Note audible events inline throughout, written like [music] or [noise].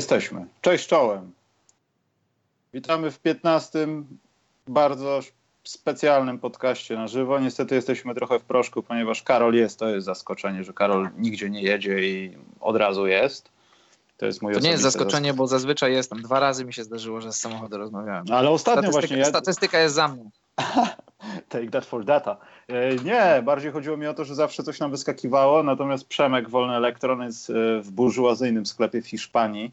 jesteśmy. Cześć czołem. Witamy w 15 bardzo specjalnym podcaście na żywo. Niestety jesteśmy trochę w proszku, ponieważ Karol jest. To jest zaskoczenie, że Karol nigdzie nie jedzie i od razu jest. To jest mój To nie jest zaskoczenie, bo zazwyczaj jestem. Dwa razy mi się zdarzyło, że z samochodu rozmawiałem. No, ale ostatnio statystyka, właśnie... Ja... Statystyka jest za mną. [laughs] Take that for data. E, nie, bardziej chodziło mi o to, że zawsze coś nam wyskakiwało, natomiast Przemek Wolny Elektron jest w burżuazyjnym sklepie w Hiszpanii.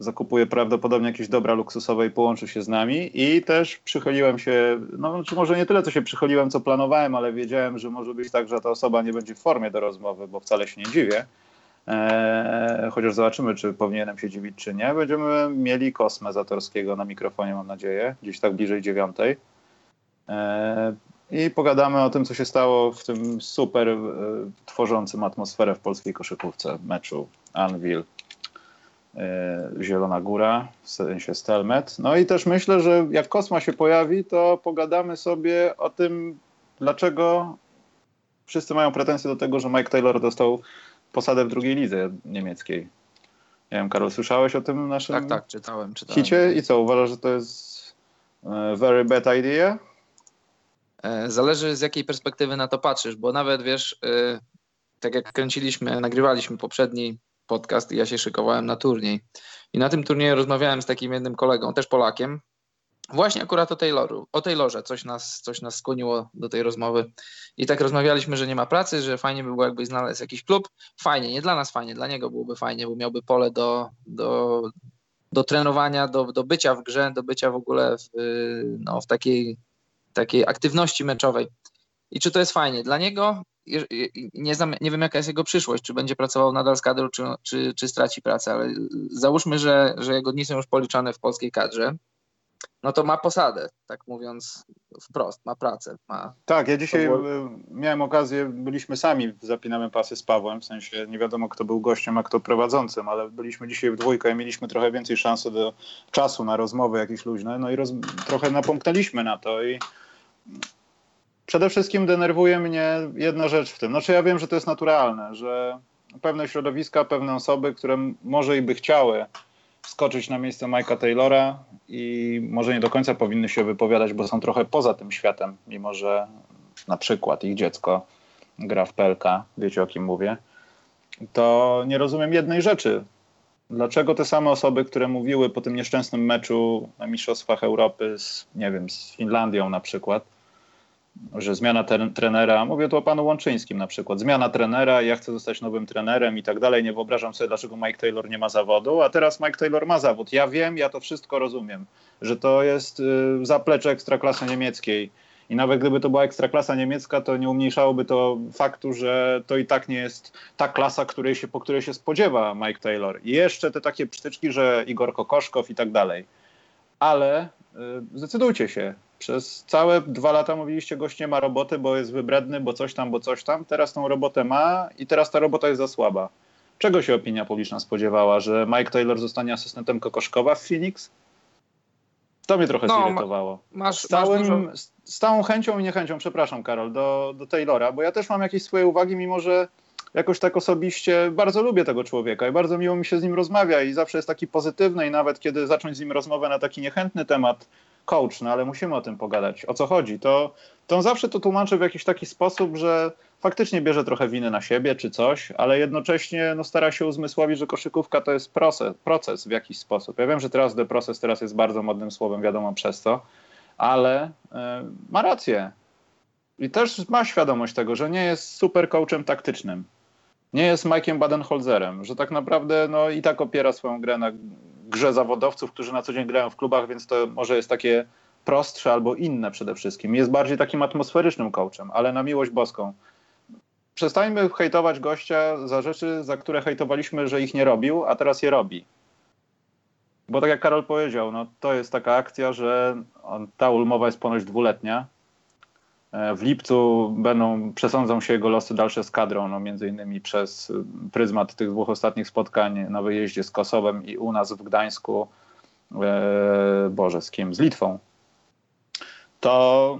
Zakupuje prawdopodobnie jakieś dobra luksusowe i połączy się z nami. I też przychyliłem się, no czy znaczy może nie tyle, co się przychyliłem, co planowałem, ale wiedziałem, że może być tak, że ta osoba nie będzie w formie do rozmowy, bo wcale się nie dziwię. Eee, chociaż zobaczymy, czy powinienem się dziwić, czy nie. Będziemy mieli Kosmę Zatorskiego na mikrofonie, mam nadzieję, gdzieś tak bliżej dziewiątej. Eee, I pogadamy o tym, co się stało w tym super e, tworzącym atmosferę w polskiej koszykówce meczu Anvil Zielona Góra, w sensie Stelmet. No i też myślę, że jak Kosma się pojawi, to pogadamy sobie o tym, dlaczego wszyscy mają pretensje do tego, że Mike Taylor dostał posadę w drugiej lidze niemieckiej. Nie wiem, Karol, słyszałeś o tym naszym Tak, tak, czytałem, czytałem. hicie i co, uważasz, że to jest e, very bad idea? E, zależy z jakiej perspektywy na to patrzysz, bo nawet wiesz, e, tak jak kręciliśmy, nagrywaliśmy poprzedni podcast i ja się szykowałem na turniej. I na tym turnieju rozmawiałem z takim jednym kolegą, też Polakiem, Właśnie akurat o Tayloru, o Taylorze coś nas, coś nas skłoniło do tej rozmowy. I tak rozmawialiśmy, że nie ma pracy, że fajnie by było jakby znaleźć jakiś klub. Fajnie, nie dla nas fajnie, dla niego byłoby fajnie, bo miałby pole do, do, do trenowania, do, do bycia w grze, do bycia w ogóle w, no, w takiej, takiej aktywności meczowej. I czy to jest fajnie? Dla niego nie, znam, nie wiem, jaka jest jego przyszłość, czy będzie pracował nadal z kadrą, czy, czy, czy straci pracę, ale załóżmy, że, że jego dni są już policzone w polskiej kadrze no to ma posadę, tak mówiąc wprost, ma pracę. Ma tak, ja dzisiaj było... miałem okazję, byliśmy sami, zapinamy pasy z Pawłem, w sensie nie wiadomo kto był gościem, a kto prowadzącym, ale byliśmy dzisiaj w dwójkę i mieliśmy trochę więcej szansy do czasu na rozmowy jakieś luźne, no i roz... trochę napomknęliśmy na to i przede wszystkim denerwuje mnie jedna rzecz w tym, znaczy ja wiem, że to jest naturalne, że pewne środowiska, pewne osoby, które może i by chciały skoczyć na miejsce Mike'a Taylora i może nie do końca powinny się wypowiadać, bo są trochę poza tym światem, mimo że na przykład ich dziecko gra w PLK, wiecie o kim mówię, to nie rozumiem jednej rzeczy. Dlaczego te same osoby, które mówiły po tym nieszczęsnym meczu na Mistrzostwach Europy z, nie wiem, z Finlandią na przykład, że zmiana trenera, mówię tu o panu Łączyńskim na przykład, zmiana trenera, ja chcę zostać nowym trenerem i tak dalej, nie wyobrażam sobie, dlaczego Mike Taylor nie ma zawodu, a teraz Mike Taylor ma zawód. Ja wiem, ja to wszystko rozumiem, że to jest y, zaplecze ekstraklasy niemieckiej i nawet gdyby to była ekstraklasa niemiecka, to nie umniejszałoby to faktu, że to i tak nie jest ta klasa, której się, po której się spodziewa Mike Taylor. I jeszcze te takie przytyczki, że Igor Kokoszkow i tak dalej. Ale zdecydujcie się, przez całe dwa lata mówiliście, gość nie ma roboty, bo jest wybredny, bo coś tam, bo coś tam. Teraz tą robotę ma i teraz ta robota jest za słaba. Czego się opinia publiczna spodziewała? Że Mike Taylor zostanie asystentem Kokoszkowa w Phoenix? To mnie trochę no, zirytowało. Masz, z, całym, masz z całą chęcią i niechęcią, przepraszam Karol, do, do Taylora, bo ja też mam jakieś swoje uwagi, mimo że jakoś tak osobiście bardzo lubię tego człowieka i bardzo miło mi się z nim rozmawia i zawsze jest taki pozytywny i nawet kiedy zacząć z nim rozmowę na taki niechętny temat, coach, no ale musimy o tym pogadać. O co chodzi? To, to on zawsze to tłumaczy w jakiś taki sposób, że faktycznie bierze trochę winy na siebie czy coś, ale jednocześnie no, stara się uzmysłowić, że koszykówka to jest proces, proces w jakiś sposób. Ja wiem, że teraz the proces teraz jest bardzo modnym słowem, wiadomo przez to, ale y, ma rację. I też ma świadomość tego, że nie jest super coachem taktycznym. Nie jest Mike'iem Badenholzerem, że tak naprawdę no, i tak opiera swoją grę na grze zawodowców, którzy na co dzień grają w klubach, więc to może jest takie prostsze albo inne przede wszystkim. Jest bardziej takim atmosferycznym coachem, ale na miłość boską. Przestańmy hejtować gościa za rzeczy, za które hejtowaliśmy, że ich nie robił, a teraz je robi. Bo tak jak Karol powiedział, no to jest taka akcja, że on, ta umowa jest ponoć dwuletnia, w lipcu będą, przesądzą się jego losy dalsze z kadrą, no między innymi przez pryzmat tych dwóch ostatnich spotkań na wyjeździe z Kosowem i u nas w Gdańsku, e, Boże, z kim? Z Litwą. To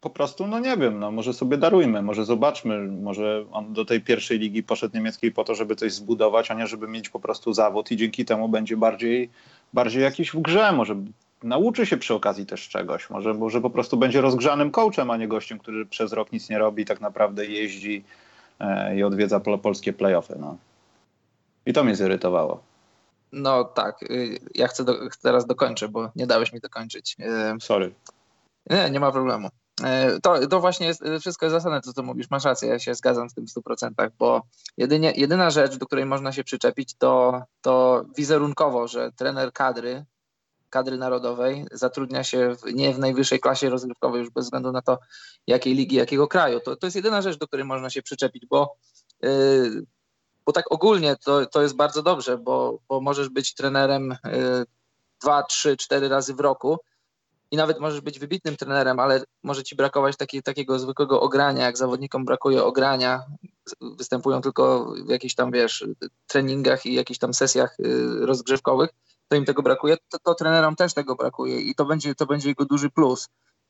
po prostu, no nie wiem, no może sobie darujmy, może zobaczmy, może on do tej pierwszej ligi poszedł niemieckiej po to, żeby coś zbudować, a nie żeby mieć po prostu zawód i dzięki temu będzie bardziej, bardziej jakiś w grze, może nauczy się przy okazji też czegoś, może, może po prostu będzie rozgrzanym coachem, a nie gościem, który przez rok nic nie robi, tak naprawdę jeździ e, i odwiedza polskie playoffy, no. I to mnie zirytowało. No tak, y, ja chcę, do, teraz dokończę, bo nie dałeś mi dokończyć. Y, Sorry. Nie, nie ma problemu. Y, to, to właśnie jest, wszystko jest zasadne, co mówisz, masz rację, ja się zgadzam z tym w 100%, bo jedynie, jedyna rzecz, do której można się przyczepić, to, to wizerunkowo, że trener kadry, kadry narodowej zatrudnia się w, nie w najwyższej klasie rozgrywkowej, już bez względu na to, jakiej ligi, jakiego kraju. To, to jest jedyna rzecz, do której można się przyczepić, bo yy, bo tak ogólnie to, to jest bardzo dobrze, bo, bo możesz być trenerem y, dwa, trzy, cztery razy w roku i nawet możesz być wybitnym trenerem, ale może ci brakować taki, takiego zwykłego ogrania, jak zawodnikom brakuje ogrania, występują tylko w jakichś tam, wiesz, treningach i jakichś tam sesjach y, rozgrzewkowych, to im tego brakuje, to, to trenerom też tego brakuje i to będzie, to będzie jego duży plus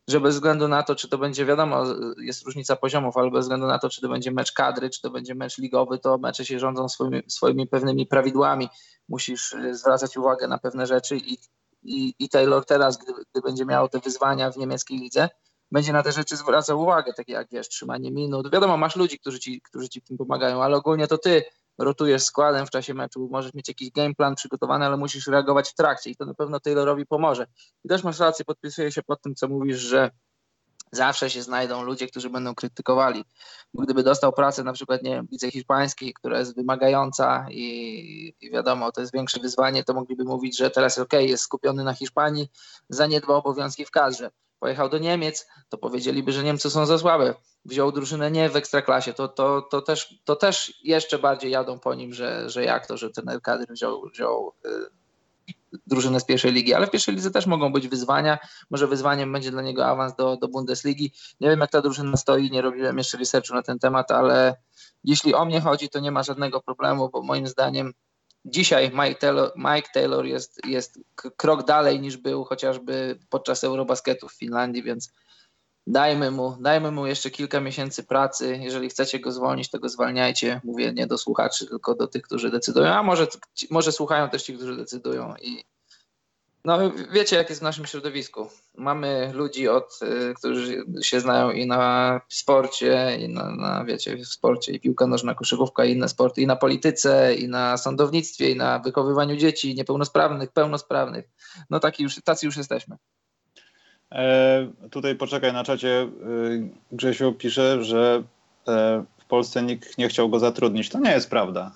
że bez względu na to, czy to będzie, wiadomo, jest różnica poziomów, ale bez względu na to, czy to będzie mecz kadry, czy to będzie mecz ligowy, to mecze się rządzą swoimi, swoimi pewnymi prawidłami. Musisz y, zwracać uwagę na pewne rzeczy i, i, i Taylor teraz, gdy, gdy będzie miał te wyzwania w niemieckiej lidze, będzie na te rzeczy zwracał uwagę, takie jak wiesz, trzymanie minut. Wiadomo, masz ludzi, którzy ci, którzy ci w tym pomagają, ale ogólnie to ty rotujesz składem w czasie meczu, możesz mieć jakiś game plan przygotowany, ale musisz reagować w trakcie i to na pewno Taylorowi pomoże. I też masz rację, podpisuję się pod tym, co mówisz, że zawsze się znajdą ludzie, którzy będą krytykowali. Bo gdyby dostał pracę na przykład, nie wiem, w hiszpańskiej, która jest wymagająca i, i, wiadomo, to jest większe wyzwanie, to mogliby mówić, że teraz ok, jest skupiony na Hiszpanii, zaniedbał obowiązki w kadrze. Pojechał do Niemiec, to powiedzieliby, że Niemcy są za słabe wziął drużynę nie w ekstraklasie, to, to, to, też, to też jeszcze bardziej jadą po nim, że, że jak to, że ten kadry wziął, wziął y, drużynę z pierwszej ligi, ale w pierwszej lidze też mogą być wyzwania. Może wyzwaniem będzie dla niego awans do, do Bundesligi. Nie wiem, jak ta drużyna stoi, nie robiłem jeszcze researchu na ten temat, ale jeśli o mnie chodzi, to nie ma żadnego problemu, bo moim zdaniem dzisiaj Mike Taylor, Mike Taylor jest, jest krok dalej niż był chociażby podczas Eurobasketu w Finlandii, więc dajmy mu, dajmy mu jeszcze kilka miesięcy pracy. Jeżeli chcecie go zwolnić, to go zwalniajcie. Mówię nie do słuchaczy, tylko do tych, którzy decydują. A może, może słuchają też ci, którzy decydują. I no, wiecie, jak jest w naszym środowisku. Mamy ludzi, od, y, którzy się znają i na sporcie, i na, na, wiecie, w sporcie, i piłka nożna, koszykówka, i inne sporty, i na polityce, i na sądownictwie, i na wychowywaniu dzieci niepełnosprawnych, pełnosprawnych. No taki już, tacy już jesteśmy. E, tutaj poczekaj na czacie. E, Grzesiu pisze, że e, w Polsce nikt nie chciał go zatrudnić. To nie jest prawda.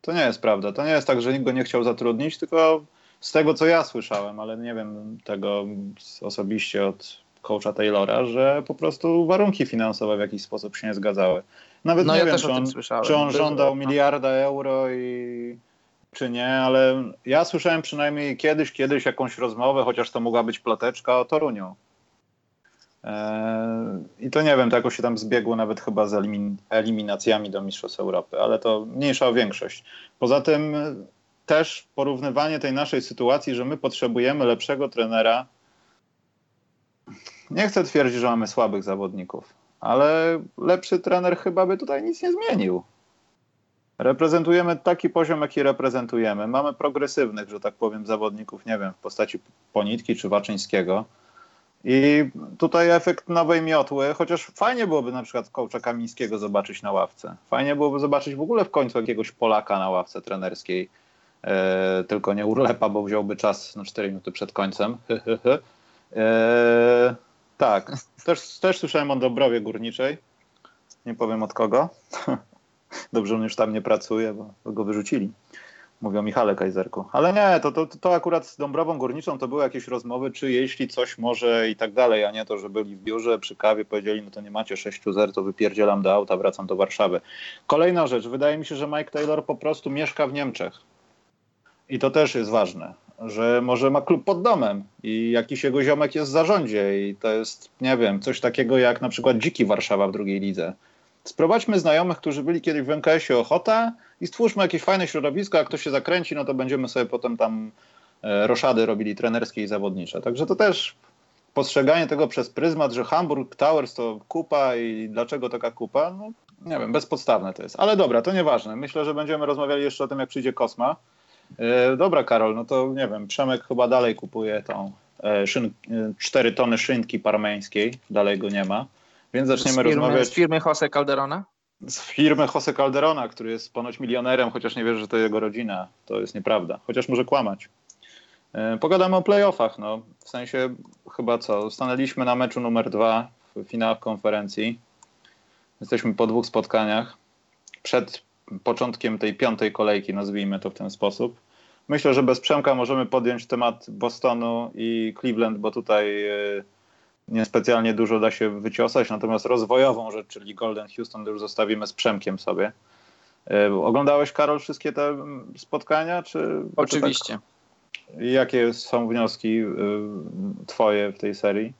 To nie jest prawda. To nie jest tak, że nikt go nie chciał zatrudnić, tylko z tego, co ja słyszałem, ale nie wiem tego osobiście od coacha Taylora, że po prostu warunki finansowe w jakiś sposób się nie zgadzały. Nawet no nie ja wiem, czy on, czy on żądał miliarda euro i czy nie, ale ja słyszałem przynajmniej kiedyś, kiedyś jakąś rozmowę, chociaż to mogła być ploteczka o Toruniu. Eee, I to nie wiem, to jakoś się tam zbiegło nawet chyba z elimin eliminacjami do Mistrzostw Europy, ale to mniejsza o większość. Poza tym też porównywanie tej naszej sytuacji, że my potrzebujemy lepszego trenera. Nie chcę twierdzić, że mamy słabych zawodników, ale lepszy trener chyba by tutaj nic nie zmienił. Reprezentujemy taki poziom, jaki reprezentujemy. Mamy progresywnych, że tak powiem, zawodników, nie wiem, w postaci Ponitki czy Waczyńskiego. I tutaj efekt nowej miotły, chociaż fajnie byłoby na przykład kołcza Kamińskiego zobaczyć na ławce. Fajnie byłoby zobaczyć w ogóle w końcu jakiegoś Polaka na ławce trenerskiej. E, tylko nie Urlepa, bo wziąłby czas na 4 minuty przed końcem. e, tak, też, też słyszałem o Dobrowie Górniczej. Nie powiem od kogo. [laughs] Dobrze, on już tam nie pracuje, bo go wyrzucili. Mówią Michale Kajzerku. Ale nie, to, to, to akurat z Dąbrową Górniczą to były jakieś rozmowy, czy jeśli coś może i tak dalej, a nie to, że byli w biurze przy kawie, powiedzieli, no to nie macie 6 zer, to wypierdzielam do auta, wracam do Warszawy. Kolejna rzecz, wydaje mi się, że Mike Taylor po prostu mieszka w Niemczech. I to też jest ważne, że może ma klub pod domem i jakiś jego ziomek jest w zarządzie i to jest, nie wiem, coś takiego jak na przykład Dziki Warszawa w drugiej lidze Sprowadźmy znajomych, którzy byli kiedyś w MKS-ie Ochota i stwórzmy jakieś fajne środowisko, jak to się zakręci, no to będziemy sobie potem tam e, roszady robili trenerskie i zawodnicze. Także to też postrzeganie tego przez pryzmat, że Hamburg Towers to kupa i dlaczego taka kupa, no nie wiem, bezpodstawne to jest. Ale dobra, to nieważne. Myślę, że będziemy rozmawiali jeszcze o tym, jak przyjdzie Kosma. E, dobra, Karol, no to nie wiem, Przemek chyba dalej kupuje tą e, szyn, 4 tony szynki parmeńskiej, dalej go nie ma. Więc zaczniemy z firmy, rozmawiać. Z firmy Jose Calderona? Z firmy Jose Calderona, który jest ponoć milionerem, chociaż nie wierzę, że to jego rodzina. To jest nieprawda. Chociaż może kłamać. E, pogadamy o playoffach. No. W sensie chyba co? Stanęliśmy na meczu numer dwa w finałach konferencji. Jesteśmy po dwóch spotkaniach. Przed początkiem tej piątej kolejki, nazwijmy to w ten sposób. Myślę, że bez Przemka możemy podjąć temat Bostonu i Cleveland, bo tutaj e, niespecjalnie dużo da się wyciosać, natomiast rozwojową rzecz, czyli Golden Houston, już zostawimy z Przemkiem sobie. E, oglądałeś, Karol, wszystkie te spotkania? Czy, Oczywiście. Czy tak? Jakie są wnioski e, twoje w tej serii?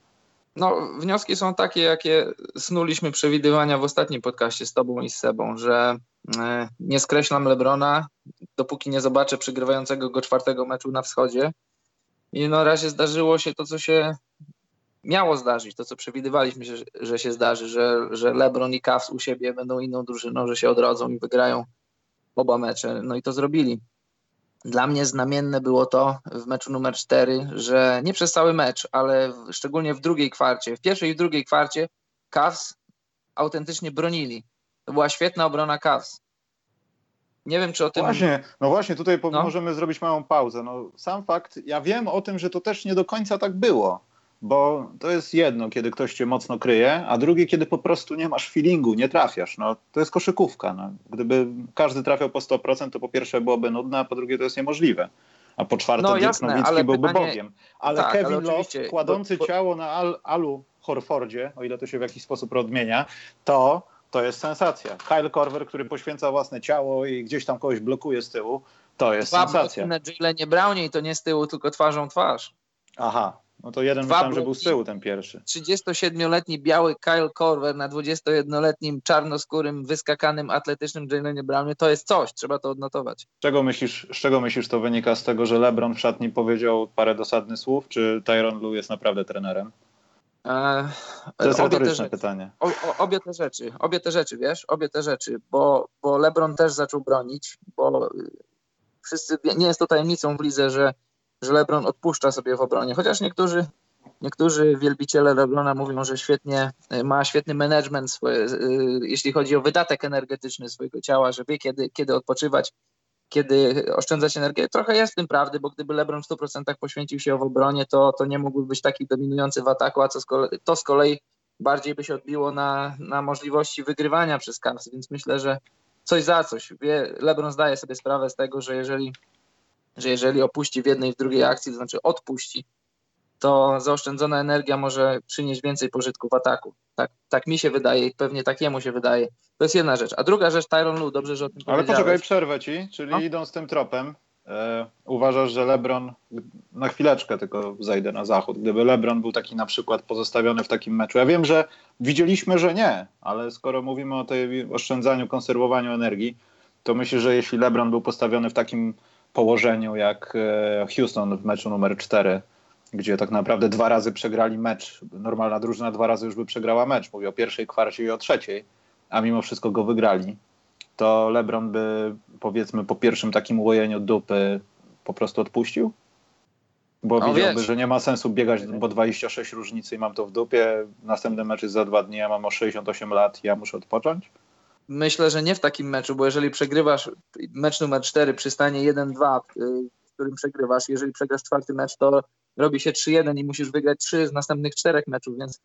No, wnioski są takie, jakie snuliśmy przewidywania w ostatnim podcaście z tobą i z Sebą, że e, nie skreślam Lebrona, dopóki nie zobaczę przygrywającego go czwartego meczu na wschodzie. I na razie zdarzyło się to, co się miało zdarzyć, to co przewidywaliśmy, że, że się zdarzy, że, że LeBron i Cavs u siebie będą inną drużyną, że się odrodzą i wygrają oba mecze. No i to zrobili. Dla mnie znamienne było to w meczu numer 4, że nie przez cały mecz, ale szczególnie w drugiej kwarcie, w pierwszej i w drugiej kwarcie Cavs autentycznie bronili. To była świetna obrona Cavs. Nie wiem, czy o tym. Właśnie, no właśnie, tutaj no. możemy zrobić małą pauzę. No, sam fakt, ja wiem o tym, że to też nie do końca tak było. Bo to jest jedno, kiedy ktoś cię mocno kryje, a drugie, kiedy po prostu nie masz feelingu, nie trafiasz. No, to jest koszykówka. No. Gdyby każdy trafiał po 100%, to po pierwsze byłoby nudne, a po drugie to jest niemożliwe. A po czwarte no, Dirk Nowicki byłby pytanie... Bogiem. Ale tak, Kevin ale Love kładący bo, bo... ciało na Al Alu Horfordzie, o ile to się w jakiś sposób odmienia, to, to jest sensacja. Kyle Korver, który poświęca własne ciało i gdzieś tam kogoś blokuje z tyłu, to jest Dwa sensacja. na Jalenie Brownie i to nie z tyłu, tylko twarzą twarz. Aha, no to jeden Dwa myślałem, że był z tyłu ten pierwszy. 37-letni biały Kyle Korver na 21-letnim czarnoskórym, wyskakanym, atletycznym Jalenie Brownie to jest coś, trzeba to odnotować. Z czego, myślisz, z czego myślisz to wynika? Z tego, że LeBron w szatni powiedział parę dosadnych słów, czy Tyron Lu jest naprawdę trenerem? E, to jest retoryczne pytanie. O, o, obie te rzeczy, obie te rzeczy, wiesz, obie te rzeczy, bo, bo LeBron też zaczął bronić, bo wszyscy, nie jest to tajemnicą w lidze, że że LeBron odpuszcza sobie w obronie, chociaż niektórzy, niektórzy wielbiciele LeBrona mówią, że świetnie ma świetny management, swoje, y, jeśli chodzi o wydatek energetyczny swojego ciała, że wie kiedy, kiedy odpoczywać, kiedy oszczędzać energię. Trochę jest w tym prawdy, bo gdyby LeBron w 100% poświęcił się w obronie, to, to nie mógłby być taki dominujący w ataku, a co z kolei, to z kolei bardziej by się odbiło na, na możliwości wygrywania przez Cavs, więc myślę, że coś za coś. LeBron zdaje sobie sprawę z tego, że jeżeli że jeżeli opuści w jednej i w drugiej akcji, to znaczy odpuści, to zaoszczędzona energia może przynieść więcej pożytku w ataku. Tak, tak mi się wydaje i pewnie tak jemu się wydaje. To jest jedna rzecz. A druga rzecz, Tyron Lu, dobrze, że o tym. Ale poczekaj, przerwę ci, czyli no? idąc tym tropem, e, uważasz, że LeBron, na chwileczkę tylko zejdę na zachód, gdyby LeBron był taki na przykład pozostawiony w takim meczu. Ja wiem, że widzieliśmy, że nie, ale skoro mówimy o tej oszczędzaniu, konserwowaniu energii, to myślę, że jeśli LeBron był postawiony w takim położeniu jak e, Houston w meczu numer 4, gdzie tak naprawdę dwa razy przegrali mecz. Normalna drużyna dwa razy już by przegrała mecz. Mówię o pierwszej kwarcie i o trzeciej, a mimo wszystko go wygrali. To LeBron by powiedzmy po pierwszym takim łojeniu dupy po prostu odpuścił? Bo no, widziałby, wiesz. że nie ma sensu biegać, bo 26 różnicy i mam to w dupie. Następny mecz jest za dwa dni, ja mam o 68 lat i ja muszę odpocząć? Myślę, że nie w takim meczu, bo jeżeli przegrywasz mecz numer 4 przy stanie 1-2, y, w którym przegrywasz, jeżeli przegrasz czwarty mecz, to robi się 3-1 i musisz wygrać 3 z następnych czterech meczów, więc,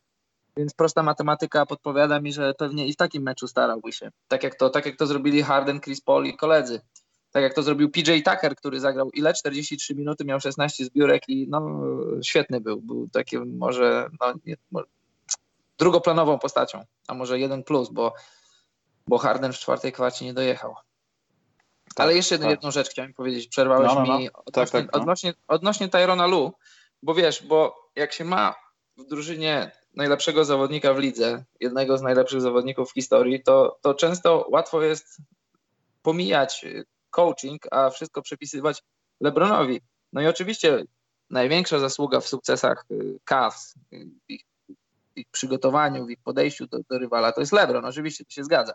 więc prosta matematyka podpowiada mi, że pewnie i w takim meczu starałby się. Tak jak to, tak jak to zrobili Harden, Chris Paul i koledzy. Tak jak to zrobił PJ Tucker, który zagrał ile? 43 minuty, miał 16 zbiórek i no, świetny był. Był takim może, no, nie, może drugoplanową postacią, a może jeden plus, bo bo Harden w czwartej kwarcie nie dojechał. Tak, Ale jeszcze tak. jedną rzecz chciałem powiedzieć, przerwałeś no, no, no. mi tak, odnośnie, tak, no. odnośnie, odnośnie Tyrona Lu, bo wiesz, bo jak się ma w drużynie najlepszego zawodnika w lidze, jednego z najlepszych zawodników w historii, to, to często łatwo jest pomijać coaching, a wszystko przepisywać LeBronowi. No i oczywiście największa zasługa w sukcesach y, Cavs, y, w ich, w ich przygotowaniu, w ich podejściu do, do rywala, to jest LeBron. Oczywiście, to się zgadza.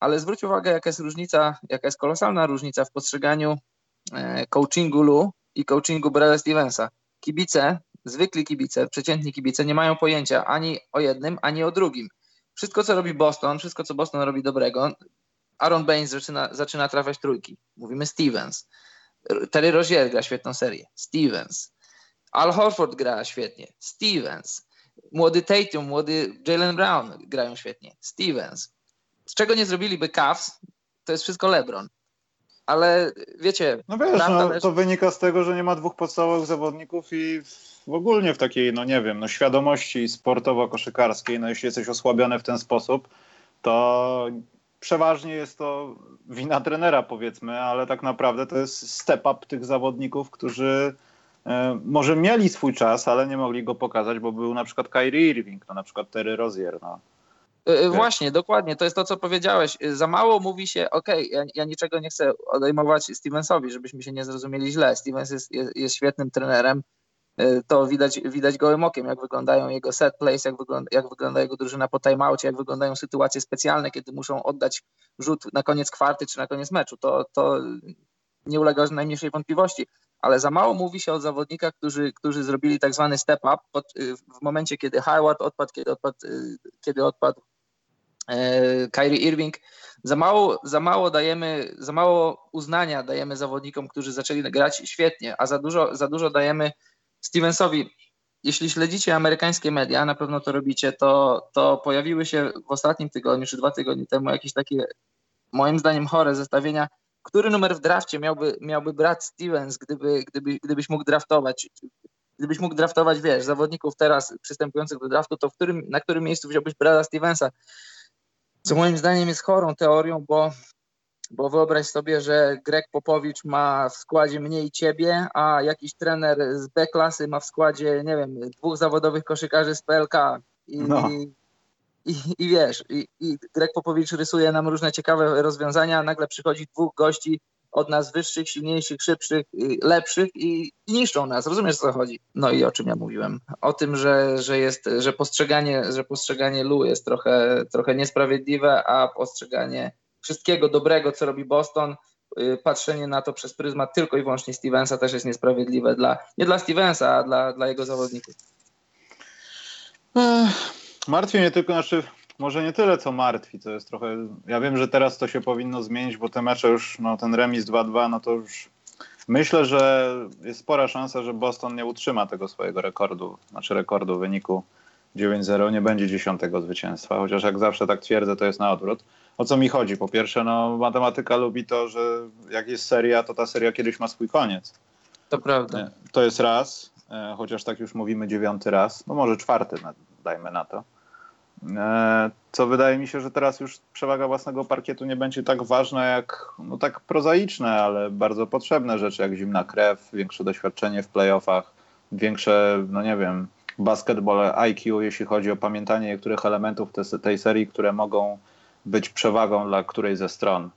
Ale zwróć uwagę, jaka jest różnica, jaka jest kolosalna różnica w postrzeganiu e, coachingu Lu i coachingu Brada Stevensa. Kibice, zwykli kibice, przeciętni kibice nie mają pojęcia ani o jednym, ani o drugim. Wszystko, co robi Boston, wszystko, co Boston robi dobrego, Aaron Baines zaczyna, zaczyna trafiać trójki. Mówimy Stevens. Terry Rozier gra świetną serię. Stevens. Al Horford gra świetnie. Stevens. Młody Tatum, młody Jalen Brown grają świetnie. Stevens. Z czego nie zrobiliby Cavs, to jest wszystko LeBron. Ale wiecie... No wiesz, no, to wynika z tego, że nie ma dwóch podstawowych zawodników i w ogóle w takiej, no nie wiem, no świadomości sportowo-koszykarskiej, no jeśli jesteś osłabiony w ten sposób, to przeważnie jest to wina trenera, powiedzmy, ale tak naprawdę to jest step up tych zawodników, którzy e, może mieli swój czas, ale nie mogli go pokazać, bo był na przykład Kyrie Irving, no na przykład Terry Rozier. No. E, e, właśnie, dokładnie, to jest to, co powiedziałeś. Za mało mówi się, okej, okay, ja, ja, niczego nie chcę odejmować Stevensowi, żebyśmy się nie zrozumieli źle. Stevens jest, jest, jest świetnym trenerem, E, to widać, widać gołym okiem, jak wyglądają jego set plays, jak wygląda, jak wygląda jego drużyna po timeoutie, jak wyglądają sytuacje specjalne, kiedy muszą oddać rzut na koniec kwarty czy na koniec meczu. To, to nie ulega najmniejszej wątpliwości. Ale za mało mówi się o zawodnikach, którzy, którzy zrobili tak zwany step up pod, w momencie, kiedy Howard odpadł, kiedy odpadł, kiedy odpadł e, Kyrie Irving. Za mało, za mało dajemy, za mało uznania dajemy zawodnikom, którzy zaczęli grać świetnie, a za dużo, za dużo dajemy Stevensowi, jeśli śledzicie amerykańskie media, na pewno to robicie, to, to pojawiły się w ostatnim tygodniu czy dwa tygodnie temu jakieś takie, moim zdaniem, chore zestawienia, który numer w drafcie miałby, miałby Brad Stevens, gdyby, gdyby, gdybyś mógł draftować. Gdybyś mógł draftować, wiesz, zawodników teraz przystępujących do draftu, to w którym, na którym miejscu wziąłbyś Brada Stevensa? Co moim zdaniem jest chorą teorią, bo bo wyobraź sobie, że Greg Popowicz ma w składzie mniej ciebie, a jakiś trener z B klasy ma w składzie, nie wiem, dwóch zawodowych koszykarzy z PLK. I, no. i, i wiesz, i, i Greg Popowicz rysuje nam różne ciekawe rozwiązania, a nagle przychodzi dwóch gości od nas wyższych, silniejszych, szybszych, lepszych i, i niszczą nas. Rozumiesz, o co chodzi? No i o czym ja mówiłem? O tym, że, że jest, że postrzeganie, że postrzeganie Lu jest trochę, trochę niesprawiedliwe, a postrzeganie wszystkiego dobrego, co robi Boston, y, patrzenie na to przez pryzmat tylko i wyłącznie Stevensa też jest niesprawiedliwe dla, nie dla Stevensa, a dla, dla jego zawodników. Martwi mnie tylko, znaczy może nie tyle co martwi, to jest trochę, ja wiem, że teraz to się powinno zmienić, bo te mecze już, no ten remis 2-2, no to już myślę, że jest spora szansa, że Boston nie utrzyma tego swojego rekordu, znaczy rekordu wyniku 9-0, nie będzie dziesiątego zwycięstwa, chociaż jak zawsze tak twierdzę, to jest na odwrót o co mi chodzi? Po pierwsze, no, matematyka lubi to, że jak jest seria, to ta seria kiedyś ma swój koniec. To prawda. To jest raz, e, chociaż tak już mówimy dziewiąty raz, no może czwarty, dajmy na to. E, co wydaje mi się, że teraz już przewaga własnego parkietu nie będzie tak ważna jak, no tak prozaiczne, ale bardzo potrzebne rzeczy jak zimna krew, większe doświadczenie w playoffach, większe, no nie wiem, basketball IQ, jeśli chodzi o pamiętanie niektórych elementów te, tej serii, które mogą być przewagą dla której ze stron.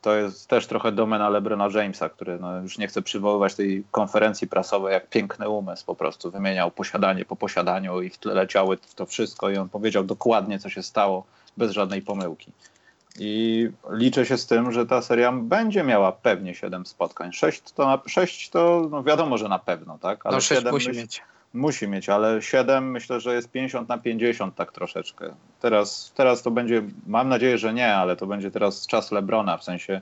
To jest też trochę domena Lebrona Jamesa, który no, już nie chce przywoływać tej konferencji prasowej jak piękny umysł po prostu. Wymieniał posiadanie po posiadaniu i w tle leciały to wszystko i on powiedział dokładnie, co się stało, bez żadnej pomyłki. I liczę się z tym, że ta seria będzie miała pewnie 7 spotkań. 6 to, na, 6 to no wiadomo, że na pewno, tak? Ale no 6 musi myśl, mieć. Musi mieć, ale 7 myślę, że jest 50 na 50 tak troszeczkę. Teraz, teraz to będzie, mam nadzieję, że nie, ale to będzie teraz czas Lebrona, w sensie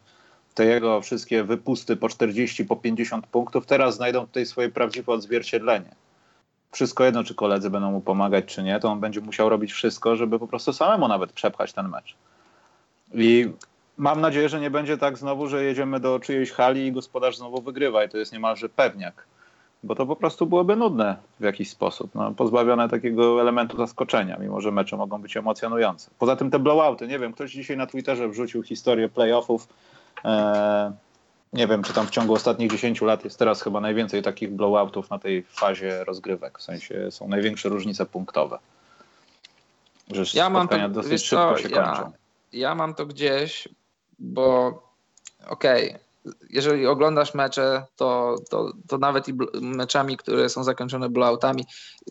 te jego wszystkie wypusty po 40, po 50 punktów teraz znajdą tutaj swoje prawdziwe odzwierciedlenie. Wszystko jedno, czy koledzy będą mu pomagać, czy nie, to on będzie musiał robić wszystko, żeby po prostu samemu nawet przepchać ten mecz. I mam nadzieję, że nie będzie tak znowu, że jedziemy do czyjejś hali i gospodarz znowu wygrywa i to jest niemalże pewniak bo to po prostu byłoby nudne w jakiś sposób, no, pozbawione takiego elementu zaskoczenia, mimo że mecze mogą być emocjonujące. Poza tym te blowouty, nie wiem, ktoś dzisiaj na Twitterze wrzucił historię playoffów, e, nie wiem, czy tam w ciągu ostatnich 10 lat jest teraz chyba najwięcej takich blowoutów na tej fazie rozgrywek, w sensie są największe różnice punktowe. Że ja mam to, dosyć szybko co, się ja, kończą. Ja mam to gdzieś, bo okej, okay jeżeli oglądasz mecze, to, to, to nawet i meczami, które są zakończone blowoutami,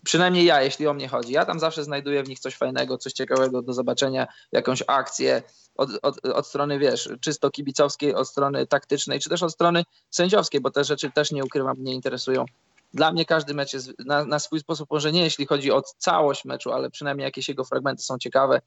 przynajmniej ja, jeśli o mnie chodzi, ja tam zawsze znajduję w nich coś fajnego, coś ciekawego do zobaczenia, jakąś akcję od, od, od strony, wiesz, czysto kibicowskiej, od strony taktycznej, czy też od strony sędziowskiej, bo te rzeczy też nie ukrywam, mnie interesują. Dla mnie każdy mecz jest na, na swój sposób, może nie jeśli chodzi o całość meczu, ale przynajmniej jakieś jego fragmenty są ciekawe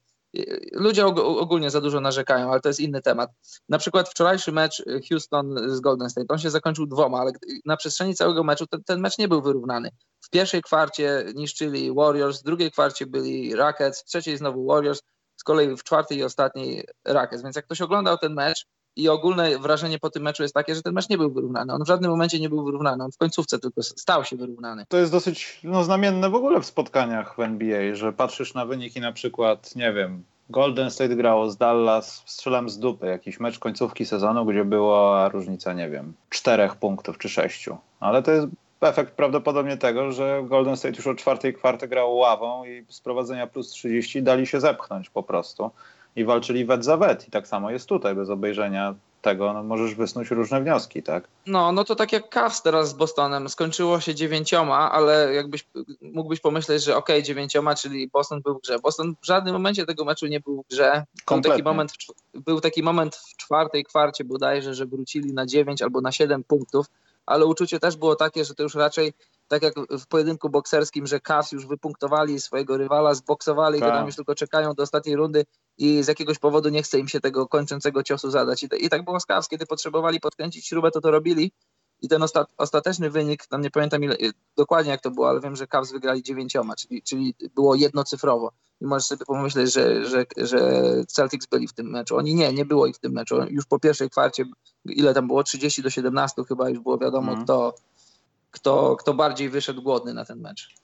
ludzie ogólnie za dużo narzekają, ale to jest inny temat. Na przykład wczorajszy mecz Houston z Golden State, on się zakończył dwoma, ale na przestrzeni całego meczu ten, ten mecz nie był wyrównany. W pierwszej kwarcie niszczyli Warriors, w drugiej kwarcie byli Rockets, w trzeciej znowu Warriors, z kolei w czwartej i ostatniej Rockets. Więc jak ktoś oglądał ten mecz, i ogólne wrażenie po tym meczu jest takie, że ten mecz nie był wyrównany. On w żadnym momencie nie był wyrównany, on w końcówce tylko stał się wyrównany. To jest dosyć no, znamienne w ogóle w spotkaniach w NBA, że patrzysz na wyniki na przykład, nie wiem, Golden State grało z Dallas, strzelam z dupy, jakiś mecz końcówki sezonu, gdzie była różnica, nie wiem, czterech punktów czy sześciu. Ale to jest efekt prawdopodobnie tego, że Golden State już od czwartej kwarty grało ławą i z prowadzenia plus 30 dali się zepchnąć po prostu i walczyli wet za wet. I tak samo jest tutaj, bez obejrzenia tego no, możesz wysnuć różne wnioski, tak? No, no to tak jak Cavs teraz z Bostonem, skończyło się dziewięcioma, ale jakbyś mógłbyś pomyśleć, że okej, okay, dziewięcioma, czyli Boston był w grze. Boston w żadnym momencie tego meczu nie był w grze. Był taki, moment w, był taki moment w czwartej kwarcie bodajże, że wrócili na dziewięć albo na siedem punktów, ale uczucie też było takie, że to już raczej tak jak w pojedynku bokserskim, że Cavs już wypunktowali swojego rywala, zboksowali, tak. to tam już tylko czekają do ostatniej rundy i z jakiegoś powodu nie chce im się tego kończącego ciosu zadać. I, i tak było z Cavs, kiedy potrzebowali podkręcić śrubę, to to robili i ten osta ostateczny wynik, tam nie pamiętam ile, dokładnie jak to było, ale wiem, że Cavs wygrali dziewięcioma, czyli, czyli było jednocyfrowo. I możesz sobie pomyśleć, że, że, że Celtics byli w tym meczu. Oni nie, nie było ich w tym meczu. Już po pierwszej kwarcie, ile tam było? 30 do 17 chyba już było wiadomo, mm. kto, kto, kto bardziej wyszedł głodny na ten mecz.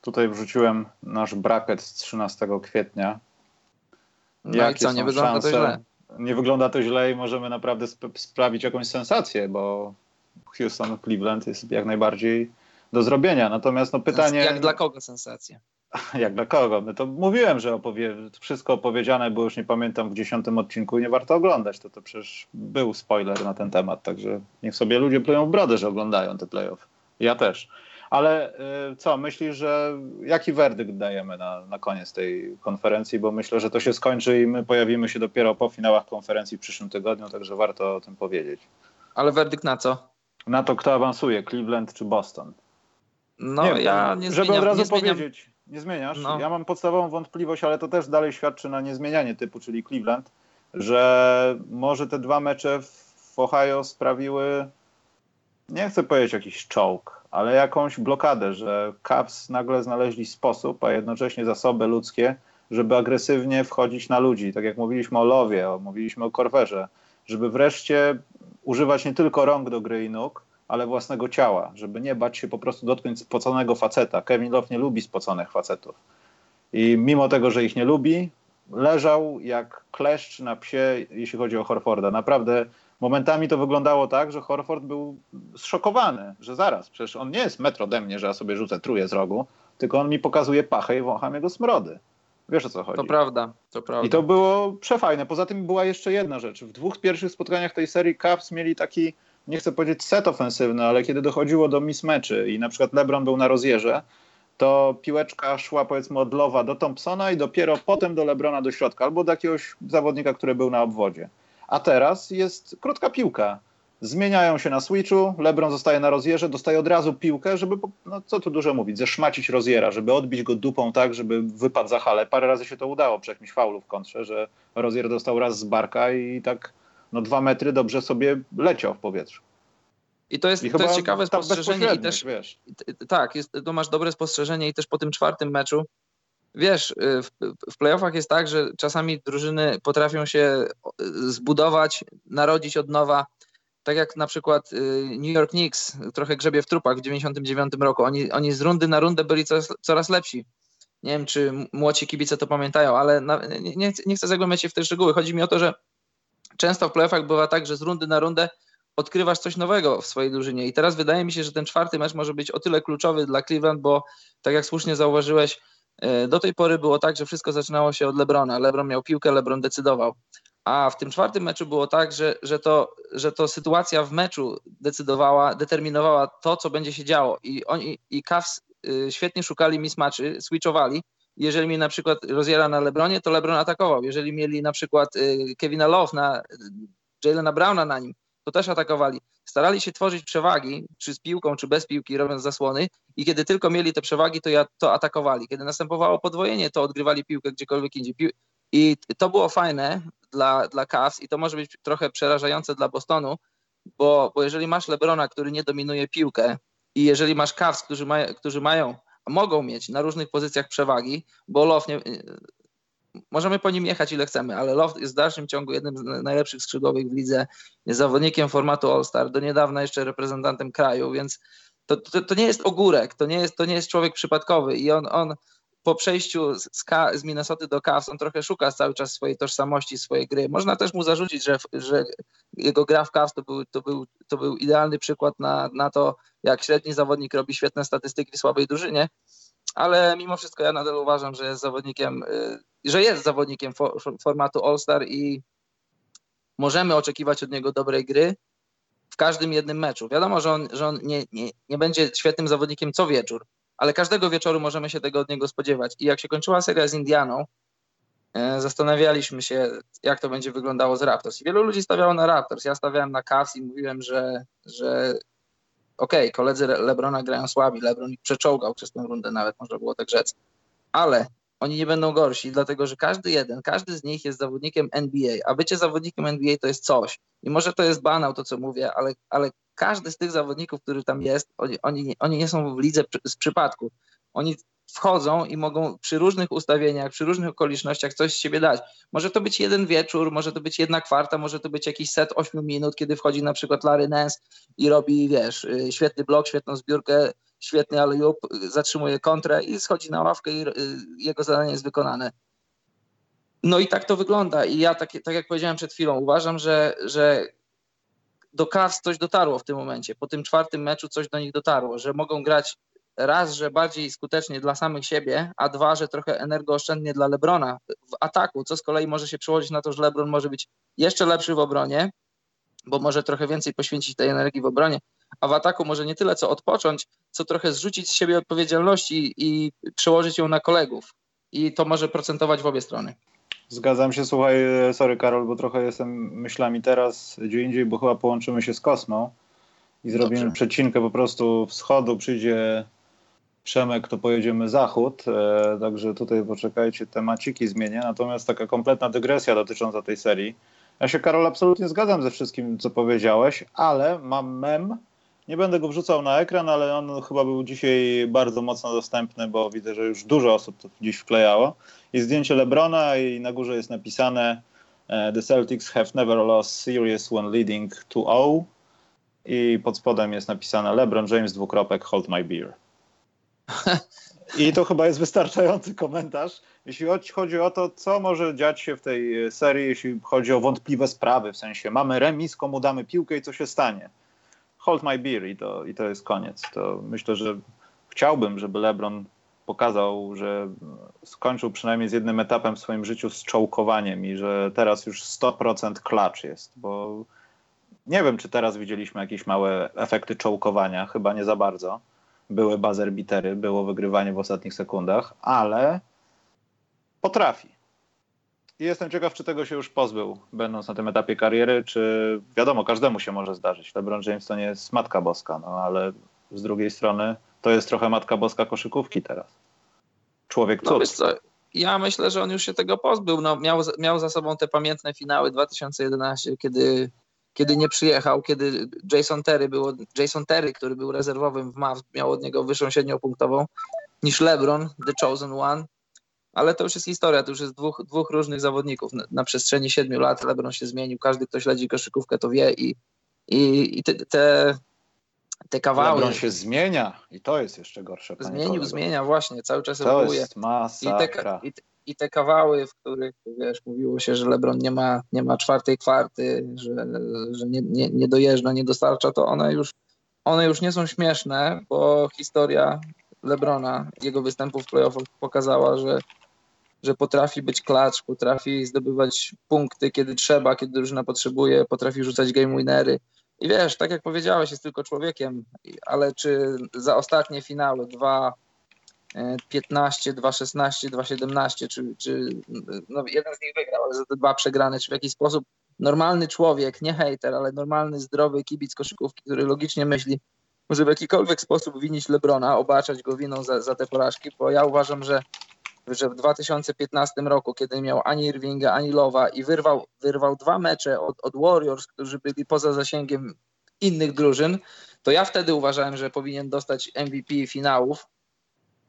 Tutaj wrzuciłem nasz bracket z 13 kwietnia. No Jakie i co, nie wygląda szanse? to źle. Nie wygląda to źle i możemy naprawdę sp sprawić jakąś sensację, bo Houston, Cleveland jest jak najbardziej do zrobienia. Natomiast no pytanie... Jak dla kogo sensację? [laughs] Jak dla kogo? No to mówiłem, że opowie... wszystko opowiedziane było, już nie pamiętam, w dziesiątym odcinku i nie warto oglądać. To to przecież był spoiler na ten temat, także niech sobie ludzie plują w brodę, że oglądają te playoff. Ja też. Ale y, co, myślisz, że jaki werdykt dajemy na, na koniec tej konferencji? Bo myślę, że to się skończy i my pojawimy się dopiero po finałach konferencji w przyszłym tygodniu, także warto o tym powiedzieć. Ale werdykt na co? Na to, kto awansuje, Cleveland czy Boston? No, nie, ja nie Żeby zmieniam, od razu nie powiedzieć, nie zmieniasz. No. Ja mam podstawową wątpliwość, ale to też dalej świadczy na niezmienianie typu, czyli Cleveland, że może te dwa mecze w Ohio sprawiły, nie chcę powiedzieć jakiś czołg, ale jakąś blokadę, że Cavs nagle znaleźli sposób, a jednocześnie zasoby ludzkie, żeby agresywnie wchodzić na ludzi. Tak jak mówiliśmy o Lowie, mówiliśmy o Korwerze, żeby wreszcie używać nie tylko rąk do gry i nóg, ale własnego ciała, żeby nie bać się po prostu dotknąć spoconego faceta. Kevin Love nie lubi spoconych facetów. I mimo tego, że ich nie lubi, leżał jak kleszcz na psie, jeśli chodzi o Horforda. Naprawdę momentami to wyglądało tak, że Horford był zszokowany, że zaraz, przecież on nie jest metr ode mnie, że ja sobie rzucę truje z rogu, tylko on mi pokazuje pachę i wącham jego smrody. Wiesz o co chodzi. To prawda, to prawda. I to było przefajne. Poza tym była jeszcze jedna rzecz. W dwóch pierwszych spotkaniach tej serii Cavs mieli taki, nie chcę powiedzieć set ofensywny, ale kiedy dochodziło do mismeczy i na przykład LeBron był na rozjerze, to piłeczka szła powiedzmy od Lowa do Thompsona i dopiero potem do Lebrona do środka, albo do jakiegoś zawodnika, który był na obwodzie. A teraz jest krótka piłka. Zmieniają się na switchu, LeBron zostaje na rozjerze, dostaje od razu piłkę, żeby, no co tu dużo mówić, zeszmacić rozjera, żeby odbić go dupą tak, żeby wypadł za halę. Parę razy się to udało przy jakimś faulu w kontrze, że rozjer dostał raz z barka i tak no dwa metry dobrze sobie leciał w powietrzu. I to jest, I to jest ciekawe spostrzeżenie i też wiesz. tak, jest, to masz dobre spostrzeżenie i też po tym czwartym meczu wiesz, y, w, w playoffach jest tak, że czasami drużyny potrafią się zbudować, narodzić od nowa. Tak jak na przykład y, New York Knicks trochę grzebie w trupach w 99 roku. Oni, oni z rundy na rundę byli coraz, coraz lepsi. Nie wiem, czy młodzi kibice to pamiętają, ale na, nie, nie, nie chcę zagłębiać się w te szczegóły. Chodzi mi o to, że często w playoffach bywa tak, że z rundy na rundę odkrywasz coś nowego w swojej drużynie. I teraz wydaje mi się, że ten czwarty mecz może być o tyle kluczowy dla Cleveland, bo tak jak słusznie zauważyłeś, E, do tej pory było tak, że wszystko zaczynało się od Lebrona. Lebron miał piłkę, Lebron decydował. A w tym czwartym meczu było tak, że, że, to, że to sytuacja w meczu decydowała, determinowała to, co będzie się działo. I oni i Cavs y, świetnie szukali mismatchy, switchowali. Jeżeli mieli na przykład Roziera na Lebronie, to Lebron atakował. Jeżeli mieli na przykład y, Kevina Love na Jalena Browna na nim, to też atakowali. Starali się tworzyć przewagi, czy z piłką, czy bez piłki, robiąc zasłony, i kiedy tylko mieli te przewagi, to, ja, to atakowali. Kiedy następowało podwojenie, to odgrywali piłkę gdziekolwiek indziej. I to było fajne dla, dla Cavs i to może być trochę przerażające dla Bostonu, bo, bo jeżeli masz Lebrona, który nie dominuje piłkę i jeżeli masz Cavs, którzy, maj, którzy mają, mogą mieć na różnych pozycjach przewagi, bo Love nie, możemy po nim jechać ile chcemy, ale Love jest w dalszym ciągu jednym z najlepszych skrzydłowych w lidze, jest zawodnikiem formatu All-Star, do niedawna jeszcze reprezentantem kraju, więc to, to, to, nie jest ogórek, to nie jest, to nie jest człowiek przypadkowy i on, on po przejściu z, z Minnesota do Cavs on trochę szuka cały czas swojej tożsamości, swojej gry. Można też mu zarzucić, że, że jego gra w Cavs to był, to był, to był idealny przykład na, na to, jak średni zawodnik robi świetne statystyki w słabej drużynie, ale mimo wszystko ja nadal uważam, że jest zawodnikiem, y, że jest zawodnikiem formatu All-Star i możemy oczekiwać od niego dobrej gry w każdym jednym meczu. Wiadomo, że on, że on nie, nie, nie będzie świetnym zawodnikiem co wieczór, ale każdego wieczoru możemy się tego od niego spodziewać. I jak się kończyła seria z Indianą, e, zastanawialiśmy się, jak to będzie wyglądało z Raptors. I wielu ludzi stawiało na Raptors. Ja stawiałem na Cavs i mówiłem, że, że okej, okay, koledzy Lebrona grają słabi, Lebron ich przeczołgał przez tę rundę nawet, można było tak rzec. Ale oni nie będą gorsi, dlatego że każdy jeden, każdy z nich jest zawodnikiem NBA, a bycie zawodnikiem NBA to jest coś. I może to jest banał to, co mówię, ale, ale każdy z tych zawodników, który tam jest, oni, oni, nie są w lidze z przypadku. Oni wchodzą i mogą przy różnych ustawieniach, przy różnych okolicznościach coś z siebie dać. Może to być jeden wieczór, może to być jedna kwarta, może to być jakiś set 8 minut, kiedy wchodzi na przykład Larry Nance i robi, wiesz, y, świetny blok, świetną zbiórkę, świetny ale zatrzymuje kontrę i schodzi na ławkę i y, jego zadanie jest wykonane. No i tak to wygląda. I ja, tak, tak jak powiedziałem przed chwilą, uważam, że, że do Cavs coś dotarło w tym momencie. Po tym czwartym meczu coś do nich dotarło, że mogą grać raz, że bardziej skutecznie dla samych siebie, a dwa, że trochę energooszczędnie dla Lebrona w ataku, co z kolei może się przełożyć na to, że Lebron może być jeszcze lepszy w obronie, bo może trochę więcej poświęcić tej energii w obronie, a w ataku może nie tyle co odpocząć, co trochę zrzucić z siebie odpowiedzialności i przełożyć ją na kolegów. I to może procentować w obie strony. Zgadzam się, słuchaj, sorry Karol, bo trochę jestem myślami teraz gdzie indziej, bo chyba połączymy się z Kosmą i zrobimy Dobrze. przecinkę po prostu wschodu, przyjdzie Przemek, to pojedziemy zachód, e, także tutaj poczekajcie, temaciki zmienię, natomiast taka kompletna dygresja dotycząca tej serii. Ja się, Karol, absolutnie zgadzam ze wszystkim, co powiedziałeś, ale mam mem, nie będę go wrzucał na ekran, ale on chyba był dzisiaj bardzo mocno dostępny, bo widzę, że już dużo osób to dziś wklejało. Jest zdjęcie Lebrona i na górze jest napisane e, The Celtics have never lost series when leading 2-0 i pod spodem jest napisane LeBron James dwukropek hold my beer. I to chyba jest wystarczający komentarz, jeśli chodzi o to, co może dziać się w tej e, serii, jeśli chodzi o wątpliwe sprawy, w sensie mamy remis, komu damy piłkę i co się stanie. Hold my beer i to, i to jest koniec. To myślę, że chciałbym, żeby LeBron pokazał, że skończył przynajmniej z jednym etapem w swoim życiu z czołkowaniem i że teraz już 100% klacz jest, bo nie wiem, czy teraz widzieliśmy jakieś małe efekty czołkowania, chyba nie za bardzo były buzzer bitery, było wygrywanie w ostatnich sekundach, ale potrafi. I jestem ciekaw, czy tego się już pozbył, będąc na tym etapie kariery, czy wiadomo, każdemu się może zdarzyć. LeBron James to nie jest matka boska, no ale z drugiej strony to jest trochę matka boska koszykówki teraz. Człowiek cud. No, ja myślę, że on już się tego pozbył. No, miał, miał za sobą te pamiętne finały 2011, kiedy kiedy nie przyjechał, kiedy Jason Terry, było, Jason Terry, który był rezerwowym w Mavs, miał od niego wyższą średnią punktową niż LeBron, The Chosen One. Ale to już jest historia, to już jest dwóch, dwóch różnych zawodników. Na, na przestrzeni siedmiu lat LeBron się zmienił, każdy, kto śledzi koszykówkę, to wie i, i, i te, te, te kawały... LeBron się zmienia i to jest jeszcze gorsze. Zmienił, kolego. zmienia, właśnie, cały czas to jest masakra. I te, i, i te kawały, w których wiesz, mówiło się, że LeBron nie ma, nie ma czwartej kwarty, że, że nie, nie, nie dojeżdża, nie dostarcza, to one już, one już nie są śmieszne, bo historia LeBrona, jego występów w playoffach pokazała, że że potrafi być klacz, potrafi zdobywać punkty, kiedy trzeba, kiedy drużyna potrzebuje, potrafi rzucać game winery. I wiesz, tak jak powiedziałeś, jest tylko człowiekiem, ale czy za ostatnie finały, dwa 15, 2,16, 2,17, czy, czy no jeden z nich wygrał, ale za te dwa przegrane, czy w jakiś sposób normalny człowiek, nie hater, ale normalny, zdrowy kibic koszykówki, który logicznie myśli, może w jakikolwiek sposób winić Lebrona, obaczać go winą za, za te porażki, bo ja uważam, że, że w 2015 roku, kiedy miał ani Irvinga, ani Lowa i wyrwał, wyrwał dwa mecze od, od Warriors, którzy byli poza zasięgiem innych drużyn, to ja wtedy uważałem, że powinien dostać MVP finałów,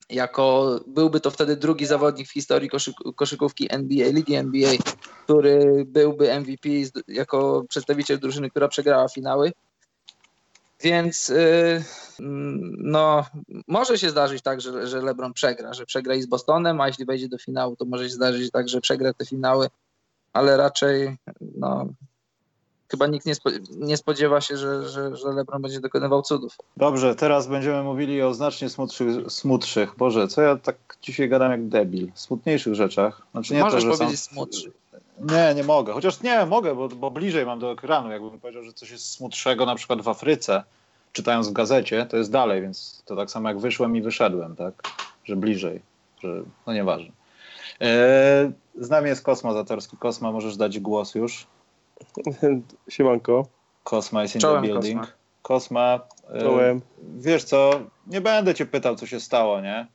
jako byłby to wtedy drugi zawodnik w historii koszyk, koszykówki NBA, ligi NBA, który byłby MVP jako przedstawiciel drużyny, która przegrała finały. Więc yy, no, może się zdarzyć tak, że, że LeBron przegra, że przegra i z Bostonem, a jeśli wejdzie do finału, to może się zdarzyć tak, że przegra te finały, ale raczej no, chyba nikt nie, nie spodziewa się, że, że, że LeBron będzie dokonywał cudów. Dobrze, teraz będziemy mówili o znacznie smutszych, smutszych. Boże, co ja tak dzisiaj gadam jak debil? Smutniejszych rzeczach. Znaczy nie Możesz to, powiedzieć są... Nie, nie mogę. Chociaż nie, mogę, bo, bo bliżej mam do ekranu. Jakbym powiedział, że coś jest smutszego na przykład w Afryce, czytając w gazecie, to jest dalej, więc to tak samo jak wyszłem i wyszedłem, tak? Że bliżej, że no nieważne. Eee, z nami jest Kosma Zatorski. Kosma, możesz dać głos już. [laughs] Siemanko. Kosma jest in Czołem, the building. Kosma, Kosma Czołem. wiesz co, nie będę cię pytał, co się stało, nie?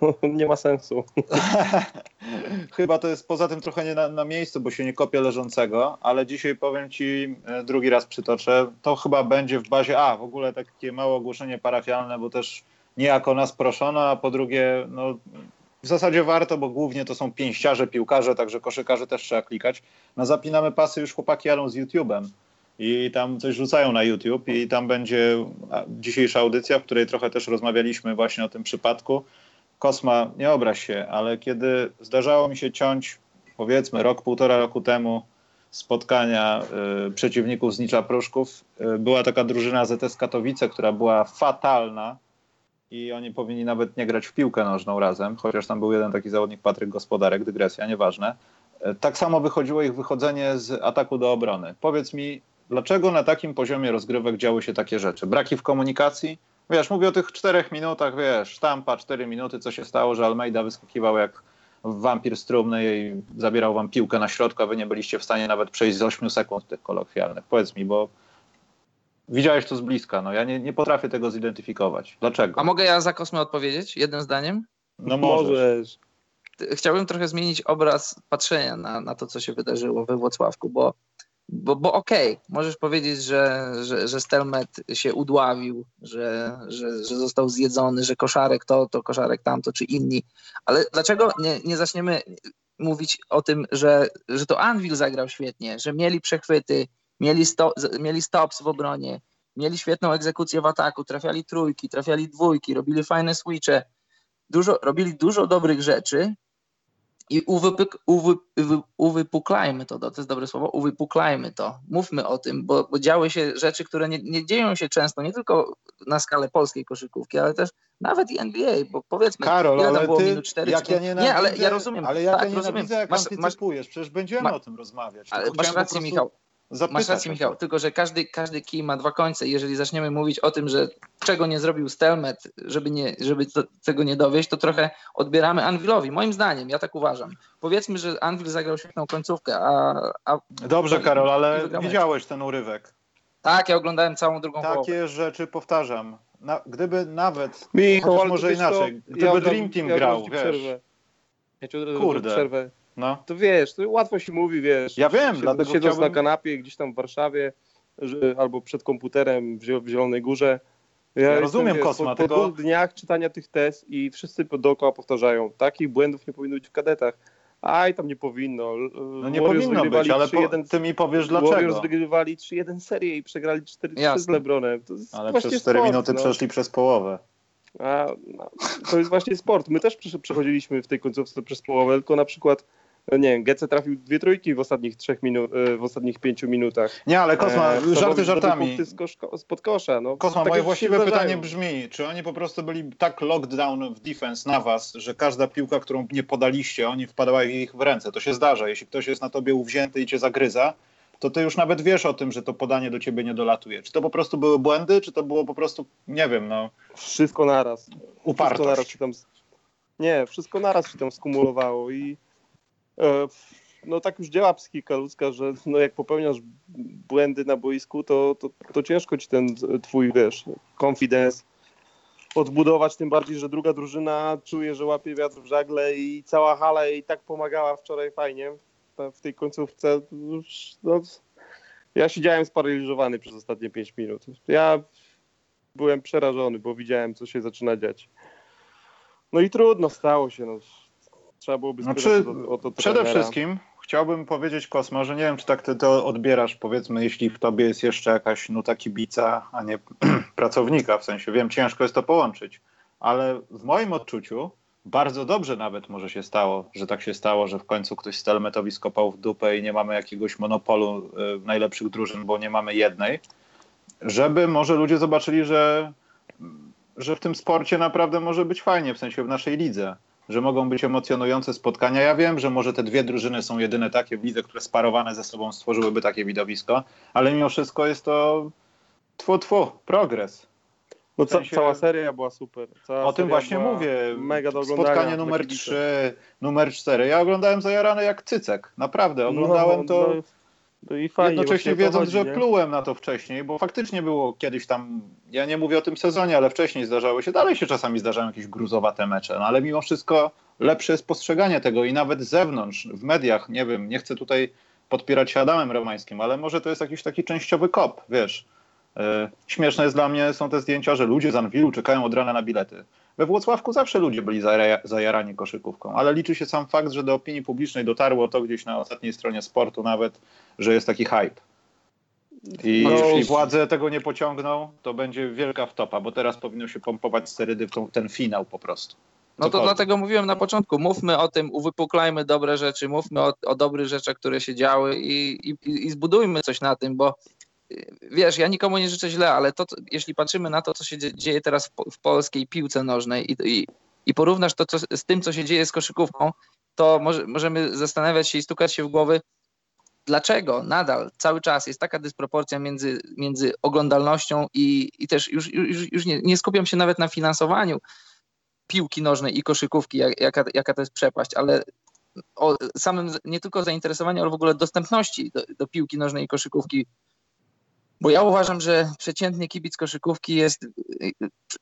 No, nie ma sensu. [laughs] Chyba to jest poza tym trochę nie na, na, miejscu, bo się nie kopie leżącego, ale dzisiaj powiem ci, e, drugi raz przytoczę, to chyba będzie w bazie, a w ogóle takie małe ogłoszenie parafialne, bo też niejako nas proszono, a po drugie, no w zasadzie warto, bo głównie to są pięściarze, piłkarze, także koszykarze też trzeba klikać. Na Zapinamy Pasy już chłopaki jadą z YouTube'em i tam coś rzucają na YouTube i tam będzie dzisiejsza audycja, w której trochę też rozmawialiśmy właśnie o tym przypadku. Kosma, nie obraź się, ale kiedy zdarzało mi się ciąć, powiedzmy rok, półtora roku temu spotkania y, przeciwników z Nicza Pruszków, y, była taka drużyna ZS Katowice, która była fatalna, i oni powinni nawet nie grać w piłkę nożną razem, chociaż tam był jeden taki zawodnik, Patryk Gospodarek, dygresja, nieważne. E, tak samo wychodziło ich wychodzenie z ataku do obrony. Powiedz mi, dlaczego na takim poziomie rozgrywek działy się takie rzeczy? Braki w komunikacji? Wiesz, mówię o tych czterech minutach, wiesz, sztampa, cztery minuty, co się stało, że Almeida wyskakiwał jak wampir strumny i zabierał wam piłkę na środku, a wy nie byliście w stanie nawet przejść z 8 sekund tych kolokwialnych. Powiedz mi, bo Widziałeś to z bliska, no ja nie, nie potrafię tego zidentyfikować. Dlaczego? A mogę ja za Kosmę odpowiedzieć jednym zdaniem? No możesz. Chciałbym trochę zmienić obraz patrzenia na, na to, co się wydarzyło we Włocławku, bo, bo, bo okej, okay, możesz powiedzieć, że, że, że Stelmet się udławił, że, że, że został zjedzony, że koszarek to, to koszarek tamto, czy inni, ale dlaczego nie, nie zaczniemy mówić o tym, że, że to Anvil zagrał świetnie, że mieli przechwyty, mieli, sto, mieli stops w obronie, mieli świetną egzekucję w ataku, trafiali trójki, trafiali dwójki, robili fajne switche, dużo, robili dużo dobrych rzeczy i uwypyk, uwy, uwypuklajmy to, to jest dobre słowo, uwypuklajmy to, mówmy o tym, bo, bo działy się rzeczy, które nie, nie, dzieją się często, nie tylko na skalę polskiej koszykówki, ale też nawet i NBA, bo powiedzmy, Karol, tam było ty, minut 4 jak ja nie, nie, ale ja rozumiem. Ale jak tak, ja nie rozumiem. jak masz, antycypujesz, przecież będziemy ma, o tym rozmawiać. Ale masz rację, prostu... Michał, Zapytać Masz rację, Michał, tylko że każdy, każdy kij ma dwa końce. Jeżeli zaczniemy mówić o tym, że czego nie zrobił Stelmet, żeby, nie, żeby to, tego nie dowieść, to trochę odbieramy Anvilowi. Moim zdaniem, ja tak uważam. Powiedzmy, że Anvil zagrał świetną końcówkę, a... a Dobrze, Karol, ale widziałeś ten urywek. Tak, ja oglądałem całą drugą Takie połowę. rzeczy powtarzam. Na, gdyby nawet, Michał, może inaczej, gdyby ja Dream Team ja grał, wiesz. Przerwę. Ja ci Kurde. przerwę. No. To wiesz, to łatwo się mówi, wiesz. Ja wiem, dlatego siedząc chciałbym... na kanapie gdzieś tam w Warszawie że, albo przed komputerem w, w Zielonej Górze. Ja, ja rozumiem, wiesz, Kosma, po, po dwóch dniach czytania tych test i wszyscy dookoła powtarzają, takich błędów nie powinno być w kadetach. Aj, tam nie powinno. No nie Warriors powinno być, ale po, ty mi powiesz dlaczego. Warriors wygrywali 3-1 serię i przegrali 4-3 z Lebronem. ale przez 4 sport, minuty no. przeszli przez połowę. A, no, to jest właśnie sport. My też przechodziliśmy w tej końcówce przez połowę, tylko na przykład no nie wiem, Gece trafił dwie trójki w ostatnich trzech minut, w ostatnich pięciu minutach. Nie, ale Kosma, E, żarty żartami. Spod kosza. No. Kosma, Takie moje właściwe pytanie brzmi, czy oni po prostu byli tak locked down w defense na was, że każda piłka, którą nie podaliście, oni wpadała ich w ręce. To się zdarza. Jeśli ktoś jest na tobie uwzięty i cię zagryza, to ty już nawet wiesz o tym, że to podanie do ciebie nie dolatuje. Czy to po prostu były błędy, czy to było po prostu, nie wiem, no, Wszystko naraz. Wszystko naraz upartość. się tam. Nie, wszystko naraz się tam skumulowało i e, no tak już działa psychika ludzka, że no jak popełniasz błędy na boisku, to, to, to ciężko ci ten twój, wiesz, confidence odbudować, tym bardziej, że druga drużyna czuje, że łapie wiatr w żagle i cała hala jej tak pomagała wczoraj fajnie w tej końcówce. No, ja siedziałem sparaliżowany przez ostatnie 5 minut. Ja byłem przerażony, bo widziałem, co się zaczyna dziać. No i trudno, stało się. No. Trzeba byłoby Znaczy, o, o to Przede wszystkim chciałbym powiedzieć Kosmo, że nie wiem, czy tak ty to odbierasz, powiedzmy, jeśli w tobie jest jeszcze jakaś nuta kibica, a nie [clears throat] pracownika, w sensie wiem, ciężko jest to połączyć, ale w moim odczuciu bardzo dobrze nawet może się stało, że tak się stało, że w końcu ktoś Stelmetowi skopał w dupę i nie mamy jakiegoś monopolu y, najlepszych drużyn, bo nie mamy jednej, żeby może ludzie zobaczyli, że, że w tym sporcie naprawdę może być fajnie, w sensie w naszej lidze że mogą być emocjonujące spotkania. Ja wiem, że może te dwie drużyny są jedyne takie w lidze, które sparowane ze sobą stworzyłyby takie widowisko, ale mimo wszystko jest to tfu, tfu, progres. No ca- cała seria była super. Cała O tym właśnie mówię. Mega do Spotkanie numer kibica. 3, numer 4. Ja oglądałem zajarany jak cycek. Naprawdę, oglądałem no, to... No, no i fajnie. Jednocześnie wiedząc, chodzi, że nie? plułem na to wcześniej, bo faktycznie było kiedyś tam, ja nie mówię o tym sezonie, ale wcześniej zdarzały się, dalej się czasami zdarzają jakieś gruzowate mecze, no ale mimo wszystko lepsze jest postrzeganie tego i nawet z zewnątrz, w mediach, nie wiem, nie chcę tutaj podpierać się Adamem Romańskim, ale może to jest jakiś taki częściowy kop, wiesz. Yy, śmieszne jest dla mnie, są te zdjęcia, że ludzie z Anwilu czekają od rana na bilety. We Włocławku zawsze ludzie byli zaja- zajarani koszykówką, ale liczy się sam fakt, że do opinii publicznej dotarło to gdzieś na ostatniej stronie sportu nawet, że jest taki hype. I No, jeśli władze tego nie pociągną, to będzie wielka wtopa, bo teraz powinno się pompować sterydy w tą, ten finał po prostu. No to dlatego mówiłem na początku, mówmy o tym, uwypuklajmy dobre rzeczy, mówmy o, o dobrych rzeczach, które się działy i, i, i zbudujmy coś na tym, bo y, wiesz, ja nikomu nie życzę źle, ale to, jeśli patrzymy na to, co się dzie- dzieje teraz w, w polskiej piłce nożnej i, i, i porównasz to co, z tym, co się dzieje z koszykówką, to może, możemy zastanawiać się i stukać się w głowy, dlaczego nadal cały czas jest taka dysproporcja między, między oglądalnością i, i też już, już, już nie, nie skupiam się nawet na finansowaniu piłki nożnej i koszykówki, jak, jaka, jaka to jest przepaść, ale o samym nie tylko zainteresowaniu, ale w ogóle dostępności do, do piłki nożnej i koszykówki. Bo ja uważam, że przeciętny kibic koszykówki jest,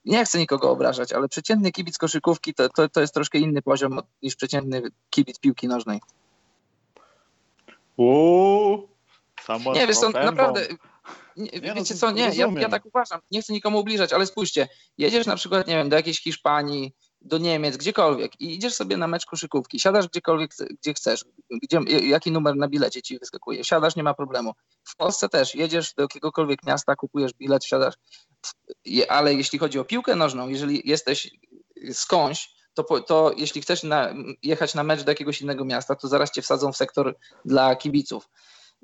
nie chcę nikogo obrażać, ale przeciętny kibic koszykówki to, to, to jest troszkę inny poziom niż przeciętny kibic piłki nożnej. Uuu, Nie, wiesz co, naprawdę, nie, Nie, no, wiecie co, nie, ja, ja tak uważam, nie chcę nikomu ubliżać, ale spójrzcie, jedziesz na przykład, nie wiem, do jakiejś Hiszpanii, do Niemiec, gdziekolwiek i idziesz sobie na mecz koszykówki, siadasz gdziekolwiek, gdzie chcesz, gdzie, jaki numer na bilecie ci wyskakuje, siadasz, nie ma problemu. W Polsce też, jedziesz do jakiegokolwiek miasta, kupujesz bilet, siadasz, ale jeśli chodzi o piłkę nożną, jeżeli jesteś skądś, to, to jeśli chcesz na, jechać na mecz do jakiegoś innego miasta, to zaraz cię wsadzą w sektor dla kibiców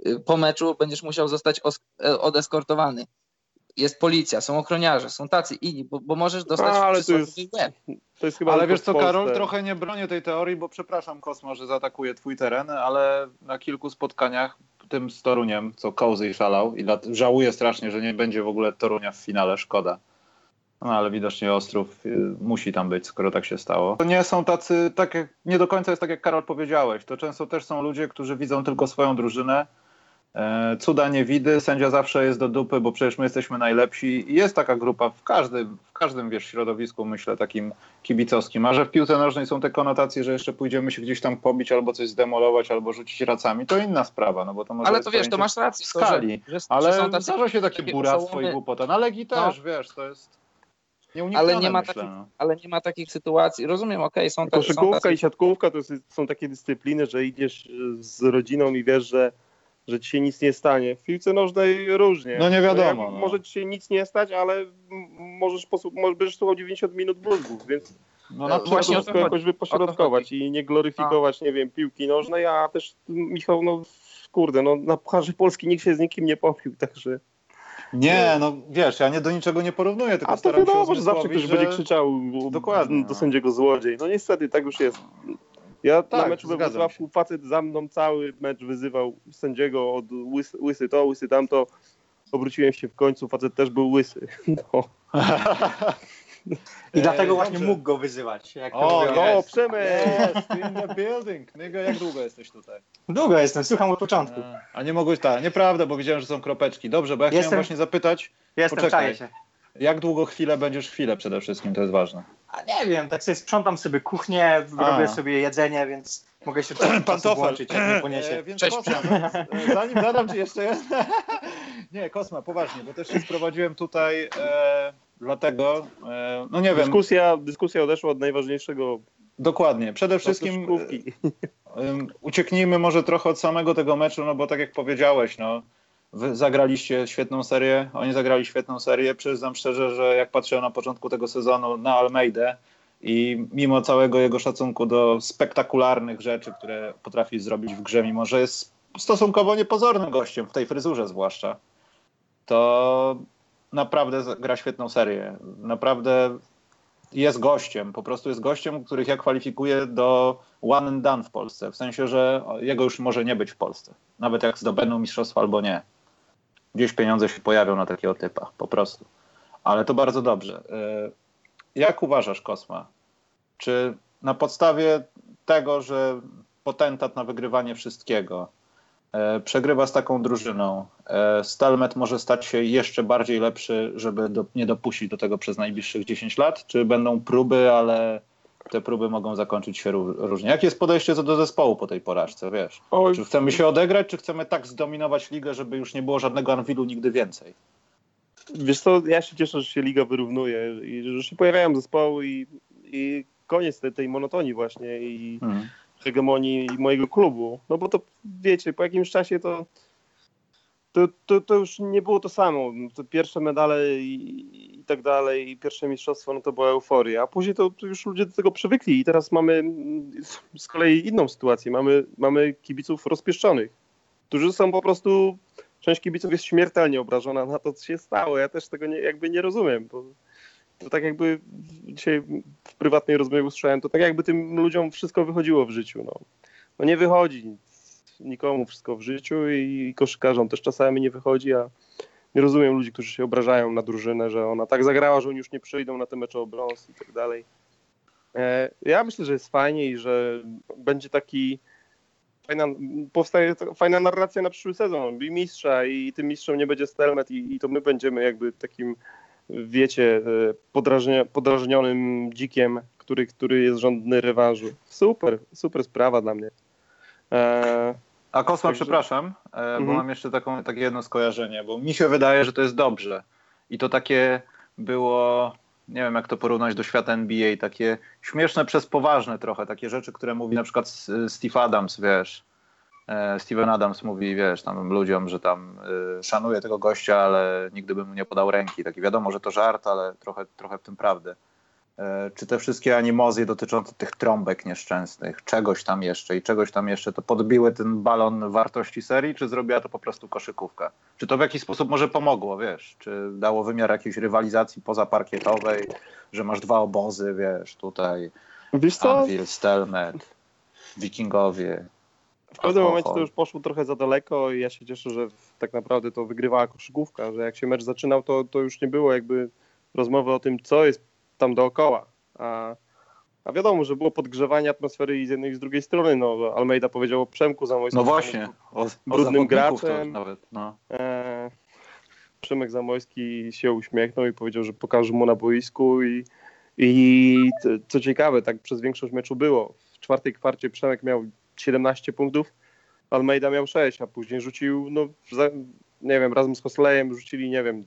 y, po meczu będziesz musiał zostać os- e, odeskortowany. Jest policja, są ochroniarze, są tacy inni, bo, bo możesz dostać A, ale to jest-. To jest chyba Ale wiesz co. Karol, trochę nie bronię tej teorii, bo przepraszam Kosmo, że zaatakuję twój teren, ale na kilku spotkaniach, tym z Toruniem, co Kołzy szalał i żałuję strasznie, że nie będzie w ogóle Torunia w finale, szkoda. No ale widocznie Ostrów y, musi tam być, skoro tak się stało. To nie są tacy, tak jak, nie do końca jest tak jak Karol powiedziałeś, to często też są ludzie, którzy widzą tylko swoją drużynę, E, Cuda nie widy, sędzia zawsze jest do dupy, bo przecież my jesteśmy najlepsi. I jest taka grupa w każdym, w każdym wiesz, środowisku, myślę, takim kibicowskim. A że w piłce nożnej są te konotacje, że jeszcze pójdziemy się gdzieś tam pobić, albo coś zdemolować, albo rzucić racami, to inna sprawa, no bo to może Ale to wiesz, to masz rację. w to, że- skali. że, że Ale są tacy, zdarza się takie buractwo i głupota. Na Legii No. też, wiesz, to jest Ale nie ma myślę. takich- no. ale nie ma takich sytuacji. Rozumiem, okej, są, ta, są Koszykówka tacy, i siatkówka to są takie dyscypliny, że idziesz y, z rodziną i wiesz, że, że ci się nic nie stanie. W piłce nożnej różnie. No nie wiadomo, jak no. Może ci się nic nie stać, ale możesz, posłu- możesz słuchał 90 minut mózgów, więc No, No na właśnie to jakoś wypośrodkować i nie gloryfikować, nie wiem, piłki nożnej, a też Michał, no kurde, no na Pucharze Polski nikt się z nikim nie popił, także... Nie, no wiesz, ja nie do niczego nie porównuję, tylko A to wiadomo, że zawsze ktoś będzie że- krzyczał Dokładnie, do no. sędziego złodziej. No niestety, tak już jest. Ja Tak, na meczu we Wrocławku facet za mną cały mecz wyzywał sędziego od łysy, łysy to, łysy tamto. Obróciłem się w końcu, facet też był łysy. [laughs] No. [laughs] I dlatego E, właśnie dobrze. mógł go wyzywać. O, mówią. no, yes. Przemek! Yes, in the building. Nigga, jak długo jesteś tutaj? Długo jestem, słucham od początku. A, a nie mogłeś, tak, nieprawda, bo widziałem, że są kropeczki. Dobrze, bo ja chciałem Jestem- właśnie zapytać, Jestem, poczekaj. się. jak długo chwilę będziesz chwilę przede wszystkim, to jest ważne. A nie wiem, tak sobie sprzątam sobie kuchnię, A. robię sobie jedzenie, więc mogę się czasem czasu włączyć, jak mnie E, poniesie. więc Cześć. Kosma, e, zanim zadam ci jeszcze jedno... [laughs] Nie, Kosma, poważnie, bo też się sprowadziłem tutaj e, dlatego, e, no nie wiem, Dyskusja, dyskusja odeszła od najważniejszego. dokładnie, przede wszystkim. Ym, Ucieknijmy może trochę od samego tego meczu, no bo tak jak powiedziałeś, no, wy zagraliście świetną serię, oni zagrali świetną serię. Przyznam szczerze, że jak patrzyłem na początku tego sezonu na Almeidę i mimo całego jego szacunku do spektakularnych rzeczy, które potrafi zrobić w grze, mimo że jest stosunkowo niepozornym gościem, w tej fryzurze zwłaszcza, to naprawdę gra świetną serię. Naprawdę jest gościem, po prostu jest gościem, których ja kwalifikuję do one and done w Polsce. W sensie, że jego już może nie być w Polsce. Nawet jak zdobędą mistrzostwo albo nie. Gdzieś pieniądze się pojawią na takiego typa, po prostu. Ale to bardzo dobrze. E, Jak uważasz, Kosma? Czy na podstawie tego, że potentat na wygrywanie wszystkiego przegrywa z taką drużyną, e, Stalmet może stać się jeszcze bardziej lepszy, żeby do, nie dopuścić do tego przez najbliższych 10 lat? Czy będą próby, ale te próby mogą zakończyć się ró- różnie? Jakie jest podejście co do zespołu po tej porażce, wiesz? Oj, Czy chcemy się odegrać, czy chcemy tak zdominować ligę, żeby już nie było żadnego Anwilu nigdy więcej? Wiesz co, ja się cieszę, że się liga wyrównuje i że się pojawiają zespoły i, i koniec tej, tej monotonii właśnie i Hmm. Hegemonii mojego klubu. No bo to wiecie, po jakimś czasie to to, to, to już nie było to samo. To pierwsze medale i, i tak dalej, i pierwsze mistrzostwo, no to była euforia. A później to, to już ludzie do tego przywykli i teraz mamy z kolei inną sytuację. Mamy, mamy kibiców rozpieszczonych, którzy są po prostu część kibiców jest śmiertelnie obrażona na to, co się stało. Ja też tego nie, jakby nie rozumiem. Bo to tak jakby dzisiaj w prywatnej rozmowie usłyszałem, to tak jakby tym ludziom wszystko wychodziło w życiu. No, no nie wychodzi nic, nikomu wszystko w życiu i koszykarzom też czasami nie wychodzi, a nie rozumiem ludzi, którzy się obrażają na drużynę, że ona tak zagrała, że oni już nie przyjdą na te mecze o brąz i tak dalej. E, Ja myślę, że jest fajnie i że będzie taki fajna, powstaje fajna narracja na przyszły sezon i mistrza i tym mistrzem nie będzie Stelmet i, i to my będziemy jakby takim wiecie, e, podrażnia, podrażnionym dzikiem, który, który jest żądny rewanżu. Super, super sprawa dla mnie. E, A Kosma, Także- przepraszam, e, bo Mhm. mam jeszcze taką, takie jedno skojarzenie, bo mi się wydaje, że to jest dobrze. I to takie było, nie wiem jak to porównać do świata NBA, takie śmieszne przez poważne trochę, takie rzeczy, które mówi na przykład Steve Adams, wiesz. E, Steven Adams mówi, wiesz, tam ludziom, że tam y, szanuje tego gościa, ale nigdy bym mu nie podał ręki. Taki wiadomo, że to żart, ale trochę, trochę w tym prawdy. E, czy te wszystkie animozje dotyczące tych trąbek nieszczęsnych, czegoś tam jeszcze i czegoś tam jeszcze, to podbiły ten balon wartości serii, czy zrobiła to po prostu koszykówka? Czy to w jakiś sposób może pomogło, wiesz? Czy dało wymiar jakiejś rywalizacji pozaparkietowej, że masz dwa obozy, wiesz, tutaj wiesz co, Anvil, Stelmet, Wikingowie. W pewnym momencie to już poszło trochę za daleko i ja się cieszę, że tak naprawdę to wygrywała koszykówka, że jak się mecz zaczynał, to, to już nie było jakby rozmowy o tym, co jest tam dookoła. A, a wiadomo, że było podgrzewanie atmosfery i z jednej i z drugiej strony. No, Almeida powiedział o Przemku Zamojskim. No właśnie, o, o brudnym to graczem. Nawet, no. E, Przemek Zamojski się uśmiechnął i powiedział, że pokaże mu na boisku i, i co ciekawe, tak przez większość meczu było. W czwartej kwarcie Przemek miał 17 punktów, Almeida miał 6, a później rzucił, no nie wiem, razem z Hoslejem rzucili, nie wiem,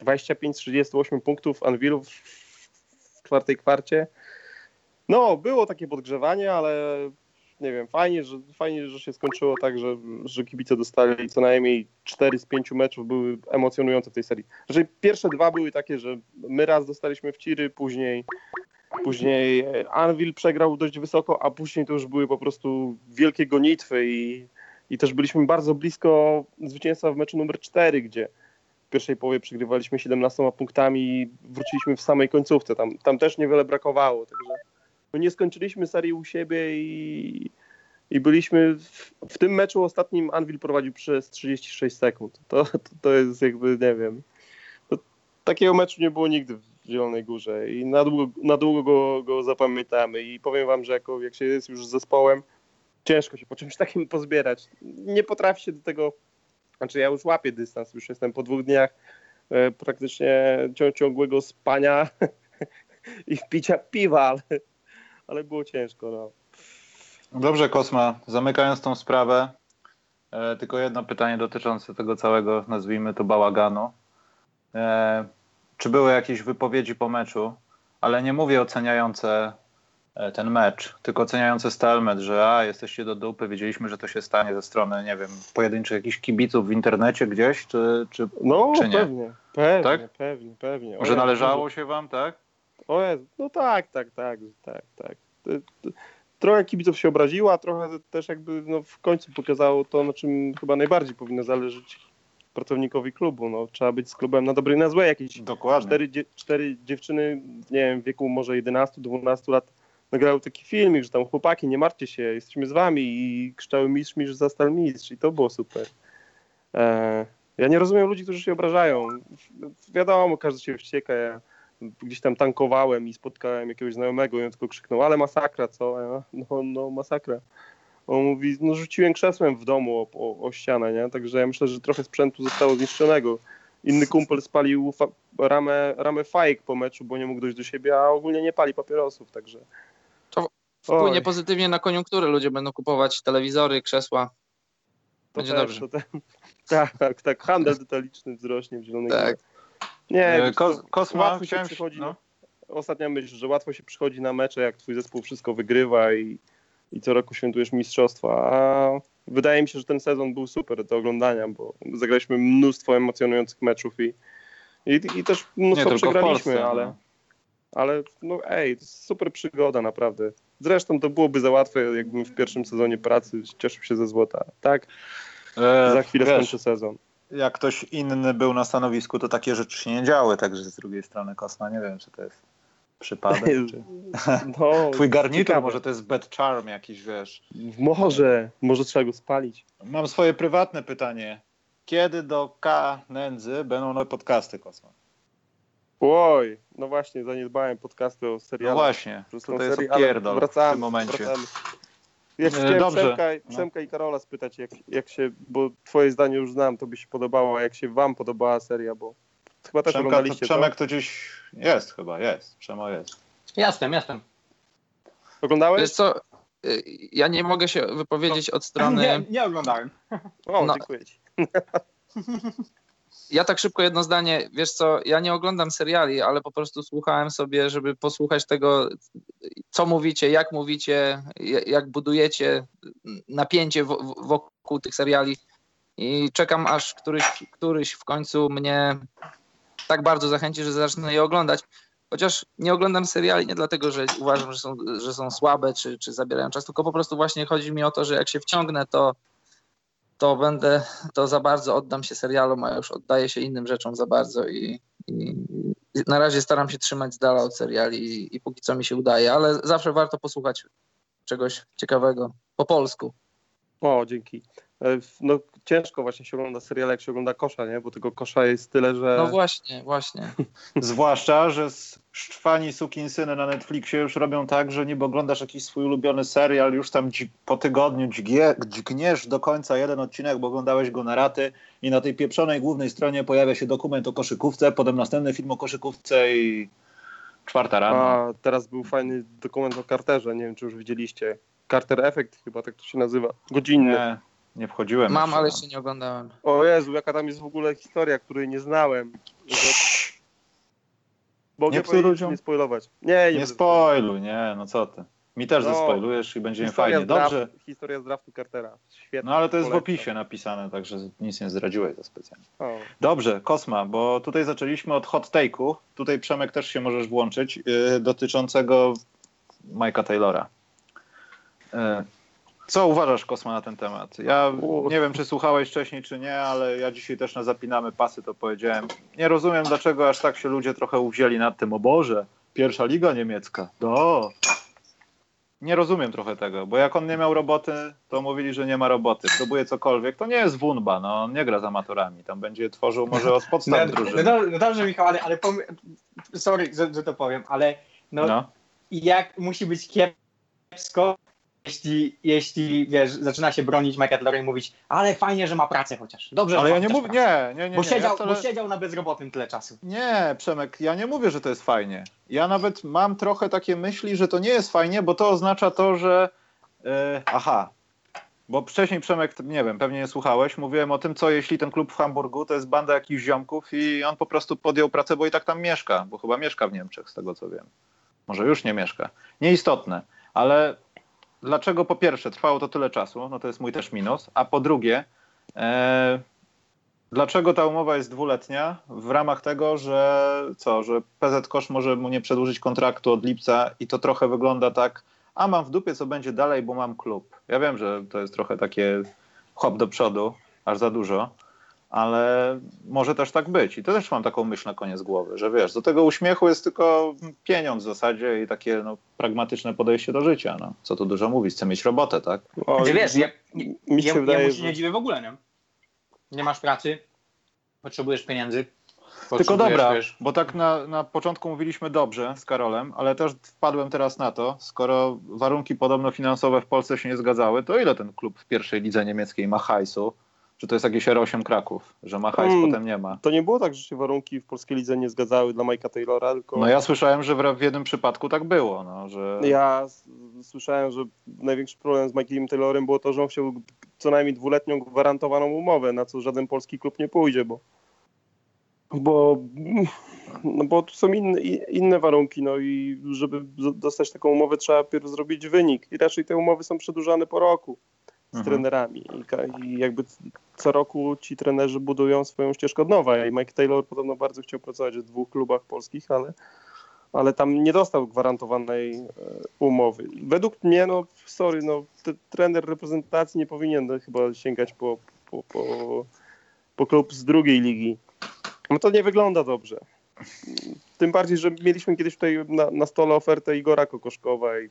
25-38 punktów Anwilu w, w czwartej kwarcie. No, było takie podgrzewanie, ale nie wiem, fajnie, że, fajnie, że się skończyło tak, że, że kibice dostali co najmniej 4 z 5 meczów były emocjonujące w tej serii. Znaczy pierwsze dwa były takie, że my raz dostaliśmy w ciry, później Później Anvil przegrał dość wysoko, a później to już były po prostu wielkie gonitwy i, i też byliśmy bardzo blisko zwycięstwa w meczu numer 4, gdzie w pierwszej połowie przegrywaliśmy 17 punktami i wróciliśmy w samej końcówce. Tam, tam też niewiele brakowało, także no nie skończyliśmy serii u siebie i, i byliśmy w, w tym meczu ostatnim Anvil prowadził przez 36 sekund. To, to, to jest jakby, nie wiem, to, takiego meczu nie było nigdy Zielonej Górze i na długo, na długo go, go zapamiętamy i powiem wam, że jako, jak się jest już z zespołem, ciężko się po czymś takim pozbierać. Nie potrafi się do tego, znaczy ja już łapię dystans, już jestem po dwóch dniach e, praktycznie ciągłego spania [laughs] i picia piwa, ale, ale było ciężko. No. Dobrze, Kosma, zamykając tą sprawę, e, tylko jedno pytanie dotyczące tego całego, nazwijmy to bałaganu. E, czy były jakieś wypowiedzi po meczu, ale nie mówię oceniające e, ten mecz, tylko oceniające stalement, że a, jesteście do dupy, wiedzieliśmy, że to się stanie ze strony, nie wiem, pojedynczych jakichś kibiców w internecie gdzieś, czy, czy, No czy nie? pewnie, pewnie, Tak? pewnie, pewnie. O Że należało się wam, tak? O Jezu, no tak, tak, tak, tak, tak. Trochę kibiców się obraziło, a trochę też jakby no, w końcu pokazało to, na czym chyba najbardziej powinno zależeć pracownikowi klubu. No, trzeba być z klubem na dobrej, na złej. Jakieś Dokładnie. cztery, cztery dziewczyny, nie wiem, w wieku może 11-12 lat nagrały taki filmik, że tam chłopaki, nie martwcie się, jesteśmy z wami i krzyczały mistrz, mistrz, zastal mistrz i to było super. E, ja nie rozumiem ludzi, którzy się obrażają. Wiadomo, każdy się wścieka. Ja gdzieś tam tankowałem i spotkałem jakiegoś znajomego i on tylko krzyknął, ale masakra, co? Ja, no, no masakra. On mówi, no rzuciłem krzesłem w domu o, o, o ścianę, nie? Także ja myślę, że trochę sprzętu zostało zniszczonego. Inny kumpel spalił fa- ramę, ramę fajek po meczu, bo nie mógł dojść do siebie, a ogólnie nie pali papierosów, także... To Wpłynie Oj, pozytywnie na koniunkturę. Ludzie będą kupować telewizory, krzesła. to będzie też, dobrze. To ten, [laughs] tak, tak, tak, handel detaliczny wzrośnie w Zielonej Tak. Górze. Nie, E, co, Kosma, łatwo się przychodzi, no. ostatnia myśl, że łatwo się przychodzi na mecze, jak twój zespół wszystko wygrywa i, i co roku świętujesz mistrzostwa. A wydaje mi się, że ten sezon był super do oglądania, bo zagraliśmy mnóstwo emocjonujących meczów i, i, i też mnóstwo w przegraliśmy, Polsce, ale, no. ale no ej, super przygoda naprawdę. Zresztą to byłoby za łatwe, jakbym w pierwszym sezonie pracy cieszył się ze złota. Tak, E, za chwilę wiesz, skończę sezon. jak ktoś inny był na stanowisku, to takie rzeczy się nie działy, także z drugiej strony Kosma, nie wiem, czy to jest przypadek, czy... [laughs] No, [laughs] Twój garnitur, ciekawe. może to jest bad charm jakiś, wiesz. Może, może trzeba go spalić. Mam swoje prywatne pytanie. Kiedy do K Nędzy będą nowe podcasty, Kosma? Oj, no właśnie, zaniedbałem podcasty o No serialach. właśnie, tutaj jest serię, ale opierdol w wracamy, tym momencie. Wracamy. Ja E, chciałem dobrze. Przemka, No. Przemka i Karola spytać, jak, jak się, bo twoje zdanie już znam, to by się podobało, a jak się wam podobała seria, bo chyba też Przemka, to, oglądaliście Przemek to gdzieś jest chyba, jest. Przemo jest. Jasnem. to. Oglądałeś? Wiesz co, y, ja nie mogę się wypowiedzieć od strony... [laughs] Nie, nie oglądałem. O, no. dziękuję ci. Ja tak szybko jedno zdanie, wiesz co, ja nie oglądam seriali, ale po prostu słuchałem sobie, żeby posłuchać tego, co mówicie, jak mówicie, ja- jak budujecie napięcie wo- wo- wokół tych seriali i czekam aż któryś, któryś w końcu mnie tak bardzo zachęci, że zacznę je oglądać. Chociaż nie oglądam seriali nie dlatego, że uważam, że są, że są słabe czy, czy zabierają czas, tylko po prostu właśnie chodzi mi o to, że jak się wciągnę, to to będę, to za bardzo oddam się serialom, a już oddaję się innym rzeczom za bardzo i, i na razie staram się trzymać z dala od seriali i, i póki co mi się udaje, ale zawsze warto posłuchać czegoś ciekawego po polsku. O, dzięki. E, No ciężko właśnie się ogląda seriale, jak się ogląda kosza, nie? Bo tego kosza jest tyle, że... No właśnie, właśnie. [laughs] Zwłaszcza, że szczwani sukinsyny na Netflixie już robią tak, że niby oglądasz jakiś swój ulubiony serial, już tam dzi- po tygodniu dźgie, dźgniesz do końca jeden odcinek, bo oglądałeś go na raty i na tej pieprzonej głównej stronie pojawia się dokument o koszykówce, potem następny film o koszykówce i czwarta rano. A teraz był fajny dokument o Carterze, nie wiem, czy już widzieliście. Carter Effect chyba tak to się nazywa. Godzinny. Nie, nie wchodziłem. Mam, jeszcze, ale no. jeszcze nie oglądałem. O Jezu, jaka tam jest w ogóle historia, której nie znałem. Mogę Nie psuj ludziom. nie spoilować. Nie, nie, Nie spoiluj, nie, no co ty. Mi też No, zaspoilujesz i będzie fajnie. draft- Dobrze. Historia z draftu Cartera. Świetnie. No ale to jest w polecam. opisie napisane, także nic nie zdradziłeś za specjalnie. O. Dobrze, Kosma, bo tutaj zaczęliśmy od hot take'u. Tutaj Przemek też się możesz włączyć, yy, dotyczącego Mike'a Taylora. Yy, co uważasz, Kosma, na ten temat? Ja nie wiem, czy słuchałeś wcześniej, czy nie, ale ja dzisiaj też na Zapinamy Pasy to powiedziałem. Nie rozumiem, dlaczego aż tak się ludzie trochę uwzięli nad tym, o Boże, pierwsza liga niemiecka, do. Nie rozumiem trochę tego, bo jak on nie miał roboty, to mówili, że nie ma roboty. Próbuje cokolwiek. To nie jest Wunba, no on nie gra z amatorami. Tam będzie tworzył może od podstaw no, drużyny. no, no dobrze, Michał, ale, ale pom- sorry, że, że to powiem, ale no, No. jak musi być kiepsko, jeśli, jeśli wiesz, zaczyna się bronić Mike Adler i mówić, ale fajnie, że ma pracę chociaż. Dobrze, Ale ja nie mówię, nie, nie, nie. Bo, nie. siedział, ja wcale... bo siedział na bezrobotnym tyle czasu. Nie, Przemek, ja nie mówię, że to jest fajnie. Ja nawet mam trochę takie myśli, że to nie jest fajnie, bo to oznacza to, że. e, aha. Bo wcześniej, Przemek, nie wiem, pewnie nie słuchałeś, mówiłem o tym, co jeśli ten klub w Hamburgu to jest banda jakichś ziomków i on po prostu podjął pracę, bo i tak tam mieszka, bo chyba mieszka w Niemczech, z tego co wiem. Może już nie mieszka. Nieistotne, ale dlaczego po pierwsze trwało to tyle czasu, no to jest mój też minus, a po drugie, e, Dlaczego ta umowa jest dwuletnia? W ramach tego, że co, że PZ Kosz może mu nie przedłużyć kontraktu od lipca i to trochę wygląda tak, a mam w dupie, co będzie dalej, bo mam klub. Ja wiem, że to jest trochę takie hop do przodu, aż za dużo, ale może też tak być. I to też mam taką myśl na koniec głowy, że wiesz, do tego uśmiechu jest tylko pieniądz w zasadzie i takie no, pragmatyczne podejście do życia. No. Co tu dużo mówić, chcę mieć robotę, tak? O, Znaczy, wiesz, ja, mi się ja, wydaje, ja mu się że- nie dziwię w ogóle, nie? Nie masz pracy, potrzebujesz pieniędzy. Tylko dobra, wiesz, bo tak na, na początku mówiliśmy dobrze z Karolem, ale też wpadłem teraz na to, skoro warunki podobno finansowe w Polsce się nie zgadzały, to ile ten klub w pierwszej lidze niemieckiej ma hajsu? Czy to jest jakieś R8 Kraków, że ma hajs, Mm. potem nie ma? To nie było tak, że się warunki w polskiej lidze nie zgadzały dla Mike'a Taylora, tylko No ja słyszałem, że w, w jednym przypadku tak było, no, że... ja słyszałem, że największy problem z Mike'em Taylorem było to, że on chciał co najmniej dwuletnią gwarantowaną umowę, na co żaden polski klub nie pójdzie, bo bo, no bo tu są inne, inne warunki, no i żeby dostać taką umowę trzeba pierw zrobić wynik i raczej te umowy są przedłużane po roku z Mhm. trenerami I, i jakby co roku ci trenerzy budują swoją ścieżkę od nowa i Mike Taylor podobno bardzo chciał pracować w dwóch klubach polskich, ale, ale tam nie dostał gwarantowanej e, umowy. Według mnie, no sorry, no trener reprezentacji nie powinien no, chyba sięgać po, po, po, po klub z drugiej ligi. No to nie wygląda dobrze. Tym bardziej, że mieliśmy kiedyś tutaj na, na stole ofertę Igora Kokoszkowa i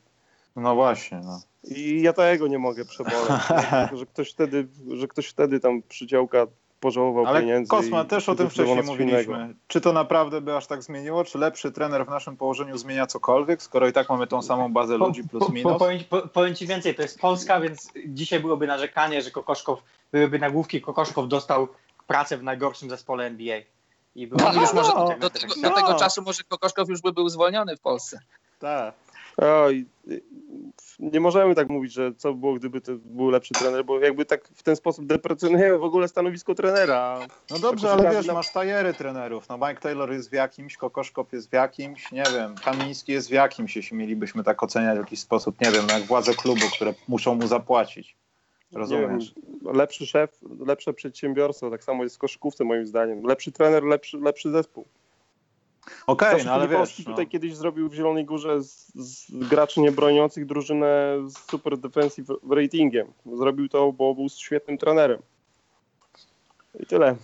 No właśnie, no. i ja tego nie mogę przeboleć, [laughs] że- że ktoś wtedy, że ktoś wtedy tam przydziałka pożałował Ale pieniędzy. Kosma, też o tym wcześniej coś innego. mówiliśmy. Czy to naprawdę by aż tak zmieniło? Czy lepszy trener w naszym położeniu zmienia cokolwiek, skoro i tak mamy tą samą bazę ludzi plus Po, minus? powiem, po, powiem ci więcej, to jest Polska, więc dzisiaj byłoby narzekanie, że Kokoszkow, byłyby nagłówki, Kokoszkow dostał pracę w najgorszym zespole NBA. I było No, już może, no, do, tego, no. do tego czasu może Kokoszkow już by był zwolniony w Polsce. Tak. Oj, nie możemy tak mówić, że co by było, gdyby to był lepszy trener, bo jakby tak w ten sposób deprecjonujemy w ogóle stanowisko trenera. No dobrze, Tak ale wiesz, na- masz tajery trenerów. No Mike Taylor jest w jakimś, Kokoszkop jest w jakimś, nie wiem, Kamiński jest w jakimś, jeśli mielibyśmy tak oceniać w jakiś sposób, nie wiem, jak władze klubu, które muszą mu zapłacić. Rozumiesz? Wiem, lepszy szef, lepsze przedsiębiorstwo, tak samo jest w koszykówce moim zdaniem. Lepszy trener, lepszy, lepszy zespół. Okej, Zawsze no ale wiesz, no, tutaj kiedyś zrobił w Zielonej Górze z, z graczy niebroniących drużynę z super defensive ratingiem. Zrobił to, bo był świetnym trenerem. I tyle.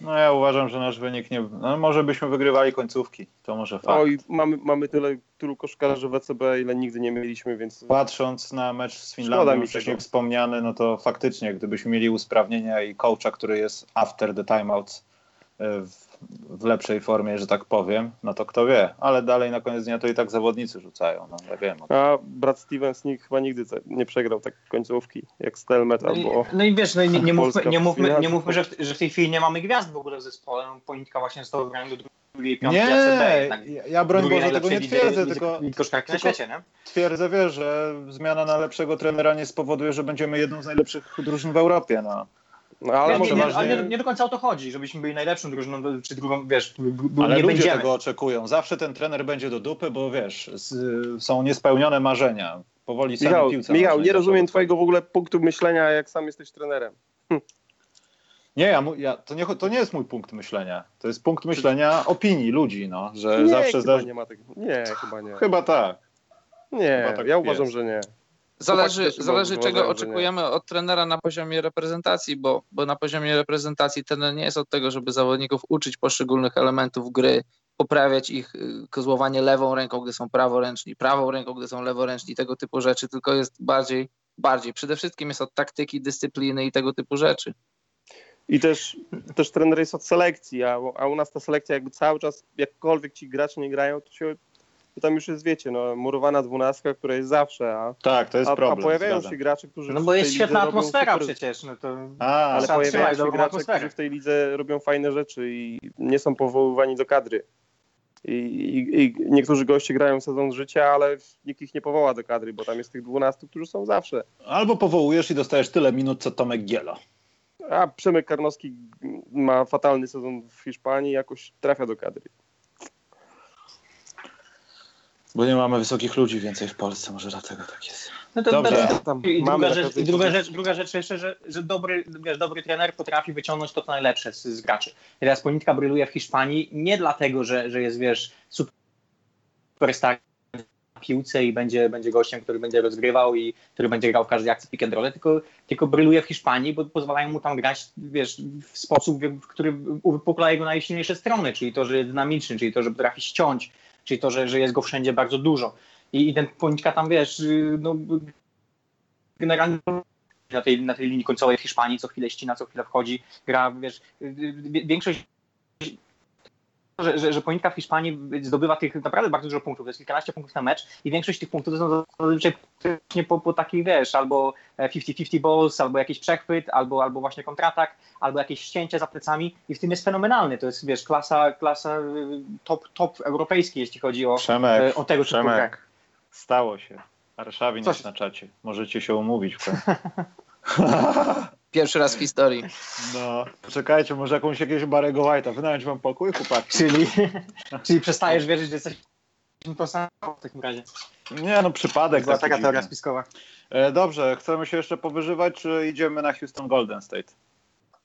no ja uważam, że nasz wynik nie... No może byśmy wygrywali końcówki, to może fakt. Oj, mamy, mamy tyle tylu koszkarzy w ECB, ile nigdy nie mieliśmy, więc Patrząc na mecz z Finlandią, wcześniej tego. wspomniany, no to faktycznie, gdybyśmy mieli usprawnienia i coacha, który jest after the timeouts y, w, w lepszej formie, że tak powiem, no to kto wie. Ale dalej na koniec dnia to i tak zawodnicy rzucają, no ja wiem. A brat Stevens nikt chyba nigdy te- nie przegrał tak końcówki, jak Stelmet No i, albo... no i wiesz, no i nie, nie, mówmy, nie, mówmy, nie mówmy że, w, że w tej chwili nie mamy gwiazd w ogóle w zespole. No, Polityka właśnie wybrana do drugiej piątki Nie, ACB, ja- ja broń Boże tego nie twierdzę, tylko koszkarki na tylko- świecie, nie? twierdzę, wiesz, że zmiana na lepszego trenera nie spowoduje, że będziemy jedną z najlepszych drużyn w Europie, no. No, Ale, nie, może nie, nie, nie do końca o to chodzi, żebyśmy byli najlepszą drużyną, czy drugą, wiesz, Ale nie ludzie będziemy. tego oczekują. Zawsze ten trener będzie do dupy, bo wiesz, z, są niespełnione marzenia. Powoli sami Michał, piłce Michał nie rozumiem twojego w ogóle punktu myślenia, jak sam jesteś trenerem. Nie, ja, ja, to, nie, to nie jest mój punkt myślenia. To jest punkt myślenia opinii ludzi, no, że Nie, zawsze chyba zdarzy... nie ma tego. Nie, chyba nie. Chyba tak. Nie, chyba tak ja uważam, jest. że nie. Zależy, zależy czego oczekujemy od trenera na poziomie reprezentacji, bo, bo na poziomie reprezentacji trener nie jest od tego, żeby zawodników uczyć poszczególnych elementów gry, poprawiać ich y, kozłowanie lewą ręką, gdy są praworęczni, prawą ręką, gdy są leworęczni, tego typu rzeczy, tylko jest bardziej, bardziej. Przede wszystkim jest od taktyki, dyscypliny i tego typu rzeczy. I też, też trener jest od selekcji, a, a u nas ta selekcja jakby cały czas, jakkolwiek ci gracze nie grają, to się to tam już jest, wiecie, no, murowana dwunastka, która jest zawsze, a, Tak, to jest a, a problem. pojawiają zgadzam. się gracze, którzy No w bo tej jest lidze świetna robią atmosfera super- przecież, no to... A, Ale pojawiają się gracze, atmosferę. którzy w tej lidze robią fajne rzeczy i nie są powoływani do kadry. I, i, I niektórzy goście grają sezon życia, ale nikt ich nie powoła do kadry, bo tam jest tych 12, którzy są zawsze. Albo powołujesz i dostajesz tyle minut, co Tomek Giela. A Przemek Karnowski ma fatalny sezon w Hiszpanii i jakoś trafia do kadry. Bo nie mamy wysokich ludzi więcej w Polsce, może dlatego tak jest. No to, Dobrze. Tam I, druga rzecz, i druga, rzecz, druga rzecz jeszcze, że, że dobry, wiesz, dobry trener potrafi wyciągnąć to, co najlepsze z, z graczy. Teraz Ponitka bryluje w Hiszpanii nie dlatego, że, że jest, wiesz, superstar w piłce i będzie, będzie gościem, który będzie rozgrywał i który będzie grał w każdej akcji pick and roll, tylko, tylko bryluje w Hiszpanii, bo pozwalają mu tam grać, wiesz, w sposób, w który uwypukla jego najsilniejsze strony, czyli to, że jest dynamiczny, czyli to, że potrafi ściąć, czyli to, że, że jest go wszędzie bardzo dużo. I, i ten Ponitka tam, wiesz, y, no, generalnie na tej, na tej linii końcowej w Hiszpanii co chwilę ścina, co chwilę wchodzi, gra, wiesz, y, y, większość że, że, że w Hiszpanii zdobywa tych naprawdę bardzo dużo punktów, to jest kilkanaście punktów na mecz i większość tych punktów to są zazwyczaj po, po takich, wiesz, albo 50-50 balls, albo jakiś przechwyt, albo, albo właśnie kontratak, albo jakieś ścięcie za plecami i w tym jest fenomenalny, to jest, wiesz, klasa, klasa y, top, top europejskiej, jeśli chodzi o, Przemek, e, o tego grę. Przemek, stało się. Warszawin Co jest się- na czacie. Możecie się umówić. w końcu. [laughs] Pierwszy raz w historii. No, poczekajcie, może jakąś jakiegoś Barego White'a. Wynająć wam pokój, chłopaki. Czyli, [laughs] czyli przestajesz wierzyć, że jesteś to samo w takim razie. Nie no, przypadek Była taka teoria dziwny. spiskowa. E, Dobrze, chcemy się jeszcze powyżywać, czy idziemy na Houston Golden State?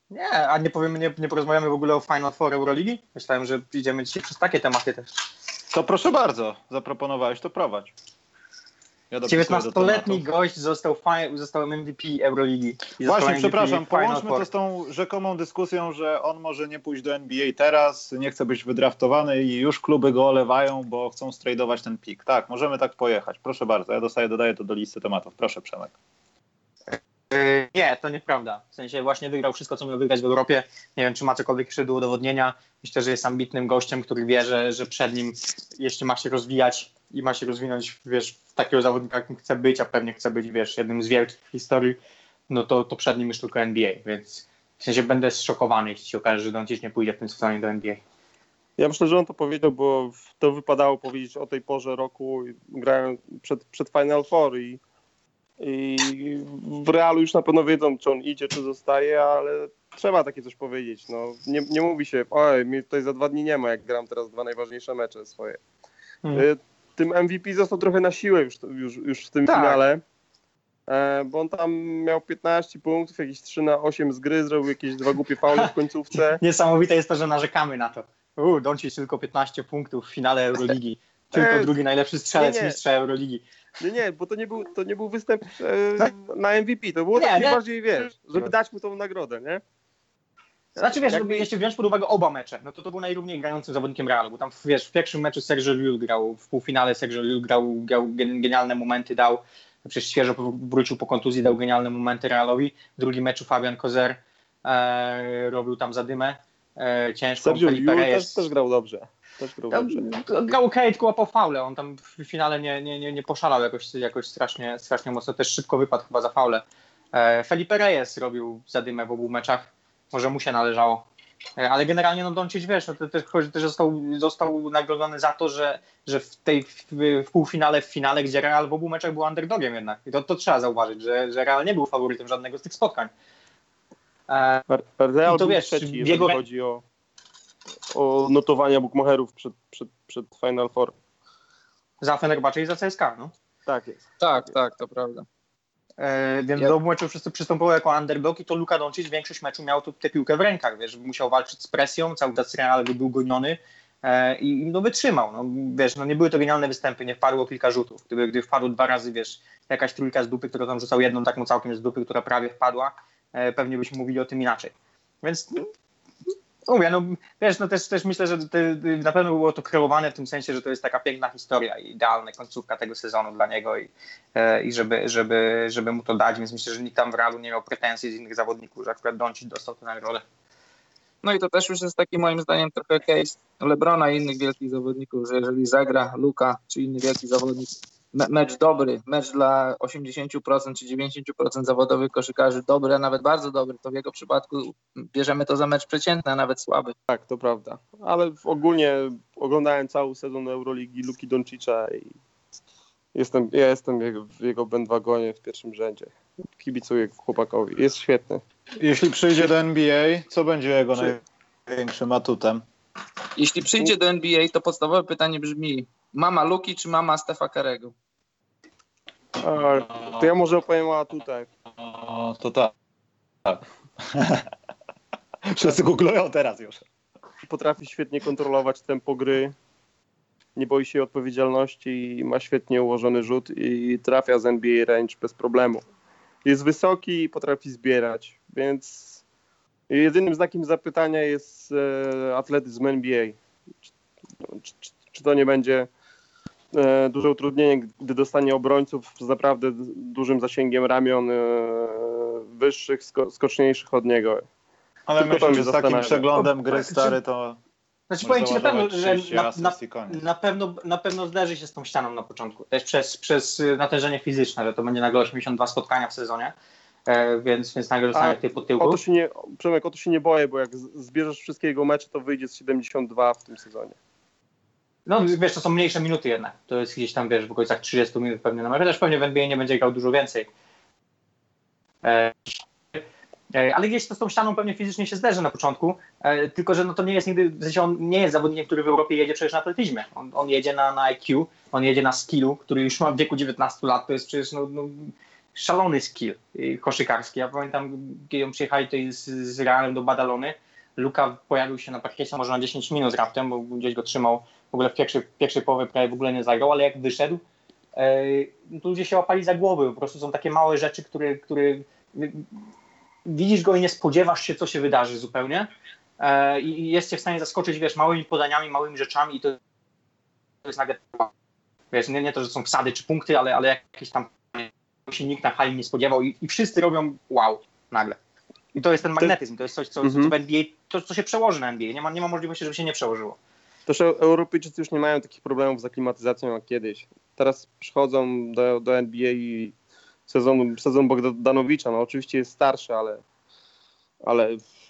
Nie, a nie powiemy, nie, nie porozmawiamy w ogóle o Final Four Euroligi? Myślałem, że idziemy dzisiaj przez takie tematy też. To proszę bardzo, zaproponowałeś, to prowadź. Ja dopisuję do 19-letni tematu. gość został, został MVP Euroligi. Właśnie, MVP przepraszam, połączmy to z tą rzekomą dyskusją, że on może nie pójść do NBA teraz, nie chce być wydraftowany i już kluby go olewają, bo chcą stradować ten pik. Tak, możemy tak pojechać. Proszę bardzo, ja dostaję, dodaję to do listy tematów. Proszę, Przemek. Yy, Nie, to nieprawda. W sensie właśnie wygrał wszystko, co miał wygrać w Europie. Nie wiem, czy ma cokolwiek jeszcze do udowodnienia. Myślę, że jest ambitnym gościem, który wie, że, że przed nim, jeśli ma się rozwijać i ma się rozwinąć, wiesz, w takiego zawodnika, jakim chce być, a pewnie chce być, wiesz, jednym z wielkich w historii, no to, to przed nim już tylko NBA, więc w sensie będę zszokowany, jeśli się okaże, że Doncic nie pójdzie w tym sezonie do NBA. Ja myślę, że on to powiedział, bo to wypadało powiedzieć o tej porze roku, grając przed, przed Final Four i, i w Realu już na pewno wiedzą, czy on idzie, czy zostaje, ale trzeba takie coś powiedzieć. No, nie, nie mówi się, oj, mnie tutaj za dwa dni nie ma, jak gram teraz dwa najważniejsze mecze swoje. Mhm. Tym MVP został trochę na siłę już, już, już w tym Tak. finale, e, bo on tam miał 15 punktów, jakieś 3 na 8 z gry, zrobił jakieś dwa głupie faule w [laughs] końcówce. Niesamowite jest to, że narzekamy na to. Uuu, Doncic tylko 15 punktów w finale Euroligi. [laughs] Tylko Ej, drugi najlepszy strzelec nie, nie. mistrza Euroligi. Nie, nie, bo to nie był, to nie był występ e, na MVP, to było Nie, takie nie. bardziej, wiesz, żeby dać mu tą nagrodę, nie? Znaczy wiesz, Jakby- jeśli wziąć pod uwagę oba mecze, no to to był najrówniej grającym zawodnikiem Realu, bo tam wiesz, w pierwszym meczu Sergio Llull grał, w półfinale Sergio Llull grał, grał gen- genialne momenty, dał, przecież świeżo wrócił po kontuzji, dał genialne momenty Realowi. W drugim meczu Fabian Kozer e, robił tam zadymę e, ciężką. Sergio Felipe Llull Reyes- też, też grał dobrze. Też grał Tam. Grał okej, tylko łapał faule. On tam w finale nie, nie, nie, nie poszalał jakoś, jakoś strasznie, strasznie mocno. Też szybko wypadł chyba za faule. E, Felipe Reyes robił zadymę w obu meczach. Może mu się należało. E, ale generalnie no Doncic, wiesz, no to też, chodzi- też został, został nagrodzony za to, że, że w tej w, w półfinale, w finale, gdzie Real w obu meczach był underdogiem jednak. I to, to trzeba zauważyć, że, że Real nie był faworytem żadnego z tych spotkań. E, Real I to był wiesz, trzeci, w jeżeli jego- chodzi o, o notowania bookmacherów przed, przed, przed Final Four. za Fenerbahce i za CSKA, no. Tak jest. Tak, tak, to prawda. E, więc Ja- do meczu wszyscy jako underdog i to Luka Doncic większość meczu miał tu tę piłkę w rękach, wiesz, musiał walczyć z presją, cały czas Real był goniony e, i no wytrzymał, no wiesz, no nie były to genialne występy, nie wpadło kilka rzutów, gdyby, gdyby wpadło dwa razy, wiesz, jakaś trójka z dupy, która tam rzucał jedną taką całkiem z dupy, która prawie wpadła, e, pewnie byśmy mówili o tym inaczej. Więc mówię, no wiesz, no też, też myślę, że te, na pewno było to kreowane w tym sensie, że to jest taka piękna historia i idealna końcówka tego sezonu dla niego i, e, i żeby, żeby, żeby mu to dać, więc myślę, że nikt tam w Realu nie miał pretensji z innych zawodników, że akurat Doncic dostał tę nagrodę. No i to też już jest taki moim zdaniem trochę case Lebrona i innych wielkich zawodników, że jeżeli zagra Luka czy inny wielki zawodnik mecz dobry, mecz dla 80% czy 90% zawodowych koszykarzy dobry, a nawet bardzo dobry, to w jego przypadku bierzemy to za mecz przeciętny, a nawet słaby. Tak, to prawda. Ale w- ogólnie oglądałem cały sezon Euroligi Luki Doncicza i jestem, ja jestem jego, w jego bandwagonie w pierwszym rzędzie. Kibicuję chłopakowi. Jest świetny. Jeśli przyjdzie do NBA, co będzie jego Czy- największym atutem? Jeśli przyjdzie do NBA, to podstawowe pytanie brzmi mama Luki czy mama Stefa Karego? A, to ja może opowiem o atutach. O, to tak. tak. [laughs] Wszyscy googlują teraz już. Potrafi świetnie kontrolować tempo gry. Nie boi się odpowiedzialności i ma świetnie ułożony rzut i trafia z NBA range bez problemu. Jest wysoki i potrafi zbierać, więc jedynym znakiem zapytania jest e, atletyzm NBA. Czy, czy, czy- to nie będzie duże utrudnienie, gdy dostanie obrońców z naprawdę dużym zasięgiem ramion e, wyższych, sko, skoczniejszych od niego. Ale Tylko myślę, że z takim przeglądem gry czy- stary to Znaczy powiem Ci na pewno, że 30 na, na, na, pewno, na pewno zderzy się z tą ścianą na początku. Też przez, przez natężenie fizyczne, że to będzie nagle 82 spotkania w sezonie, e, więc, więc nagle dostanie tej po O to się nie, Przemek, o to się nie boję, bo jak zbierzesz wszystkie jego mecze, to wyjdzie z 72 w tym sezonie. No wiesz, to są mniejsze minuty jednak. To jest gdzieś tam, wiesz, w okolicach 30 minut pewnie mecz. Też pewnie w NBA nie będzie grał dużo więcej. E, e, ale gdzieś to z tą ścianą pewnie fizycznie się zderzy na początku, e, tylko że no to nie jest nigdy, w sensie on nie jest zawodnikiem, który w Europie jedzie przecież na atletyzmie. On, on jedzie na, na IQ, on jedzie na skillu, który już ma w wieku 19 lat, to jest przecież no, no, szalony skill y, koszykarski. Ja pamiętam, kiedy przyjechali tutaj z, z Realem do Badalony, Luka pojawił się na parkiecie może na 10 minut raptem, bo gdzieś go trzymał w ogóle w pierwszej, pierwszej połowie prawie w ogóle nie zagrał, ale jak wyszedł, e, to ludzie się łapali za głowy. Po prostu są takie małe rzeczy, które, które y, widzisz go i nie spodziewasz się, co się wydarzy zupełnie. E, I i jest cię w stanie zaskoczyć, wiesz, małymi podaniami, małymi rzeczami i to, jest nagle wiesz, nie, nie to, że są wsady czy punkty, ale, ale jakieś tam się nikt na hali nie spodziewał i, i wszyscy robią wow nagle. I to jest ten magnetyzm, to jest coś, co, Mhm. co w NBA, to, co się przełoży na NBA. Nie ma, nie ma możliwości, żeby się nie przełożyło. Też Eu- Europejczycy już nie mają takich problemów z aklimatyzacją jak kiedyś. Teraz przychodzą do, do NBA i sezon, sezon Bogdanowicza, no oczywiście jest starszy, ale, ale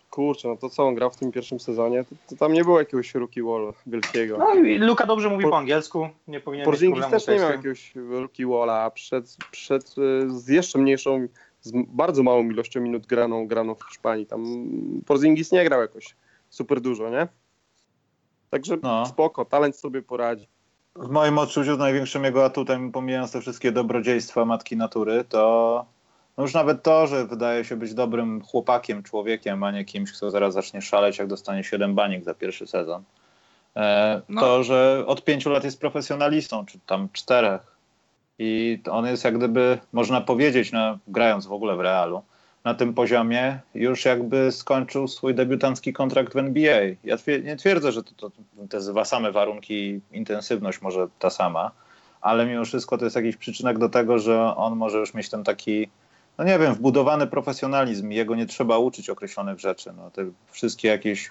kurczę, no to co on grał w tym pierwszym sezonie, to, to tam nie było jakiegoś rookie wall wielkiego. No i Luka dobrze mówi Por- po angielsku, nie powinien Porzingis mieć też nie miał jakiegoś rookie walla, a przed, przed y, z jeszcze mniejszą, z bardzo małą ilością minut graną, graną w Hiszpanii. Tam Porzingis nie grał jakoś super dużo, nie? Także No. spoko, talent sobie poradzi. W moim odczuciu największym jego atutem, pomijając te wszystkie dobrodziejstwa matki natury, to no już nawet to, że wydaje się być dobrym chłopakiem, człowiekiem, a nie kimś, kto zaraz zacznie szaleć, jak dostanie 7 banik za pierwszy sezon. E, No. To, że od pięciu lat jest profesjonalistą, czy tam czterech. I on jest jak gdyby, można powiedzieć, no, grając w ogóle w realu, na tym poziomie już jakby skończył swój debiutancki kontrakt w NBA. Ja twier- nie twierdzę, że to, to te same warunki intensywność może ta sama, ale mimo wszystko to jest jakiś przyczynek do tego, że on może już mieć ten taki, no nie wiem, wbudowany profesjonalizm jego nie trzeba uczyć określonych rzeczy. No, te wszystkie jakieś,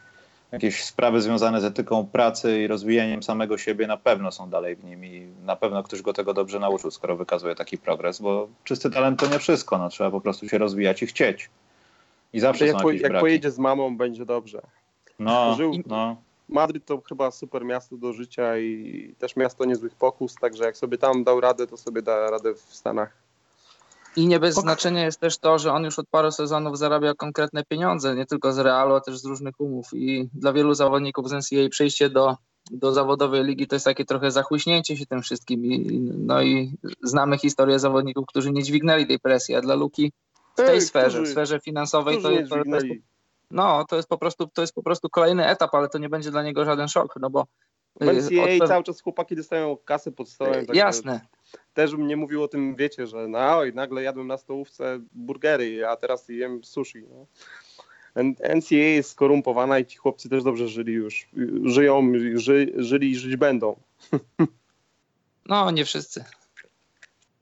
jakieś sprawy związane z etyką pracy i rozwijaniem samego siebie na pewno są dalej w nim i na pewno ktoś go tego dobrze nauczył, skoro wykazuje taki progres, bo czysty talent to nie wszystko, no, trzeba po prostu się rozwijać i chcieć. I zawsze jak, są po, jak braki. pojedzie z mamą, będzie dobrze. No, Żył- no. Madryt to chyba super miasto do życia i też miasto niezłych pokus, także jak sobie tam dał radę, to sobie da radę w Stanach. I nie bez znaczenia jest też to, że on już od paru sezonów zarabia konkretne pieniądze, nie tylko z Realu, a też z różnych umów. I dla wielu zawodników z NCAA przejście do, do zawodowej ligi to jest takie trochę zachłyśnięcie się tym wszystkim. I, no i znamy historię zawodników, którzy nie dźwignęli tej presji, a dla Luki w tej Ej, sferze, którzy- w sferze finansowej, to, to, to, jest, no, to jest po prostu to jest po prostu kolejny etap, ale to nie będzie dla niego żaden szok, no bo y, NCAA od- cały czas chłopaki dostają kasę pod stołem. także Jasne. Też bym nie mówił o tym, wiecie, że no oj, nagle jadłem na stołówce burgery, a teraz jem sushi. No. N- NCAA jest skorumpowana i ci chłopcy też dobrze żyli już. Żyją, ży, żyli i żyć będą. [laughs] No, nie wszyscy.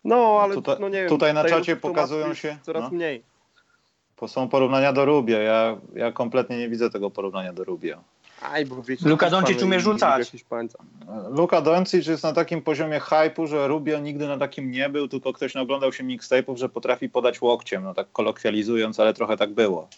No, ale Tutaj- no nie wiem. tutaj na czacie pokazują się, Coraz no. mniej. Bo są porównania do Rubia. Ja, ja kompletnie nie widzę tego porównania do Rubia. Aj, bo wiecie, Luka Doncic umie rzucać. Luka Doncic jest na takim poziomie hypu, że Rubio nigdy na takim nie był, tylko ktoś naglądał się mixtape'ów, że potrafi podać łokciem, no tak kolokwializując, ale trochę tak było.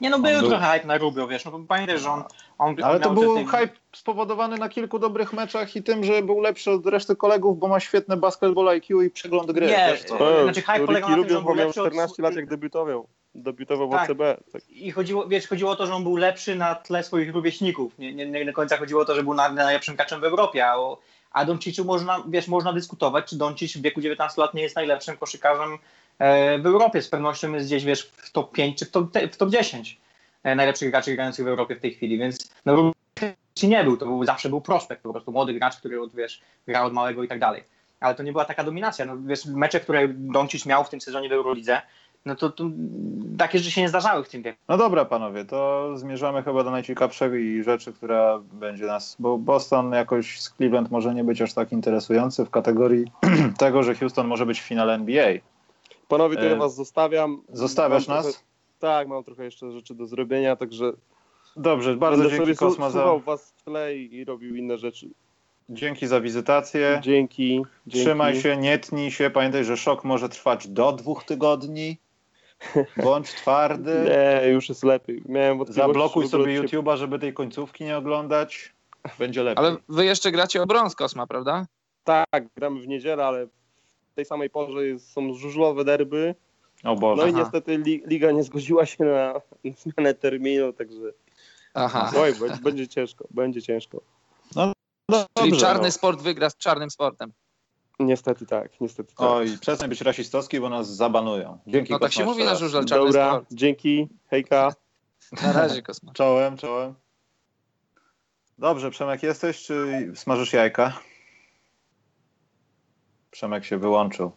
Nie no, był był- trochę hype na Rubio, wiesz, no bo pamiętaj, że on, on Ale to był te- te- hype spowodowany na kilku dobrych meczach i tym, że był lepszy od reszty kolegów, bo ma świetne basketball IQ i przegląd gry. Nie, Wiesz co? e, Znaczy, hype polegał na tym, że Rubio on był bo miał lepszy od- 14 lat jak debiutował. Debiutował w Tak. OCB. Tak. I chodziło, wiesz, chodziło o to, że on był lepszy na tle swoich rówieśników. Nie, nie, nie do końca chodziło o to, że był na- najlepszym kaczem w Europie. A o a Donciciu można, wiesz, można dyskutować, czy Doncic w wieku 19 lat nie jest najlepszym koszykarzem w Europie. Z pewnością jest gdzieś, wiesz, w top 5 czy w top, w top 10 e, najlepszych graczy grających w Europie w tej chwili. Więc no, nie był, to był, zawsze był prospekt, po prostu młody gracz, który od, wiesz, grał od małego i tak dalej. Ale to nie była taka dominacja. No, wiesz, mecze, które Doncic miał w tym sezonie w Eurolidze, no to, to takie rzeczy się nie zdarzały w tym wieku. No dobra, panowie, to zmierzamy chyba do najciekawszej rzeczy, która będzie nas, bo Boston jakoś z Cleveland może nie być aż tak interesujący w kategorii [clears throat] tego, że Houston może być w finale NBA. Panowie, to E, ja was zostawiam. Zostawiasz Mam nas? Trochę, tak, mam trochę jeszcze rzeczy do zrobienia, także Dobrze, bardzo będę dzięki Kosma za, was w tle i, i robił inne rzeczy. dzięki za wizytację. Dzięki. dzięki. Trzymaj się, nie tnij się. Pamiętaj, że szok może trwać do dwóch tygodni. Bądź twardy. [laughs] Nie, już jest lepiej. Miałem Zablokuj sobie się- YouTube'a, żeby tej końcówki nie oglądać. Będzie lepiej. Ale wy jeszcze gracie o brąz Kosma, prawda? Tak, gramy w niedzielę, ale tej samej porze są żużlowe derby. O Boże. No i Aha. niestety li, liga nie zgodziła się na zmianę terminu, także Aha. oj, będzie, będzie ciężko, będzie ciężko. Czyli Dobrze, czarny no. sport wygra z czarnym sportem. Niestety tak, niestety tak. Oj, przestań być rasistowski, bo nas zabanują. Dzięki No tak się mówi na żużel czarny Dobra, sport. dzięki, hejka. Na razie Kosma. Czołem, czołem. Dobrze, Przemek jesteś, czy smażysz jajka? Przemek się wyłączył.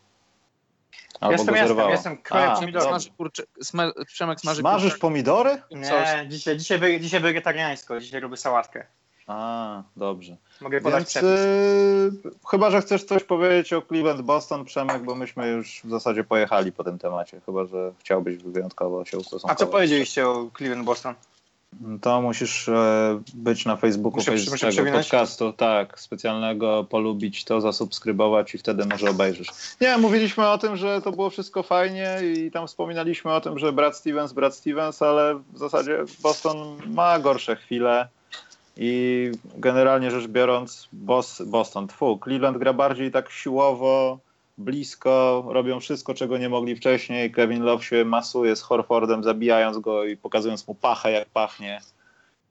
Albo Jestem, go jestem, zerwało. jestem. Kroję A, pomidory. Smaży kurczę, sma, Przemek smaży Smażysz kurczak. pomidory? Nie, dzisiaj, dzisiaj, we- dzisiaj wegetariańsko, dzisiaj robię sałatkę. A, dobrze. Mogę podać Więc przepis. y, chyba, że chcesz coś powiedzieć o Cleveland Boston, Przemek, bo myśmy już w zasadzie pojechali po tym temacie. Chyba, że chciałbyś wyjątkowo się ustosunkować. A co powiedzieliście o Cleveland Boston? To musisz e, być na Facebooku Muszę- face- muszę tego podcastu, tak, specjalnego, polubić to, zasubskrybować i wtedy może obejrzysz. Nie, mówiliśmy o tym, że to było wszystko fajnie i tam wspominaliśmy o tym, że Brad Stevens, Brad Stevens, ale w zasadzie Boston ma gorsze chwile i generalnie rzecz biorąc Bos, Boston, tfu, Cleveland gra bardziej tak siłowo, blisko, robią wszystko, czego nie mogli wcześniej. Kevin Love się masuje z Horfordem, zabijając go i pokazując mu pachę, jak pachnie.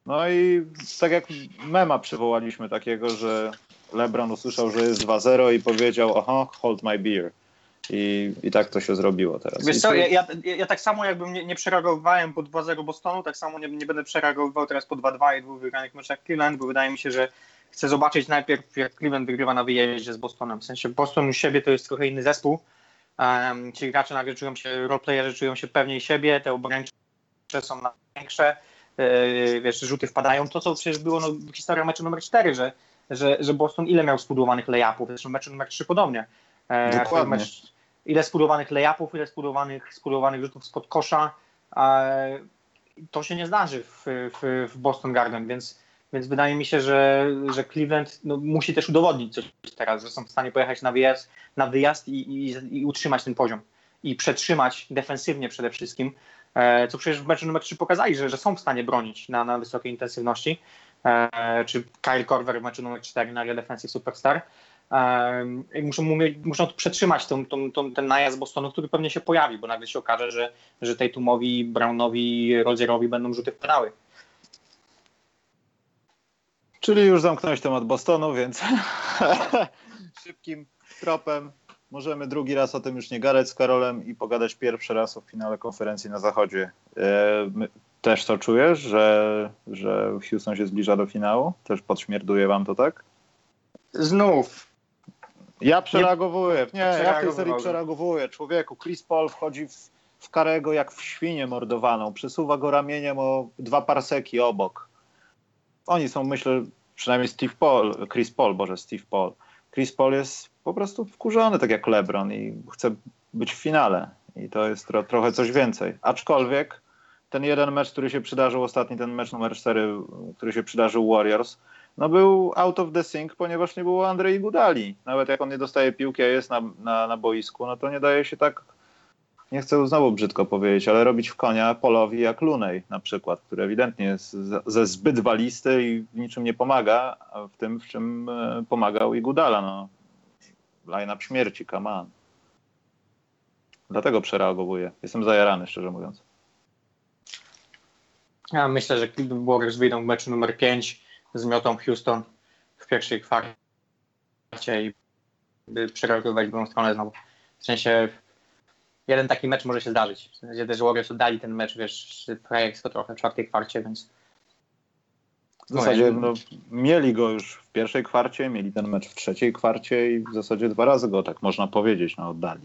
No i tak jak mema przywołaliśmy takiego, że LeBron usłyszał, że jest 2-0 i powiedział, oho, hold my beer. I, I tak to się zrobiło teraz. Wiesz co, ja, ja, ja tak samo jakbym nie, nie przereagowałem po 2-0 Bostonu, tak samo nie, nie będę przereagowywał teraz po 2-2 i dwóch wygranych meczach Cleveland, bo wydaje mi się, że chcę zobaczyć najpierw, jak Cleveland wygrywa na wyjeździe z Bostonem. W sensie Boston u siebie to jest trochę inny zespół. Um, ci gracze nagle czują się, roleplayerzy czują się pewniej siebie, te obręcze są większe, yy, wiesz, rzuty wpadają. To, co przecież było no, historia meczu numer 4, że, że, że Boston ile miał spudłowanych layupów, zresztą meczu numer 3 podobnie. E, Dokładnie. Mecz, ile spudłowanych layupów, ile spudłowanych, spudłowanych rzutów spod kosza. E, to się nie zdarzy w, w, w Boston Garden, więc, więc wydaje mi się, że, że Cleveland no, musi też udowodnić coś teraz, że są w stanie pojechać na wyjazd, na wyjazd i, i, i utrzymać ten poziom. I przetrzymać defensywnie przede wszystkim, e, co przecież w meczu numer 3 pokazali, że, że są w stanie bronić na, na wysokiej intensywności. E, czy Kyle Korver w meczu numer 4 na Real Defensive Superstar. i muszą, muszą przetrzymać tą, tą, tą, ten najazd Bostonu, który pewnie się pojawi, bo nagle się okaże, że, że Tatumowi, Brownowi, Rozierowi będą rzuty w penały. Czyli już zamknąłeś temat Bostonu, więc [laughs] szybkim tropem możemy drugi raz o tym już nie gadać z Karolem i pogadać pierwszy raz o finale konferencji na zachodzie. E, też to czujesz, że, że Houston się zbliża do finału? Też podśmierduje wam to tak? Znów. Ja przereagowuję. Nie, ja w tej serii przereagowuję. Człowieku, Chris Paul wchodzi w, w Karego jak w świnię mordowaną. Przesuwa go ramieniem o dwa parseki obok. Oni są, myślę, przynajmniej Steve Paul, Chris Paul, Boże, Steve Paul. Chris Paul jest po prostu wkurzony, tak jak LeBron i chce być w finale. I to jest tro, trochę coś więcej. Aczkolwiek ten jeden mecz, który się przydarzył, ostatni ten mecz numer 4, który się przydarzył Warriors, no był out of the sync, ponieważ nie było Andrei Gudali. Nawet jak on nie dostaje piłki, a jest na, na, na boisku, no to nie daje się tak, nie chcę znowu brzydko powiedzieć, ale robić w konia Polowi jak Lunej na przykład, który ewidentnie jest ze zbyt walisty i w niczym nie pomaga, w tym, w czym e, pomagał i Gudala. No. Line-up śmierci, come on. Dlatego przereagowuję. Jestem zajarany, szczerze mówiąc. Ja myślę, że Warriors wyjdą w meczu numer 5 z miotą Houston w pierwszej kwarcie i przereagować w drugą stronę znowu. W sensie jeden taki mecz może się zdarzyć. W sensie też Warriors oddali ten mecz, wiesz, projekt to trochę w czwartej kwarcie, więc w zasadzie no, mieli go już w pierwszej kwarcie, mieli ten mecz w trzeciej kwarcie i w zasadzie dwa razy go, tak można powiedzieć, no, oddali.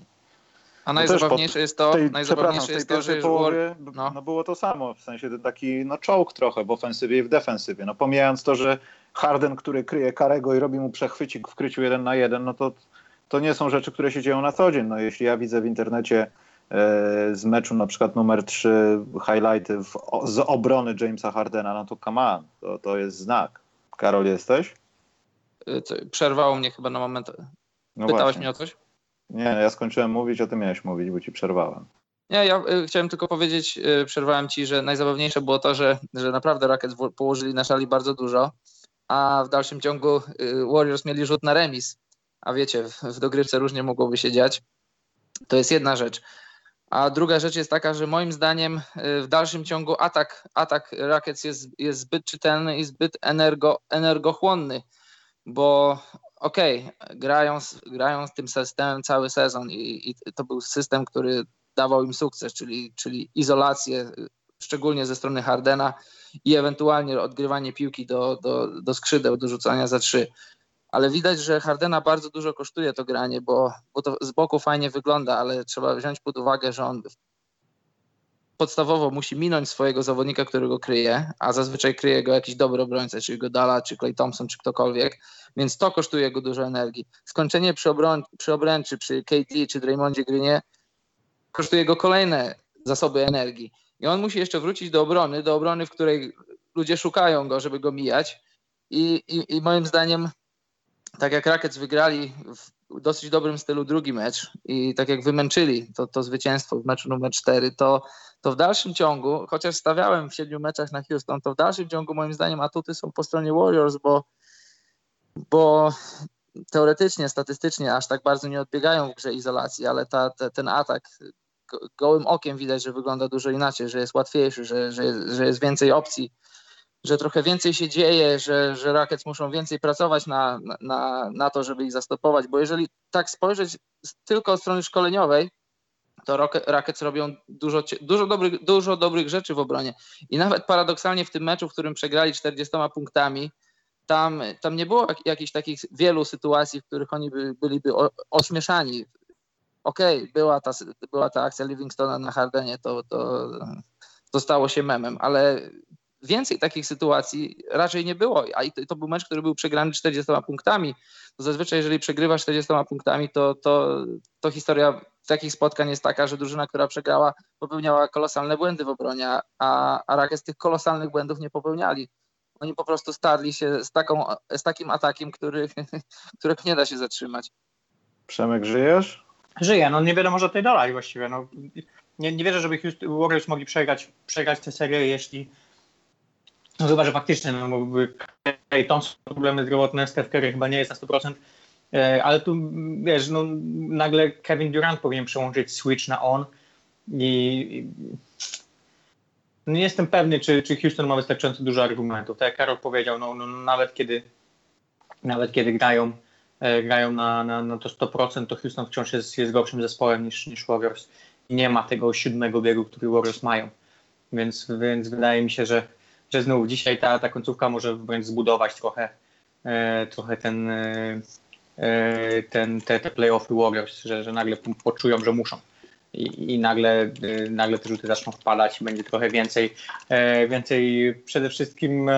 A najzabawniejsze jest to, tej, najzabawniejsze jest to, że połowie, no. no. było to samo, w sensie taki no czołg trochę w ofensywie i w defensywie. No pomijając to, że Harden, który kryje Karego i robi mu przechwycik w kryciu jeden na jeden, no to, to nie są rzeczy, które się dzieją na co dzień. No jeśli ja widzę w internecie e, z meczu na przykład numer 3 highlighty w, z obrony Jamesa Hardena, no to come on, to, to jest znak. Karol, jesteś? Y, przerwało mnie chyba na moment. No Pytałeś właśnie. mnie o coś? Nie, ja skończyłem mówić, o tym miałeś mówić, bo ci przerwałem. Nie, ja y, chciałem tylko powiedzieć, przerwałem ci, że najzabawniejsze było to, że, że naprawdę Rockets położyli na szali bardzo dużo, a w dalszym ciągu Warriors mieli rzut na remis. A wiecie, w, dogrywce różnie mogłoby się dziać. To jest jedna rzecz. A druga rzecz jest taka, że moim zdaniem w dalszym ciągu atak, atak Rockets jest, jest zbyt czytelny i zbyt energo, energochłonny, bo okej, okay, grają, grają z tym systemem cały sezon i, i, to był system, który dawał im sukces, czyli, czyli izolację, szczególnie ze strony Hardena i ewentualnie odgrywanie piłki do, do, do skrzydeł, do rzucania za trzy. Ale widać, że Hardena bardzo dużo kosztuje to granie, bo, bo to z boku fajnie wygląda, ale trzeba wziąć pod uwagę, że on podstawowo musi minąć swojego zawodnika, którego kryje, a zazwyczaj kryje go jakiś dobry obrońca, czyli Godala, czy Clay Thompson, czy ktokolwiek, więc to kosztuje go dużo energii. Skończenie przy, obroń, przy obręczy, przy KT, czy Draymondzie Greenie kosztuje go kolejne zasoby energii. I on musi jeszcze wrócić do obrony, do obrony, w której ludzie szukają go, żeby go mijać. I, i, i moim zdaniem, tak jak Rackets wygrali w dosyć dobrym stylu drugi mecz i tak jak wymęczyli to, to zwycięstwo w meczu numer 4, to to w dalszym ciągu, chociaż stawiałem w siedmiu meczach na Houston, to w dalszym ciągu moim zdaniem atuty są po stronie Warriors, bo, bo teoretycznie, statystycznie aż tak bardzo nie odbiegają w grze izolacji, ale ta, ta, ten atak gołym okiem widać, że wygląda dużo inaczej, że jest łatwiejszy, że, że, że jest więcej opcji, że trochę więcej się dzieje, że, że Rackets muszą więcej pracować na, na, na to, żeby ich zastopować, bo jeżeli tak spojrzeć tylko od strony szkoleniowej, to Rockets robią dużo, dużo, dobrych, dużo dobrych rzeczy w obronie. I nawet paradoksalnie w tym meczu, w którym przegrali 40 punktami, tam, tam nie było jakichś takich wielu sytuacji, w których oni by, byliby ośmieszani. Okej, okay, była, ta, była ta akcja Livingstona na Hardenie, to, to, to stało się memem, ale więcej takich sytuacji raczej nie było. A i to, to był mecz, który był przegrany 40 punktami. To zazwyczaj, jeżeli przegrywa 40 punktami, to, to, to historia takich spotkań jest taka, że drużyna, która przegrała, popełniała kolosalne błędy w obronie, a, a Rackets tych kolosalnych błędów nie popełniali. Oni po prostu starli się z, taką, z takim atakiem, który, [laughs] którego nie da się zatrzymać. Przemek, żyjesz? Żyję, no nie wiadomo, że tej dolać właściwie. No, nie, nie wierzę, żeby Warriors mogli przegrać, przegrać tę serię, jeśli no chyba, że faktycznie no, byłby Thompson problemy zdrowotne, Steph Curry chyba nie jest na 100%, E, ale tu, wiesz, no, nagle Kevin Durant powinien przełączyć switch na on i no nie jestem pewny, czy, czy Houston ma wystarczająco dużo argumentów. Tak jak Karol powiedział, no, no, nawet kiedy nawet kiedy grają, e, grają na, na, na to 100%, to Houston wciąż jest, jest gorszym zespołem niż, niż Warriors. Nie ma tego siódmego biegu, który Warriors mają. Więc, więc wydaje mi się, że, że znów dzisiaj ta, ta końcówka może wręcz zbudować trochę, e, trochę ten, e, e ten, te, te playoffy Warriors, że, że nagle poczują, że muszą. I, i nagle, e, nagle te rzuty zaczną wpadać, będzie trochę więcej, e, więcej przede wszystkim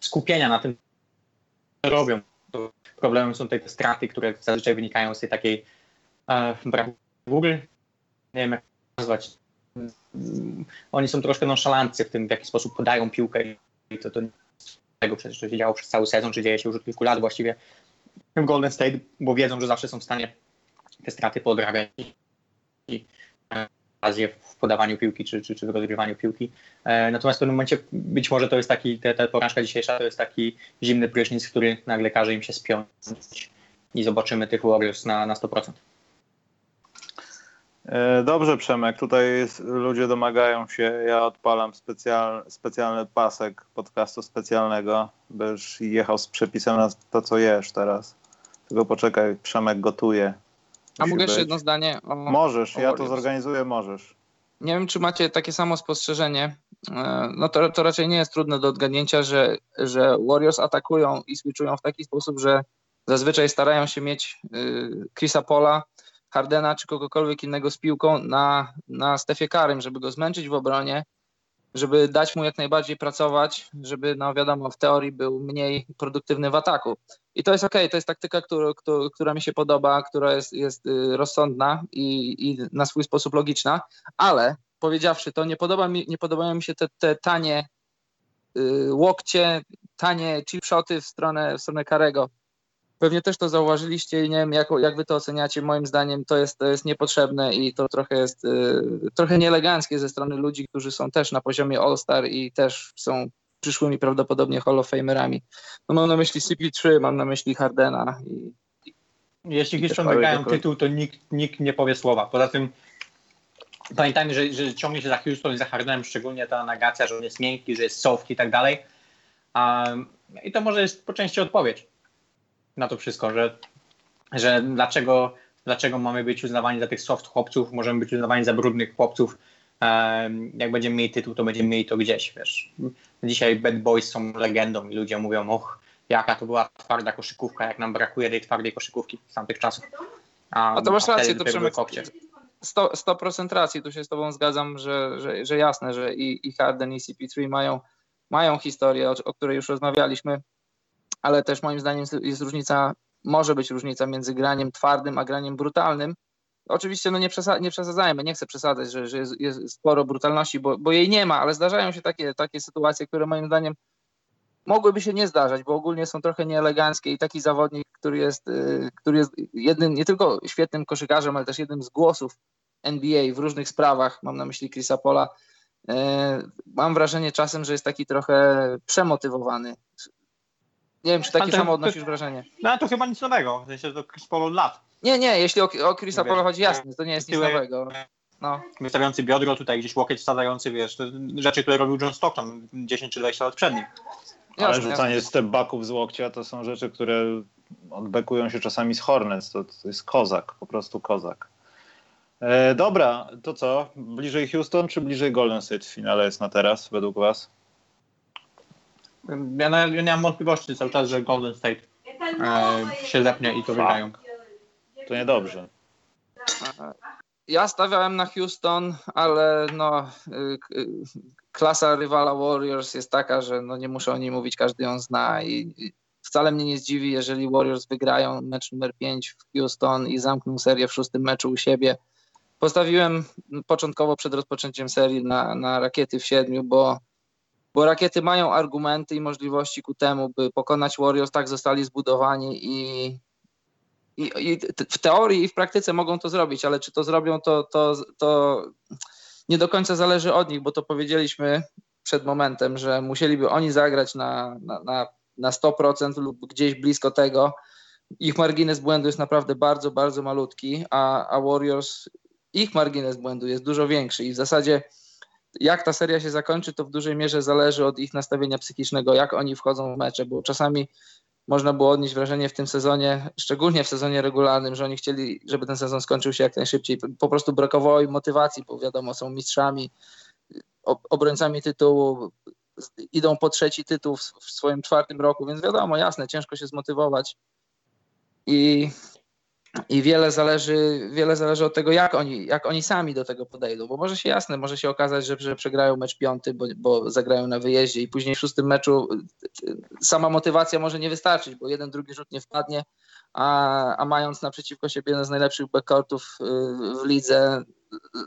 skupienia na tym, robią. Problemem są te straty, które zazwyczaj wynikają z tej takiej e, brawury. Nie wiem jak nazwać. Oni są troszkę nonszalanccy w tym, w jaki sposób podają piłkę i to, to tego przecież to się działo przez cały sezon, czy dzieje się już od kilku lat właściwie w Golden State, bo wiedzą, że zawsze są w stanie te straty podrabiać i okazję w podawaniu piłki czy, czy, czy w rozgrywaniu piłki. E, natomiast w pewnym momencie być może to jest taki, ta, ta porażka dzisiejsza to jest taki zimny prysznic, który nagle każe im się spiąć i zobaczymy tych Warriors na, na 100%. E, dobrze, Przemek. Tutaj ludzie domagają się. Ja odpalam specjal, specjalny pasek podcastu specjalnego. Będziesz jechał z przepisem na to, co jesz teraz. Tylko poczekaj, Przemek gotuje. A mogę jeszcze jedno zdanie? O, możesz, o ja to zorganizuję, możesz. Nie wiem, czy macie takie samo spostrzeżenie. E, no to, to raczej nie jest trudne do odgadnięcia, że, że Warriors atakują i switchują w taki sposób, że zazwyczaj starają się mieć y, Chrisa Pola, Hardena czy kogokolwiek innego z piłką na, na Stefie Karym, żeby go zmęczyć w obronie, żeby dać mu jak najbardziej pracować, żeby, no wiadomo, w teorii był mniej produktywny w ataku. I to jest ok, to jest taktyka, która, która mi się podoba, która jest, jest y, rozsądna i, i na swój sposób logiczna, ale powiedziawszy to, nie, podoba mi, nie podobają mi się te, te tanie y, łokcie, tanie chipshoty w stronę, w stronę Karego. Pewnie też to zauważyliście i nie wiem, jak, jak wy to oceniacie. Moim zdaniem to jest, to jest niepotrzebne i to trochę jest y, trochę nieeleganckie ze strony ludzi, którzy są też na poziomie All-Star i też są przyszłymi prawdopodobnie Hall of Famerami. No mam na myśli CP3, mam na myśli Hardena. I, Jeśli Houston wygrają tytuł, to nikt, nikt nie powie słowa. Poza tym pamiętajmy, że, że ciągnie się za Houston i za Hardenem, szczególnie ta negacja, że on jest miękki, że jest soft i tak dalej. Um, I to może jest po części odpowiedź na to wszystko, że, że dlaczego, dlaczego mamy być uznawani za tych soft chłopców, możemy być uznawani za brudnych chłopców, jak będziemy mieli tytuł, to będziemy mieli to gdzieś, wiesz. Dzisiaj Bad Boys są legendą i ludzie mówią, och, jaka to była twarda koszykówka, jak nam brakuje tej twardej koszykówki z tamtych czasów. A, a to masz rację, to Przemek, 100%, 100% racji, tu się z tobą zgadzam, że, że, że jasne, że i, i Harden i CP3 mają, mają historię, o, o której już rozmawialiśmy, ale też moim zdaniem jest różnica, może być różnica między graniem twardym a graniem brutalnym, Oczywiście no nie, nie przesadzajmy, nie chcę przesadzać, że, że jest, jest, sporo brutalności, bo, bo jej nie ma, ale zdarzają się takie, takie sytuacje, które moim zdaniem mogłyby się nie zdarzać, bo ogólnie są trochę nieeleganckie i taki zawodnik, który jest, y, który jest jednym, nie tylko świetnym koszykarzem, ale też jednym z głosów NBA w różnych sprawach, mam na myśli Chrisa Pola, y, mam wrażenie czasem, że jest taki trochę przemotywowany. Nie wiem, czy takie samo odnosisz wrażenie. No to chyba nic nowego, w sensie to Chris Paul od lat. Nie, nie, jeśli o, o Chrisa Polo chodzi, jasne, to nie jest nic nowego. No. Wystawiający biodro, tutaj gdzieś łokieć wsadzający, wiesz, to rzeczy, które robił John Stockton 10 czy 20 lat przed nim. Ale jasne, rzucanie jasne. step-backów z łokcia to są rzeczy, które odbekują się czasami z Hornets. To, to jest kozak, po prostu kozak. E, dobra, to co? Bliżej Houston czy bliżej Golden State w finale jest na teraz, według was? Ja, ja nie mam wątpliwości cały czas, że Golden State e, się zepnie i to wygrają. To niedobrze. Ja stawiałem na Houston, ale no, y, y, klasa rywala Warriors jest taka, że no nie muszę o niej mówić, każdy ją zna i wcale mnie nie zdziwi, jeżeli Warriors wygrają mecz numer 5 w Houston i zamkną serię w szóstym meczu u siebie. Postawiłem początkowo przed rozpoczęciem serii na, na rakiety w siedmiu, bo, bo rakiety mają argumenty i możliwości ku temu, by pokonać Warriors, tak zostali zbudowani i i, i w teorii i w praktyce mogą to zrobić, ale czy to zrobią, to, to, to nie do końca zależy od nich, bo to powiedzieliśmy przed momentem, że musieliby oni zagrać na, na, na, na 100% lub gdzieś blisko tego, ich margines błędu jest naprawdę bardzo, bardzo malutki, a, a Warriors, ich margines błędu jest dużo większy i w zasadzie jak ta seria się zakończy, to w dużej mierze zależy od ich nastawienia psychicznego, jak oni wchodzą w mecze, bo czasami można było odnieść wrażenie w tym sezonie, szczególnie w sezonie regularnym, że oni chcieli, żeby ten sezon skończył się jak najszybciej. Po prostu brakowało im motywacji, bo wiadomo, są mistrzami, obrońcami tytułu, idą po trzeci tytuł w swoim czwartym roku, więc wiadomo, jasne, ciężko się zmotywować. I i wiele zależy, wiele zależy od tego, jak oni, jak oni sami do tego podejdą, bo może się jasne, może się okazać, że, że przegrają mecz piąty, bo, bo zagrają na wyjeździe i później w szóstym meczu sama motywacja może nie wystarczyć, bo jeden, drugi rzut nie wpadnie, a, a mając naprzeciwko siebie jeden z najlepszych backcourtów y, w lidze,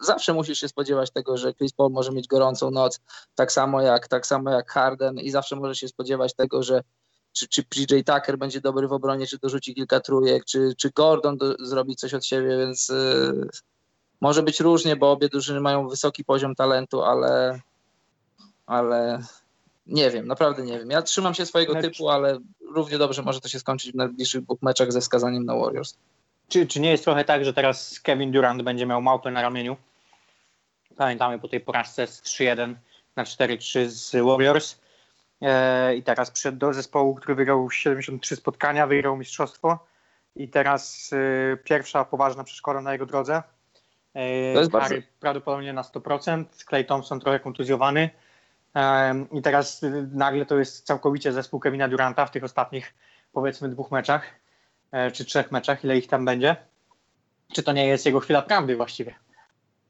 zawsze musisz się spodziewać tego, że Chris Paul może mieć gorącą noc, tak samo jak, tak samo jak Harden i zawsze może się spodziewać tego, że czy, czy PJ Tucker będzie dobry w obronie, czy dorzuci kilka trójek, czy, czy Gordon do, zrobi coś od siebie, więc y, może być różnie, bo obie drużyny mają wysoki poziom talentu, ale, ale nie wiem, naprawdę nie wiem. Ja trzymam się swojego Mecz. typu, ale równie dobrze może to się skończyć w najbliższych dwóch meczach ze wskazaniem na Warriors. Czy, czy nie jest trochę tak, że teraz Kevin Durant będzie miał małpę na ramieniu? Pamiętamy po tej porażce z 3-1 na 4-3 z Warriors i teraz przyszedł do zespołu, który wygrał 73 spotkania, wygrał mistrzostwo i teraz e, pierwsza poważna przeszkoda na jego drodze. E, to jest bardzo... prawdopodobnie na 100%, Clay Thompson trochę kontuzjowany i teraz nagle to jest całkowicie zespół Kevina Duranta w tych ostatnich powiedzmy dwóch meczach, czy trzech meczach, ile ich tam będzie. Czy to nie jest jego chwila prawdy właściwie?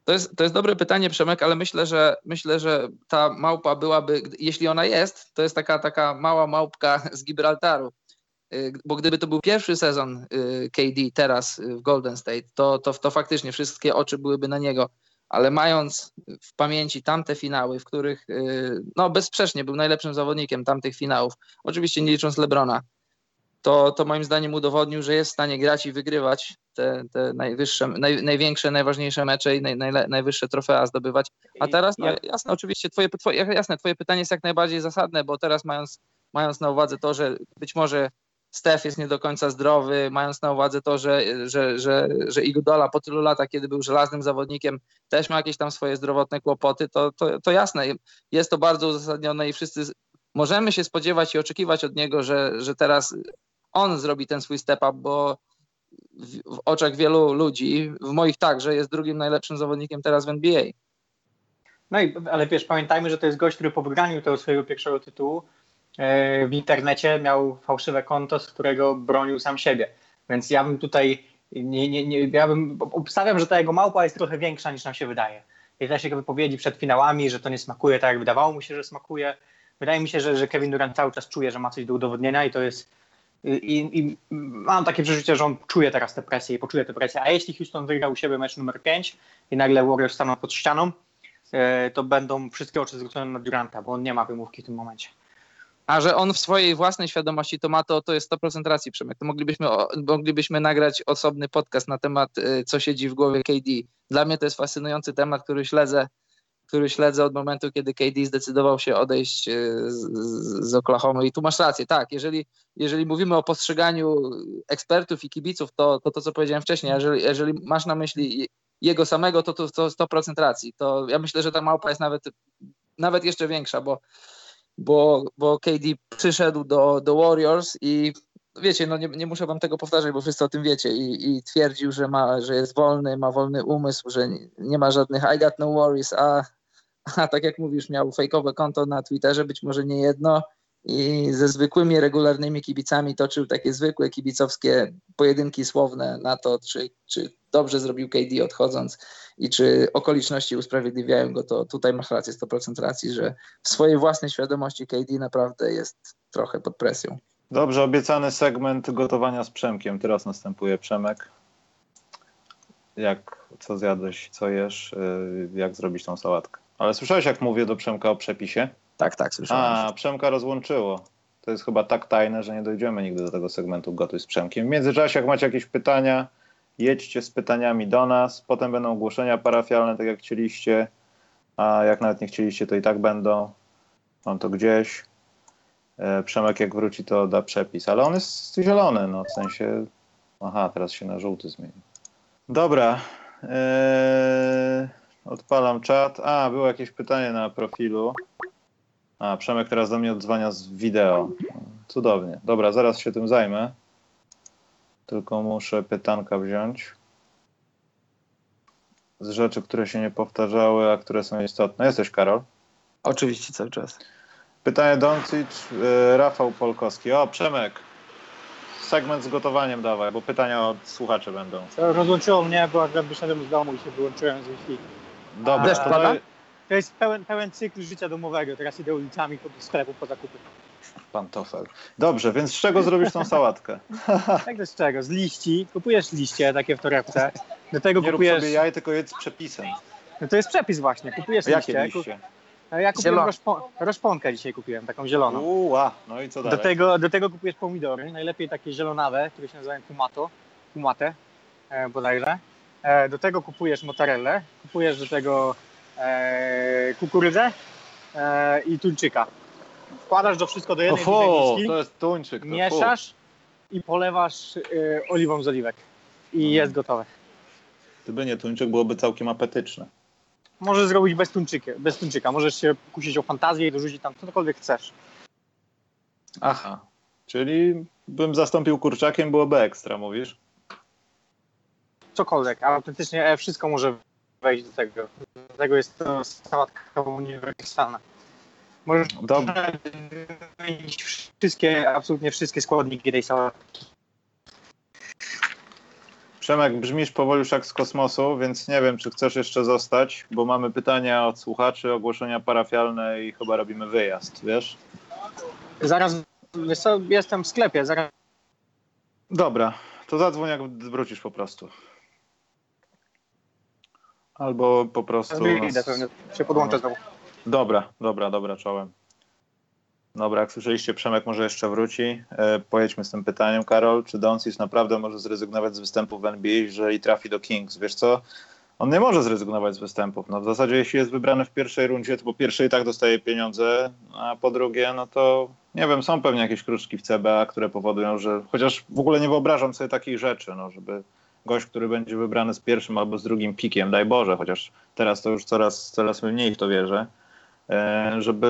To jest, to jest dobre pytanie, Przemek, ale myślę, że myślę, że ta małpa byłaby, jeśli ona jest, to jest taka, taka mała małpka z Gibraltaru. Y, bo gdyby to był pierwszy sezon y, KD teraz w Golden State, to, to, to faktycznie wszystkie oczy byłyby na niego. Ale mając w pamięci tamte finały, w których y, no bezsprzecznie był najlepszym zawodnikiem tamtych finałów, oczywiście nie licząc Lebrona, to, to moim zdaniem udowodnił, że jest w stanie grać i wygrywać te, te najwyższe, naj, największe, najważniejsze mecze i naj, naj, najwyższe trofea zdobywać. A teraz, no, jasne, oczywiście, twoje, twoje, jasne, twoje pytanie jest jak najbardziej zasadne, bo teraz mając, mając na uwadze to, że być może Stef jest nie do końca zdrowy, mając na uwadze to, że, że, że, że Igudola po tylu latach, kiedy był żelaznym zawodnikiem, też ma jakieś tam swoje zdrowotne kłopoty, to, to, to jasne, jest to bardzo uzasadnione i wszyscy możemy się spodziewać i oczekiwać od niego, że, że teraz on zrobi ten swój step up, bo w, oczach wielu ludzi, w moich także, jest drugim najlepszym zawodnikiem teraz w NBA. No i, ale wiesz, pamiętajmy, że to jest gość, który po wygraniu tego swojego pierwszego tytułu e, w internecie miał fałszywe konto, z którego bronił sam siebie. Więc ja bym tutaj, nie, nie, nie, ja bym obstawiam, że ta jego małpa jest trochę większa niż nam się wydaje. I też jego wypowiedzi przed finałami, że to nie smakuje tak, jak wydawało mu się, że smakuje. Wydaje mi się, że, że Kevin Durant cały czas czuje, że ma coś do udowodnienia i to jest i, I, mam takie przeczucie, że on czuje teraz tę presję i poczuje tę presję. A jeśli Houston wygra u siebie mecz numer 5 i nagle Warriors staną pod ścianą, e, to będą wszystkie oczy zwrócone na Duranta, bo on nie ma wymówki w tym momencie. A że on w swojej własnej świadomości to ma, to, to jest 100% racji, Przemek. To moglibyśmy, moglibyśmy nagrać osobny podcast na temat, e, co siedzi w głowie KD. Dla mnie to jest fascynujący temat, który śledzę który śledzę od momentu, kiedy KD zdecydował się odejść e, z, z Oklahoma. I tu masz rację, tak, jeżeli, jeżeli mówimy o postrzeganiu ekspertów i kibiców, to to, to co powiedziałem wcześniej, jeżeli, jeżeli masz na myśli jego samego, to to, to 100% racji. To ja myślę, że ta małpa jest nawet, nawet jeszcze większa, bo, bo, bo KD przyszedł do, do Warriors i wiecie, no nie, nie muszę wam tego powtarzać, bo wszyscy o tym wiecie i, i twierdził, że, ma, że jest wolny, ma wolny umysł, że nie, nie ma żadnych I got no worries, a a tak jak mówisz, miał fejkowe konto na Twitterze, być może nie jedno i ze zwykłymi, regularnymi kibicami toczył takie zwykłe kibicowskie pojedynki słowne na to, czy, czy dobrze zrobił KD odchodząc i czy okoliczności usprawiedliwiają go, to tutaj masz rację, 100% racji, że w swojej własnej świadomości KD naprawdę jest trochę pod presją. Dobrze, obiecany segment gotowania z Przemkiem. Teraz następuje Przemek. Jak, co zjadłeś, co jesz, y, jak zrobić tą sałatkę? Ale słyszałeś, jak mówię do Przemka o przepisie? Tak, tak, słyszałem. A, Przemka rozłączyło. To jest chyba tak tajne, że nie dojdziemy nigdy do tego segmentu Gotuj z Przemkiem. W międzyczasie, jak macie jakieś pytania, jedźcie z pytaniami do nas. Potem będą ogłoszenia parafialne, tak jak chcieliście. A jak nawet nie chcieliście, to i tak będą. Mam to gdzieś. E, Przemek jak wróci, to da przepis, ale on jest zielony, no w sensie. Aha, teraz się na żółty zmieni. Dobra. Eee, odpalam czat. A, było jakieś pytanie na profilu. A, Przemek teraz do mnie odzwania z wideo. Cudownie. Dobra, zaraz się tym zajmę. Tylko muszę pytanka wziąć. Z rzeczy, które się nie powtarzały, a które są istotne. Jesteś, Karol? Oczywiście cały czas. Pytanie Doncic, y, Rafał Polkowski. O, Przemek. Segment z gotowaniem dawaj, bo pytania od słuchaczy będą. Rozłączyło mnie, bo akurat wyszedłem z domu i się wyłączyłem z Wi-Fi. Dobra. Deszcz pada? To jest pełen, pełen cykl życia domowego. Teraz idę ulicami do sklepu po zakupy. Pantofel. Dobrze, więc z czego zrobisz tą sałatkę? [laughs] Tak to z czego? Z liści. Kupujesz liście takie w torebce. Do tego Nie rób kupujesz... sobie jaj, tylko jedz z przepisem. No to jest przepis właśnie. Kupujesz Jakie liście. liście? Ja kupiłem roszpo... roszponkę dzisiaj kupiłem, taką zieloną. Uła, no i co Do dalej? tego, do tego kupujesz pomidory, najlepiej takie zielonawe, które się nazywają kumato, kumate e, bodajże. E, do tego kupujesz mozzarellę, kupujesz do tego e, kukurydzę e, i tuńczyka. Wkładasz to wszystko do jednej miski, to jest tuńczyk. To fu. mieszasz i polewasz e, oliwą z oliwek. I Mhm. jest gotowe. Gdyby nie tuńczyk, byłoby całkiem apetyczne. Możesz zrobić bez tuńczyka, bez tuńczyka. Możesz się pokusić o fantazję i dorzucić tam cokolwiek chcesz. Aha, czyli bym zastąpił kurczakiem, byłoby ekstra, mówisz? Cokolwiek, autentycznie e, wszystko może wejść do tego. Dlatego jest to sałatka uniwersalna. Możesz Dobra. wymienić wszystkie, absolutnie wszystkie składniki tej sałatki. Przemek, brzmisz powoli już jak z kosmosu, więc nie wiem, czy chcesz jeszcze zostać, bo mamy pytania od słuchaczy, ogłoszenia parafialne i chyba robimy wyjazd, wiesz? Zaraz, jestem w sklepie, zaraz Dobra, to zadzwoń jak wrócisz po prostu. Albo po prostu... wyjdę, nas- pewnie się podłączę znowu. Dobra, dobra, dobra, czołem. Dobra, jak słyszeliście, Przemek może jeszcze wróci. E, pojedźmy z tym pytaniem, Karol. Czy Doncic naprawdę może zrezygnować z występów w NBA, jeżeli trafi do Kings? Wiesz co? On nie może zrezygnować z występów. No w zasadzie jeśli jest wybrany w pierwszej rundzie, to po pierwsze i tak dostaje pieniądze, a po drugie, no to nie wiem, są pewnie jakieś kruczki w CBA, które powodują, że chociaż w ogóle nie wyobrażam sobie takich rzeczy, no żeby gość, który będzie wybrany z pierwszym albo z drugim pikiem, daj Boże, chociaż teraz to już coraz, coraz mniej w to wierzę, e, żeby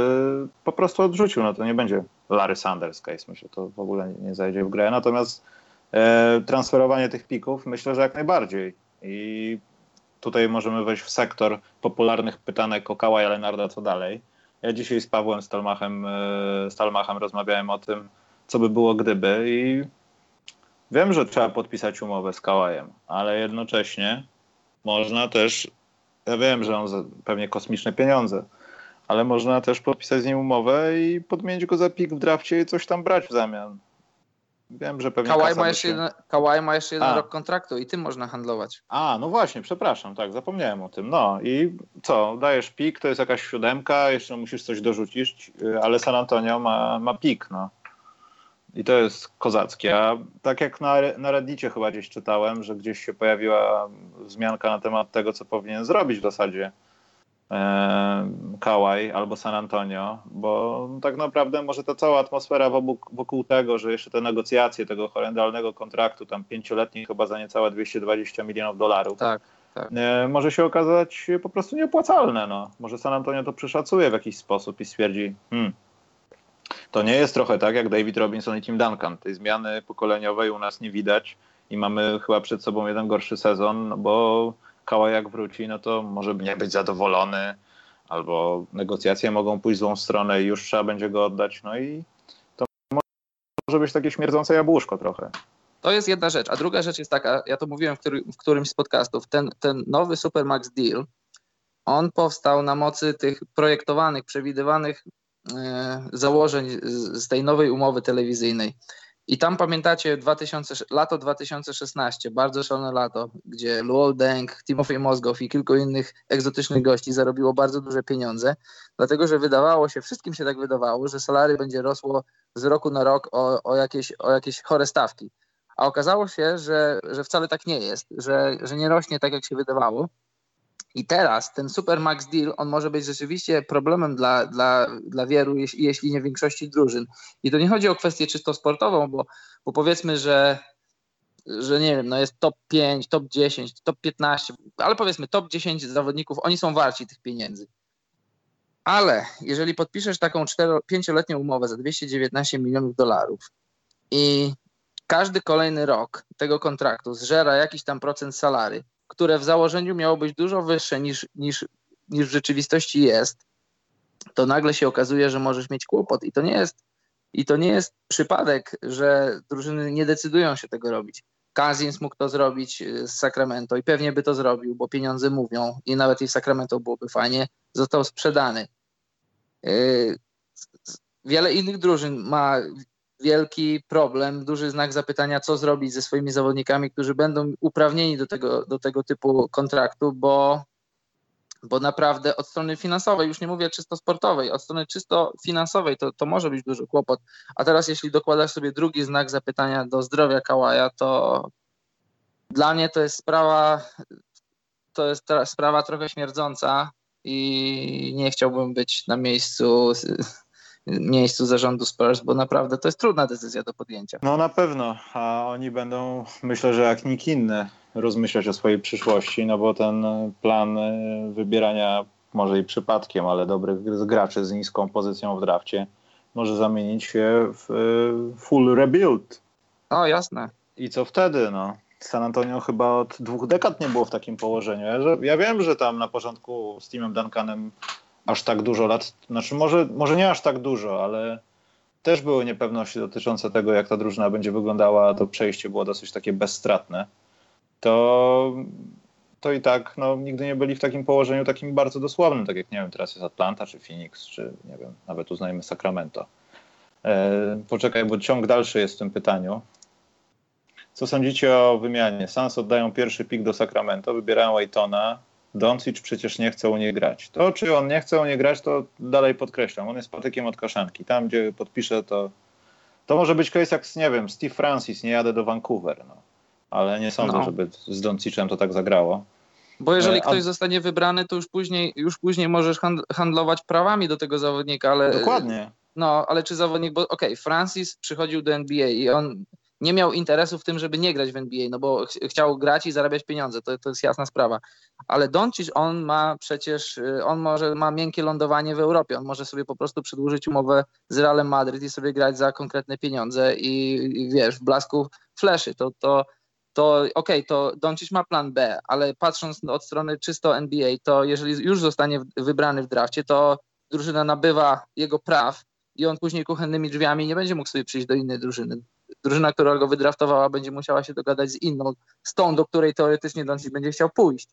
po prostu odrzucił. No to nie będzie Larry Sanders case, myślę, to w ogóle nie, zajdzie w grę. Natomiast e, transferowanie tych pików myślę, że jak najbardziej. I tutaj możemy wejść w sektor popularnych pytanek o Kawaja Leonarda, co dalej. Ja dzisiaj z Pawłem Stalmachem, e, Stalmachem rozmawiałem o tym, co by było gdyby i wiem, że trzeba podpisać umowę z Kawajem, ale jednocześnie można też, ja wiem, że on za pewnie kosmiczne pieniądze, ale można też podpisać z nim umowę i podmienić go za pik w drafcie i coś tam brać w zamian. Wiem, że pewnie kasa ma, jeszcze jeden, ma jeszcze jeden A. rok kontraktu i tym można handlować. A, no właśnie, przepraszam, tak, zapomniałem o tym. No i co, dajesz pik, to jest jakaś siódemka, jeszcze musisz coś dorzucić, y, ale San Antonio ma, ma pik, no. I to jest kozackie. A tak jak na, na Reddicie chyba gdzieś czytałem, że gdzieś się pojawiła wzmianka na temat tego, co powinien zrobić w zasadzie e, Kawhi albo San Antonio, bo tak naprawdę może ta cała atmosfera wokół, wokół tego, że jeszcze te negocjacje tego horrendalnego kontraktu, tam pięcioletni chyba za niecałe 220 milionów dolarów, Tak. e, może się okazać po prostu nieopłacalne. No. Może San Antonio to przeszacuje w jakiś sposób i stwierdzi, hmm, to nie jest trochę tak jak David Robinson i Tim Duncan. Tej zmiany pokoleniowej u nas nie widać i mamy chyba przed sobą jeden gorszy sezon, no bo Kawhi jak wróci, no to może nie być zadowolony, albo negocjacje mogą pójść złą stronę i już trzeba będzie go oddać, no i to może być takie śmierdzące jabłuszko trochę. To jest jedna rzecz. A druga rzecz jest taka, ja to mówiłem w, który, w którymś z podcastów, ten, ten nowy Supermax Deal, on powstał na mocy tych projektowanych, przewidywanych założeń z, z tej nowej umowy telewizyjnej. I tam pamiętacie 2000, lato 2016, bardzo szalone lato, gdzie Luol Deng, Timofey Mozgow i kilku innych egzotycznych gości zarobiło bardzo duże pieniądze, dlatego że wydawało się, wszystkim się tak wydawało, że salary będzie rosło z roku na rok o, o, jakieś, o jakieś chore stawki. A okazało się, że, że wcale tak nie jest, że, że nie rośnie tak, jak się wydawało. I teraz ten super max deal, on może być rzeczywiście problemem dla, dla, dla wielu, jeśli, nie większości drużyn. I to nie chodzi o kwestię czysto sportową, bo, bo powiedzmy, że, że nie wiem, no jest top 5, top 10, top 15, ale powiedzmy top 10 zawodników, oni są warci tych pieniędzy. Ale jeżeli podpiszesz taką 5-letnią umowę za 219 milionów dolarów i każdy kolejny rok tego kontraktu zżera jakiś tam procent salary, które w założeniu miało być dużo wyższe niż, niż, niż w rzeczywistości jest, to nagle się okazuje, że możesz mieć kłopot. I to nie jest, i to nie jest przypadek, że drużyny nie decydują się tego robić. Kazins mógł to zrobić y, z Sacramento i pewnie by to zrobił, bo pieniądze mówią i nawet i w Sacramento byłoby fajnie. Został sprzedany. Y, wiele innych drużyn ma wielki problem, duży znak zapytania, co zrobić ze swoimi zawodnikami, którzy będą uprawnieni do tego, do tego typu kontraktu, bo, bo naprawdę od strony finansowej, już nie mówię czysto sportowej, od strony czysto finansowej to, to może być duży kłopot. A teraz jeśli dokładasz sobie drugi znak zapytania do zdrowia Kałaja, to dla mnie to jest sprawa, to jest sprawa trochę śmierdząca i nie chciałbym być na miejscu miejscu zarządu Spurs, bo naprawdę to jest trudna decyzja do podjęcia. No na pewno, a oni będą, myślę, że jak nikt inny, rozmyślać o swojej przyszłości, no bo ten plan e, wybierania może i przypadkiem, ale dobrych graczy z niską pozycją w drafcie może zamienić się w e, full rebuild. O, jasne. I co wtedy, no? San Antonio chyba od dwóch dekad nie było w takim położeniu. Ja, wiem, że tam na początku z Timem Duncanem aż tak dużo lat, znaczy może, może nie aż tak dużo, ale też były niepewności dotyczące tego, jak ta drużyna będzie wyglądała, to przejście było dosyć takie bezstratne, to, to i tak no, nigdy nie byli w takim położeniu takim bardzo dosłownym, tak jak nie wiem, teraz jest Atlanta, czy Phoenix, czy nie wiem, nawet uznajmy Sacramento. E, poczekaj, bo ciąg dalszy jest w tym pytaniu. Co sądzicie o wymianie? Sans oddają pierwszy pik do Sacramento, wybierają Aytona, Doncic przecież nie chce u niej grać. To, czy on nie chce u niej grać, to dalej podkreślam. On jest patykiem od kaszanki. Tam, gdzie podpisze, to to może być case jak, nie wiem, Steve Francis, nie jadę do Vancouver. No. Ale nie sądzę, no. żeby z Doncicem to tak zagrało. Bo jeżeli e, ktoś zostanie wybrany, to już później, już później możesz handlować prawami do tego zawodnika, ale... Dokładnie. No, ale czy zawodnik, bo okej, okay, Francis przychodził do NBA i on nie miał interesu w tym, żeby nie grać w NBA, no bo ch chciał grać i zarabiać pieniądze, to, to jest jasna sprawa. Ale Doncic, on ma przecież, y, on może ma miękkie lądowanie w Europie, on może sobie po prostu przedłużyć umowę z Realem Madryt i sobie grać za konkretne pieniądze i, i wiesz, w blasku fleszy, to, to, to okej, okay, to Doncic ma plan B, ale patrząc od strony czysto NBA, to jeżeli już zostanie wybrany w drafcie, to drużyna nabywa jego praw i on później kuchennymi drzwiami nie będzie mógł sobie przyjść do innej drużyny drużyna, która go wydraftowała, będzie musiała się dogadać z inną, z tą, do której teoretycznie Doncic będzie chciał pójść.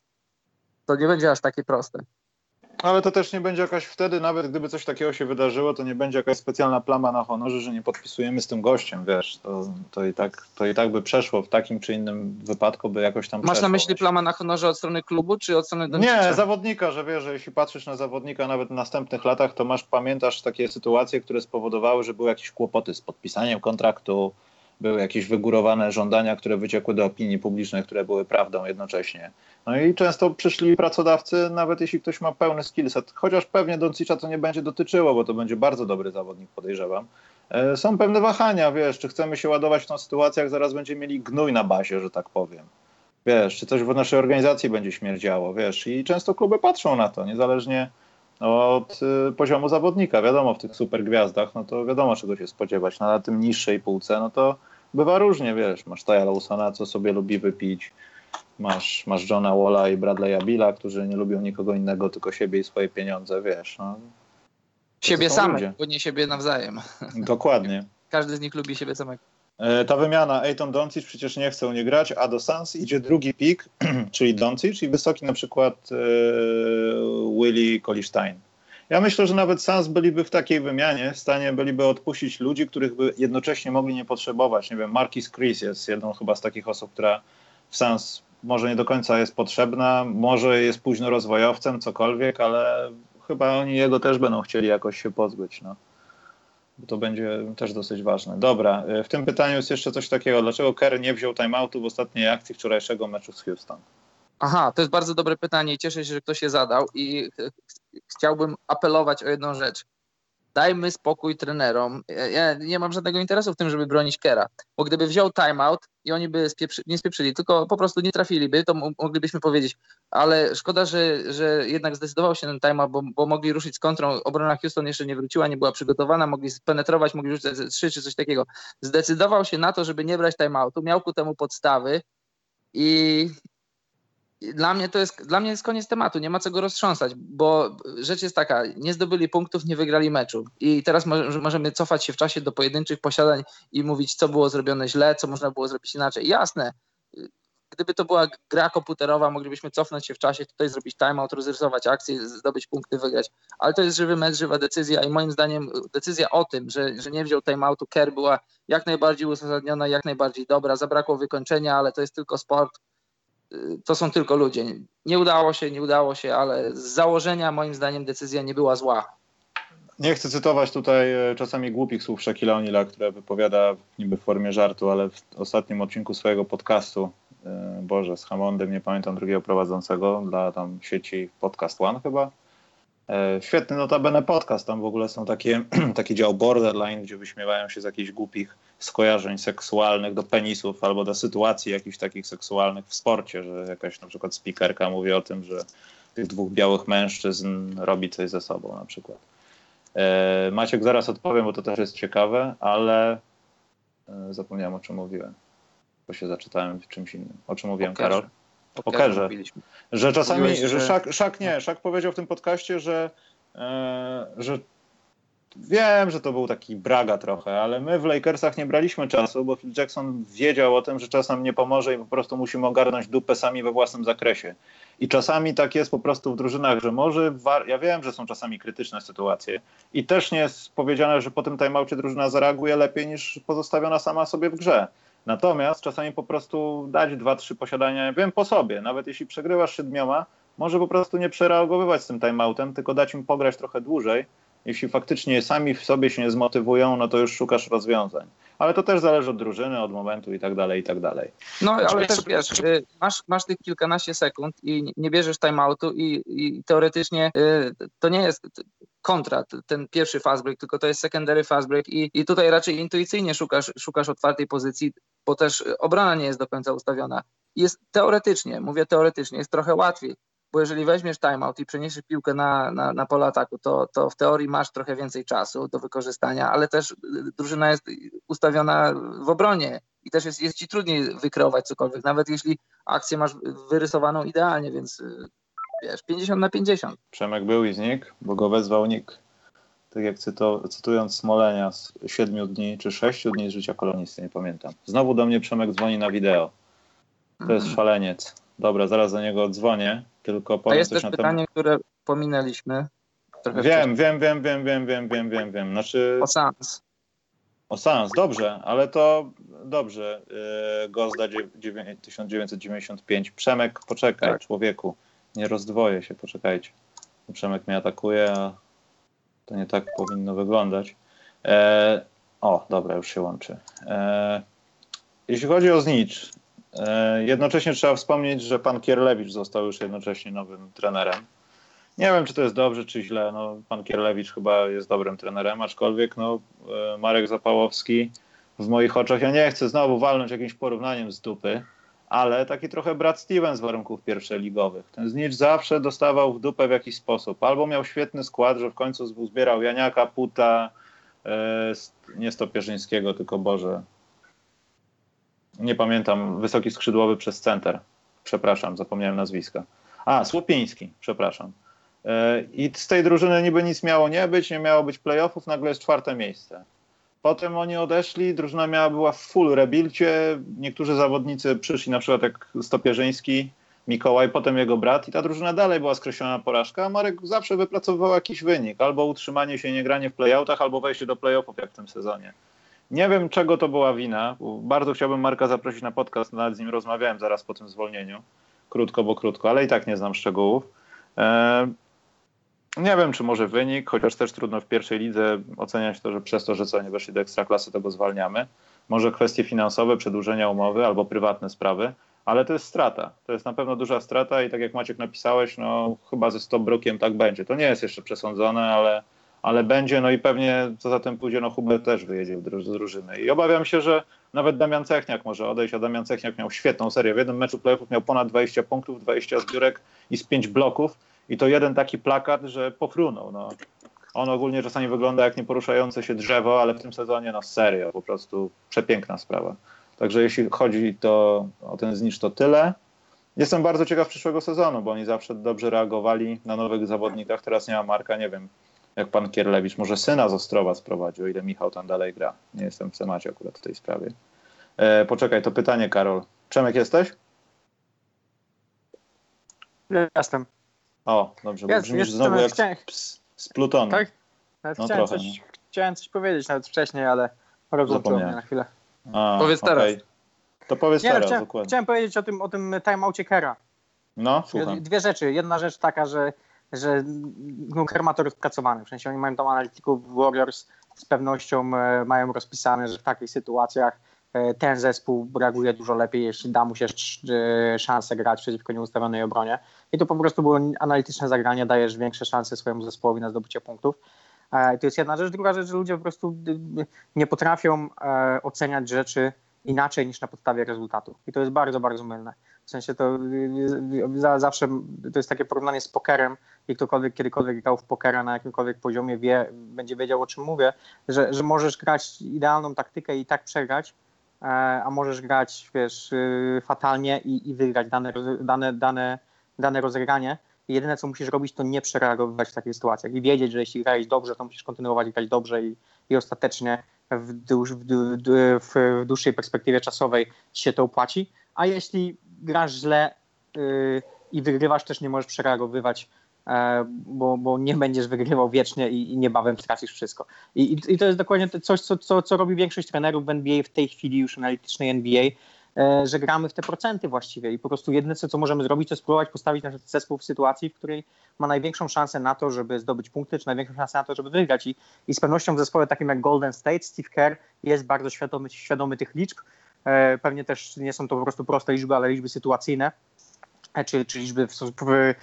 To nie będzie aż takie proste. Ale to też nie będzie jakaś wtedy, nawet gdyby coś takiego się wydarzyło, to nie będzie jakaś specjalna plama na honorze, że nie podpisujemy z tym gościem, wiesz, to, to, i, tak, to i tak by przeszło w takim czy innym wypadku, by jakoś tam Masz przeszło, na myśli plama na honorze od strony klubu, czy od strony? Nie, zawodnika, że wiesz, że jeśli patrzysz na zawodnika nawet w następnych latach, to masz, pamiętasz takie sytuacje, które spowodowały, że były jakieś kłopoty z podpisaniem kontraktu, były jakieś wygórowane żądania, które wyciekły do opinii publicznej, które były prawdą jednocześnie. No i często przyszli pracodawcy, nawet jeśli ktoś ma pełny skillset, chociaż pewnie Doncicza to nie będzie dotyczyło, bo to będzie bardzo dobry zawodnik, podejrzewam. E, są pewne wahania, wiesz, czy chcemy się ładować w tą sytuację, jak zaraz będziemy mieli gnój na bazie, że tak powiem. Wiesz, czy coś w naszej organizacji będzie śmierdziało, wiesz, i często kluby patrzą na to, niezależnie od y, poziomu zawodnika. Wiadomo, w tych super gwiazdach, no to wiadomo, czego się spodziewać. No, na tym niższej półce, no to bywa różnie, wiesz. Masz Taja Lawsona, co sobie lubi wypić. Masz, masz Johna Walla i Bradley'a Billa, którzy nie lubią nikogo innego, tylko siebie i swoje pieniądze, wiesz. No. Siebie samych, bo nie siebie nawzajem. [laughs] Dokładnie. Każdy z nich lubi siebie samego. E, ta wymiana, Ejton Doncic przecież nie chce u nie grać, a do Suns idzie drugi pik, [clears throat] czyli Doncic i wysoki na przykład e, Willie Kolistein. Ja myślę, że nawet Suns byliby w takiej wymianie w stanie byliby odpuścić ludzi, których by jednocześnie mogli nie potrzebować. Nie wiem, Marquis Chris jest jedną chyba z takich osób, która w Suns może nie do końca jest potrzebna, może jest późno rozwojowcem, cokolwiek, ale chyba oni jego też będą chcieli jakoś się pozbyć. No to będzie też dosyć ważne. Dobra, e, w tym pytaniu jest jeszcze coś takiego. Dlaczego Kerr nie wziął timeoutu w ostatniej akcji wczorajszego meczu z Houston? Aha, to jest bardzo dobre pytanie i cieszę się, że ktoś je zadał i chciałbym apelować o jedną rzecz dajmy spokój trenerom. Ja nie mam żadnego interesu w tym, żeby bronić Kera, bo gdyby wziął timeout i oni by spieprzy, nie spieprzyli, tylko po prostu nie trafiliby, to moglibyśmy powiedzieć, ale szkoda, że, że jednak zdecydował się ten timeout, bo, bo mogli ruszyć z kontrą, obrona Houston jeszcze nie wróciła, nie była przygotowana, mogli penetrować, mogli rzucić trzy czy coś takiego. Zdecydował się na to, żeby nie brać timeoutu, miał ku temu podstawy i, dla mnie to jest, dla mnie jest koniec tematu, nie ma co go roztrząsać, bo rzecz jest taka, nie zdobyli punktów, nie wygrali meczu. I teraz możemy cofać się w czasie do pojedynczych posiadań i mówić, co było zrobione źle, co można było zrobić inaczej. Jasne, gdyby to była gra komputerowa, moglibyśmy cofnąć się w czasie, tutaj zrobić timeout, rozrysować akcję, zdobyć punkty, wygrać, ale to jest żywy mecz, żywa decyzja i moim zdaniem decyzja o tym, że, że nie wziął timeoutu Kerr była jak najbardziej uzasadniona, jak najbardziej dobra, zabrakło wykończenia, ale to jest tylko sport, to są tylko ludzie. Nie udało się, nie udało się, ale z założenia moim zdaniem decyzja nie była zła. Nie chcę cytować tutaj e, czasami głupich słów Shaquille O'Neal'a, które wypowiada niby w formie żartu, ale w ostatnim odcinku swojego podcastu, e, Boże, z Hammondem, nie pamiętam drugiego prowadzącego, dla tam sieci Podcast One chyba, świetny notabene podcast, tam w ogóle są takie, [clears throat] taki dział borderline, gdzie wyśmiewają się z jakichś głupich skojarzeń seksualnych do penisów albo do sytuacji jakichś takich seksualnych w sporcie, że jakaś na przykład speakerka mówi o tym, że tych dwóch białych mężczyzn robi coś ze sobą na przykład. E, Maciek, zaraz odpowiem, bo to też jest ciekawe, ale e, zapomniałem o czym mówiłem, bo się zaczytałem w czymś innym. O czym mówiłem, Karol? Pokerze. Że czasami, Mówiłeś, że, Szak, Szak nie, Szak powiedział w tym podcaście, że, e, że wiem, że to był taki braga trochę, ale my w Lakersach nie braliśmy czasu, bo Phil Jackson wiedział o tym, że czasem nie pomoże i po prostu musimy ogarnąć dupę sami we własnym zakresie. I czasami tak jest po prostu w drużynach, że może, ja wiem, że są czasami krytyczne sytuacje i też nie jest powiedziane, że po tym timeoutie drużyna zareaguje lepiej niż pozostawiona sama sobie w grze. Natomiast czasami po prostu dać dwa, trzy posiadania, wiem po sobie, nawet jeśli przegrywasz siedmioma, może po prostu nie przereagowywać z tym timeoutem, tylko dać im pograć trochę dłużej. Jeśli faktycznie sami w sobie się nie zmotywują, no to już szukasz rozwiązań. Ale to też zależy od drużyny, od momentu i tak dalej, i tak dalej. No ale też wiesz, y, masz, masz tych kilkanaście sekund i nie bierzesz timeoutu i, i teoretycznie y, to nie jest kontra, ten pierwszy fast break, tylko to jest secondary fast break i, i tutaj raczej intuicyjnie szukasz, szukasz otwartej pozycji, bo też obrona nie jest do końca ustawiona. Jest teoretycznie, mówię teoretycznie, jest trochę łatwiej, bo jeżeli weźmiesz timeout i przeniesiesz piłkę na, na, na pole ataku, to, to w teorii masz trochę więcej czasu do wykorzystania, ale też drużyna jest ustawiona w obronie i też jest, jest ci trudniej wykreować cokolwiek, nawet jeśli akcję masz wyrysowaną idealnie, więc wiesz, 50 na 50. Przemek był i znikł, bo go wezwał Nick. Tak jak cyto, cytując Smolenia z 7 dni czy 6 dni z życia kolonisty, nie pamiętam. Znowu do mnie Przemek dzwoni na wideo. To jest mhm. szaleniec. Dobra, zaraz do niego dzwonię, tylko powiem A jest też pytanie, które pominęliśmy. Wiem, wiem, wiem, wiem, wiem, wiem, wiem, wiem, wiem. Znaczy... O Sans. O Sans, dobrze, ale to dobrze. Yy, Gozda 1995. Przemek, poczekaj, tak. człowieku nie rozdwoję się, poczekajcie. Przemek mnie atakuje, a to nie tak powinno wyglądać. E, o, dobra, już się łączy. E, jeśli chodzi o Znicz, jednocześnie trzeba wspomnieć, że pan Kierlewicz został już jednocześnie nowym trenerem. Nie wiem, czy to jest dobrze, czy źle. No, pan Kierlewicz chyba jest dobrym trenerem, aczkolwiek no, e, Marek Zapałowski w moich oczach, ja nie chcę znowu walnąć jakimś porównaniem z dupy, ale taki trochę brat Steven z warunków pierwszoligowych. Ten Znicz zawsze dostawał w dupę w jakiś sposób. Albo miał świetny skład, że w końcu zbierał Janiaka, Puta, e, nie Stopierzyńskiego, tylko Boże. Nie pamiętam, wysoki skrzydłowy przez center. Przepraszam, zapomniałem nazwiska. A, Słupiński, przepraszam. E, I z tej drużyny niby nic miało nie być, nie miało być playoffów, nagle jest czwarte miejsce. Potem oni odeszli, drużyna miała była w full rebuildzie. Niektórzy zawodnicy przyszli, na przykład jak Stopierzyński, Mikołaj, potem jego brat i ta drużyna dalej była skreślona porażka, a Marek zawsze wypracowywał jakiś wynik, albo utrzymanie się, nie granie w playoutach, albo wejście do playoffów jak w tym sezonie. Nie wiem, czego to była wina. Bardzo chciałbym Marka zaprosić na podcast, nawet z nim rozmawiałem zaraz po tym zwolnieniu. Krótko, bo krótko, ale i tak nie znam szczegółów. Eee, nie wiem, czy może wynik, chociaż też trudno w pierwszej lidze oceniać to, że przez to, że co nie weszli do ekstraklasy, to go zwalniamy. Może kwestie finansowe, przedłużenia umowy albo prywatne sprawy, ale to jest strata. To jest na pewno duża strata i tak jak Maciek napisałeś, no chyba ze Stobrukiem tak będzie. To nie jest jeszcze przesądzone, ale, ale będzie, no i pewnie co za tym pójdzie, no Hubert też wyjedzie z drużyny. I obawiam się, że nawet Damian Cechniak może odejść, a Damian Cechniak miał świetną serię. W jednym meczu playoffów miał ponad 20 punktów, 20 zbiórek i z 5 bloków i to jeden taki plakat, że pofrunął. No. On ogólnie czasami wygląda jak nieporuszające się drzewo, ale w tym sezonie no serio, po prostu przepiękna sprawa. Także jeśli chodzi to, o ten znicz, to tyle. Jestem bardzo ciekaw przyszłego sezonu, bo oni zawsze dobrze reagowali na nowych zawodnikach. Teraz nie ma Marka, nie wiem, jak pan Kierlewicz, może syna z Ostrowa sprowadził, o ile Michał tam dalej gra. Nie jestem w temacie akurat w tej sprawie. E, poczekaj, to pytanie, Karol. Przemek jesteś? Jestem. O, dobrze, bo Jest, brzmisz jest, znowu jak chciałem- z, z Plutonu. Tak? Nawet No chciałem, trochę, coś, chciałem coś powiedzieć nawet wcześniej, ale rozłączyło Zapomniałem. mnie na chwilę. A, Powiedz teraz. okej. To powiedz Nie, no, teraz, chciałem, dokładnie. chciałem powiedzieć o tym, o tym timeoutie Kera. No, słucham. Dwie rzeczy. Jedna rzecz taka, że, że no, Kerr ma to rozpracowane. W sensie oni mają tam analityków Warriors z pewnością e, mają rozpisane, że w takich sytuacjach e, ten zespół reaguje dużo lepiej, jeśli da mu się e, szansę grać przeciwko nieustawionej obronie. I to po prostu było analityczne zagranie, dajesz większe szanse swojemu zespołowi na zdobycie punktów. E, I to jest jedna rzecz. Druga rzecz, że ludzie po prostu nie potrafią e, oceniać rzeczy inaczej niż na podstawie rezultatu. I to jest bardzo, bardzo mylne. W sensie to za, zawsze to jest takie porównanie z pokerem i ktokolwiek kiedykolwiek grał w pokera na jakimkolwiek poziomie wie, będzie wiedział o czym mówię, że, że możesz grać idealną taktykę i tak przegrać, e, a możesz grać wiesz, y, fatalnie i, i wygrać dane, dane, dane, dane rozegranie. I jedyne co musisz robić to nie przereagowywać w takich sytuacjach i wiedzieć, że jeśli grałeś dobrze, to musisz kontynuować grać dobrze i, i ostatecznie w, dłuż, w, w, w dłuższej perspektywie czasowej się to opłaci, a jeśli grasz źle yy, i wygrywasz, też nie możesz przereagowywać, e, bo, bo nie będziesz wygrywał wiecznie i, i niebawem stracisz wszystko. I, i, I to jest dokładnie coś, co, co, co robi większość trenerów w NBA w tej chwili już analitycznej NBA, e, że gramy w te procenty właściwie i po prostu jedyne, co, co możemy zrobić, to spróbować postawić nasz zespół w sytuacji, w której ma największą szansę na to, żeby zdobyć punkty, czy największą szansę na to, żeby wygrać. I, i z pewnością w zespole takim jak Golden State, Steve Kerr jest bardzo świadomy, świadomy tych liczb. E, Pewnie też nie są to po prostu proste liczby, ale liczby sytuacyjne, e, czy, czy liczby w, w,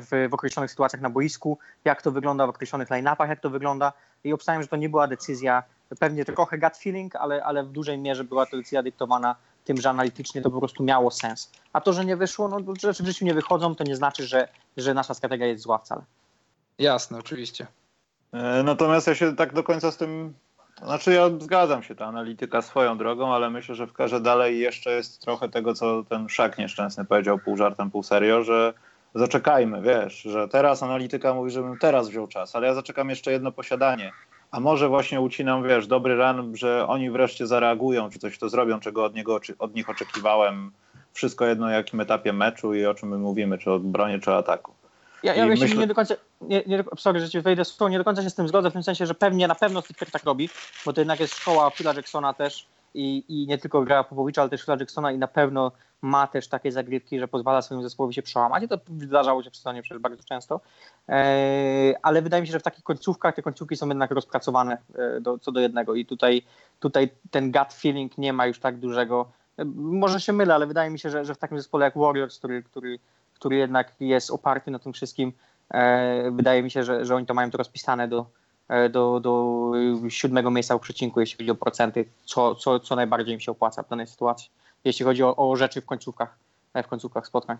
w, w określonych sytuacjach na boisku, jak to wygląda w określonych line-upach, jak to wygląda. I obstawiam, że to nie była decyzja, pewnie trochę gut feeling, ale, ale w dużej mierze była to decyzja dyktowana tym, że analitycznie to po prostu miało sens. A to, że nie wyszło, no to rzeczy w życiu nie wychodzą, to nie znaczy, że, że nasza strategia jest zła wcale. Jasne, oczywiście. E, Natomiast ja się tak do końca z tym. Znaczy, ja zgadzam się, ta analityka swoją drogą, ale myślę, że w karze dalej jeszcze jest trochę tego, co ten szak nieszczęsny powiedział pół żartem, pół serio, że zaczekajmy, wiesz, że teraz analityka mówi, żebym teraz wziął czas, ale ja zaczekam jeszcze jedno posiadanie. A może właśnie ucinam, wiesz, dobry ran, że oni wreszcie zareagują, czy coś to zrobią, czego od, niego, od nich oczekiwałem. Wszystko jedno, jakim etapie meczu i o czym my mówimy, czy o obronie, czy o ataku. Ja, ja myślę, nie do końca, nie, nie, sorry, że ci wejdę nie do końca się z tym zgodzę, w tym sensie, że pewnie, na pewno Steve tak robi, bo to jednak jest szkoła Phila Jacksona też i, i nie tylko gra Popowicza, ale też Phila Jacksona i na pewno ma też takie zagrywki, że pozwala swoim zespołowi się przełamać. I to zdarzało się w sezonie przecież bardzo często, eee, ale wydaje mi się, że w takich końcówkach te końcówki są jednak rozpracowane e, do, co do jednego. I tutaj, tutaj ten gut feeling nie ma już tak dużego, e, może się mylę, ale wydaje mi się, że, że w takim zespole jak Warriors, który, który który jednak jest oparty na tym wszystkim. E, wydaje mi się, że, że oni to mają to rozpisane do, e, do, do siódmego miejsca w przecinku, jeśli chodzi o procenty, co, co, co najbardziej im się opłaca w danej sytuacji, jeśli chodzi o, o rzeczy w końcówkach, e, w końcówkach spotkań.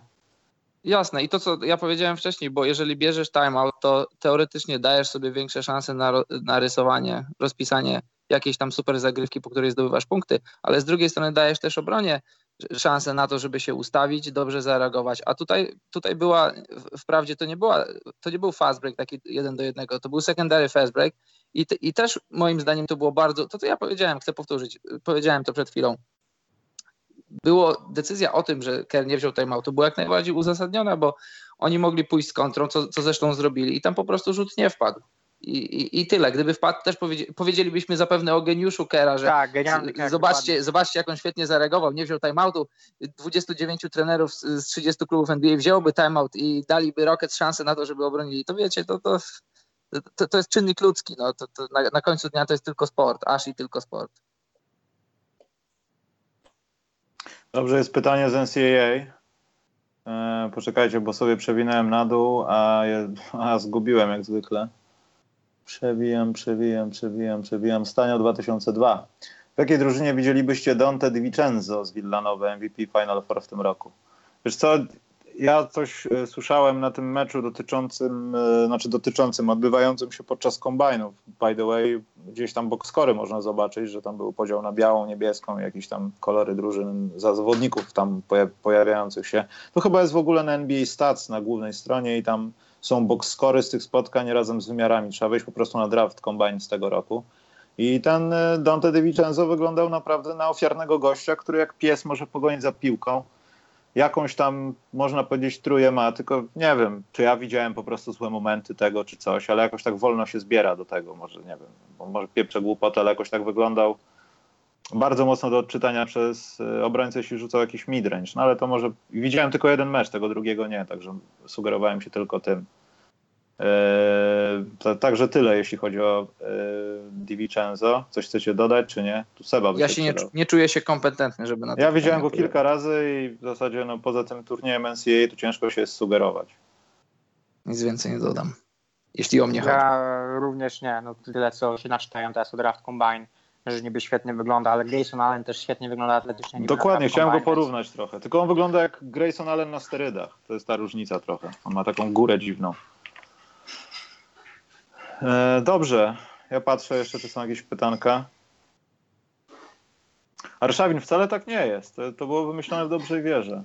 Jasne. I to, co ja powiedziałem wcześniej, bo jeżeli bierzesz timeout, to teoretycznie dajesz sobie większe szanse na, na rysowanie, rozpisanie jakiejś tam super zagrywki, po której zdobywasz punkty, ale z drugiej strony dajesz też obronie szansę na to, żeby się ustawić, dobrze zareagować. A tutaj, tutaj była, wprawdzie to nie była, to nie był fast break taki jeden do jednego, to był secondary fast break i, te, i też moim zdaniem to było bardzo, to co ja powiedziałem, chcę powtórzyć, powiedziałem to przed chwilą, było decyzja o tym, że Kerr nie wziął timeoutu, była jak najbardziej uzasadniona, bo oni mogli pójść z kontrą, co, co zresztą zrobili i tam po prostu rzut nie wpadł. I, i, I tyle. Gdyby wpadł, też powiedzi- powiedzielibyśmy zapewne o geniuszu Kera, że Tak, genialny zobaczcie, zobaczcie, jak on świetnie zareagował. Nie wziął timeoutu. 29 trenerów z, z 30 klubów NBA wzięłoby timeout i daliby Rockets szansę na to, żeby obronili. To wiecie, to, to, to, to jest czynnik ludzki. No. To, to na, na końcu dnia to jest tylko sport, aż i tylko sport. Dobrze, jest pytanie z NCAA. E, poczekajcie, bo sobie przewinąłem na dół, a, a zgubiłem jak zwykle. Przewijam, przewijam, przewijam, przewijam. Stanio 2002. W jakiej drużynie widzielibyście Dante Di Vincenzo z Villanowe MVP Final Four w tym roku? Wiesz co, ja coś e, słyszałem na tym meczu dotyczącym, e, znaczy dotyczącym, odbywającym się podczas kombajnów. By the way, gdzieś tam boxscory można zobaczyć, że tam był podział na białą, niebieską, jakieś tam kolory drużyn za zawodników tam pojawiających się. To chyba jest w ogóle na NBA Stats na głównej stronie i tam są boxscory z tych spotkań razem z wymiarami. Trzeba wejść po prostu na draft kombajn z tego roku. I ten e, Dante De Vincenzo wyglądał naprawdę na ofiarnego gościa, który jak pies może pogonić za piłką jakąś tam, można powiedzieć, truje ma, tylko nie wiem, czy ja widziałem po prostu złe momenty tego, czy coś, ale jakoś tak wolno się zbiera do tego, może, nie wiem, bo może pieprzę głupotę, ale jakoś tak wyglądał bardzo mocno do odczytania przez y, obrońcę, jeśli rzucał jakiś midrange, no ale to może, widziałem tylko jeden mecz, tego drugiego nie, także sugerowałem się tylko tym. Eee, także tyle, jeśli chodzi o e, Di Vincenzo. Coś chcecie dodać, czy nie? Tu Seba Ja się nie, nie, czuję się kompetentny, żeby na to Ja widziałem go kilka razy i w zasadzie no, poza tym turniejem NCAA to ciężko się sugerować. Nic więcej nie dodam. Jeśli o mnie ja chodzi. Ja również nie. No, tyle, co się naczytają teraz o draft combine, że niby świetnie wygląda, ale Grayson Allen też świetnie wygląda atletycznie. Dokładnie, chciałem go porównać trochę. Tylko on wygląda jak Grayson Allen na sterydach. To jest ta różnica trochę. On ma taką górę dziwną. E, dobrze, ja patrzę jeszcze, czy są jakieś pytanka. Arszawin wcale tak nie jest. To, to było wymyślone w dobrej wierze.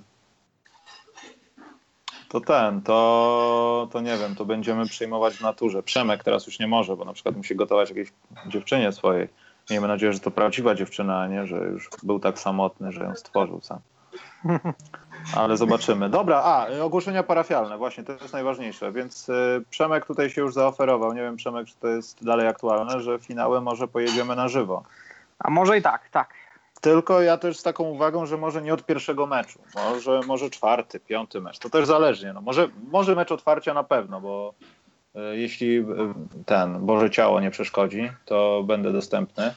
To ten, to, to nie wiem, to będziemy przyjmować w naturze. Przemek teraz już nie może, bo na przykład musi gotować jakiejś dziewczynie swojej. Miejmy nadzieję, że to prawdziwa dziewczyna, a nie, że już był tak samotny, że ją stworzył sam. [laughs] Ale zobaczymy. Dobra, a ogłoszenia parafialne, właśnie to jest najważniejsze. Więc y, Przemek tutaj się już zaoferował. Nie wiem, Przemek, czy to jest dalej aktualne, że finały może pojedziemy na żywo. A może i tak, tak. Tylko ja też z taką uwagą, że może nie od pierwszego meczu, może, może czwarty, piąty mecz. To też zależnie. No, może, może mecz otwarcia na pewno, bo y, jeśli y, ten Boże Ciało nie przeszkodzi, to będę dostępny.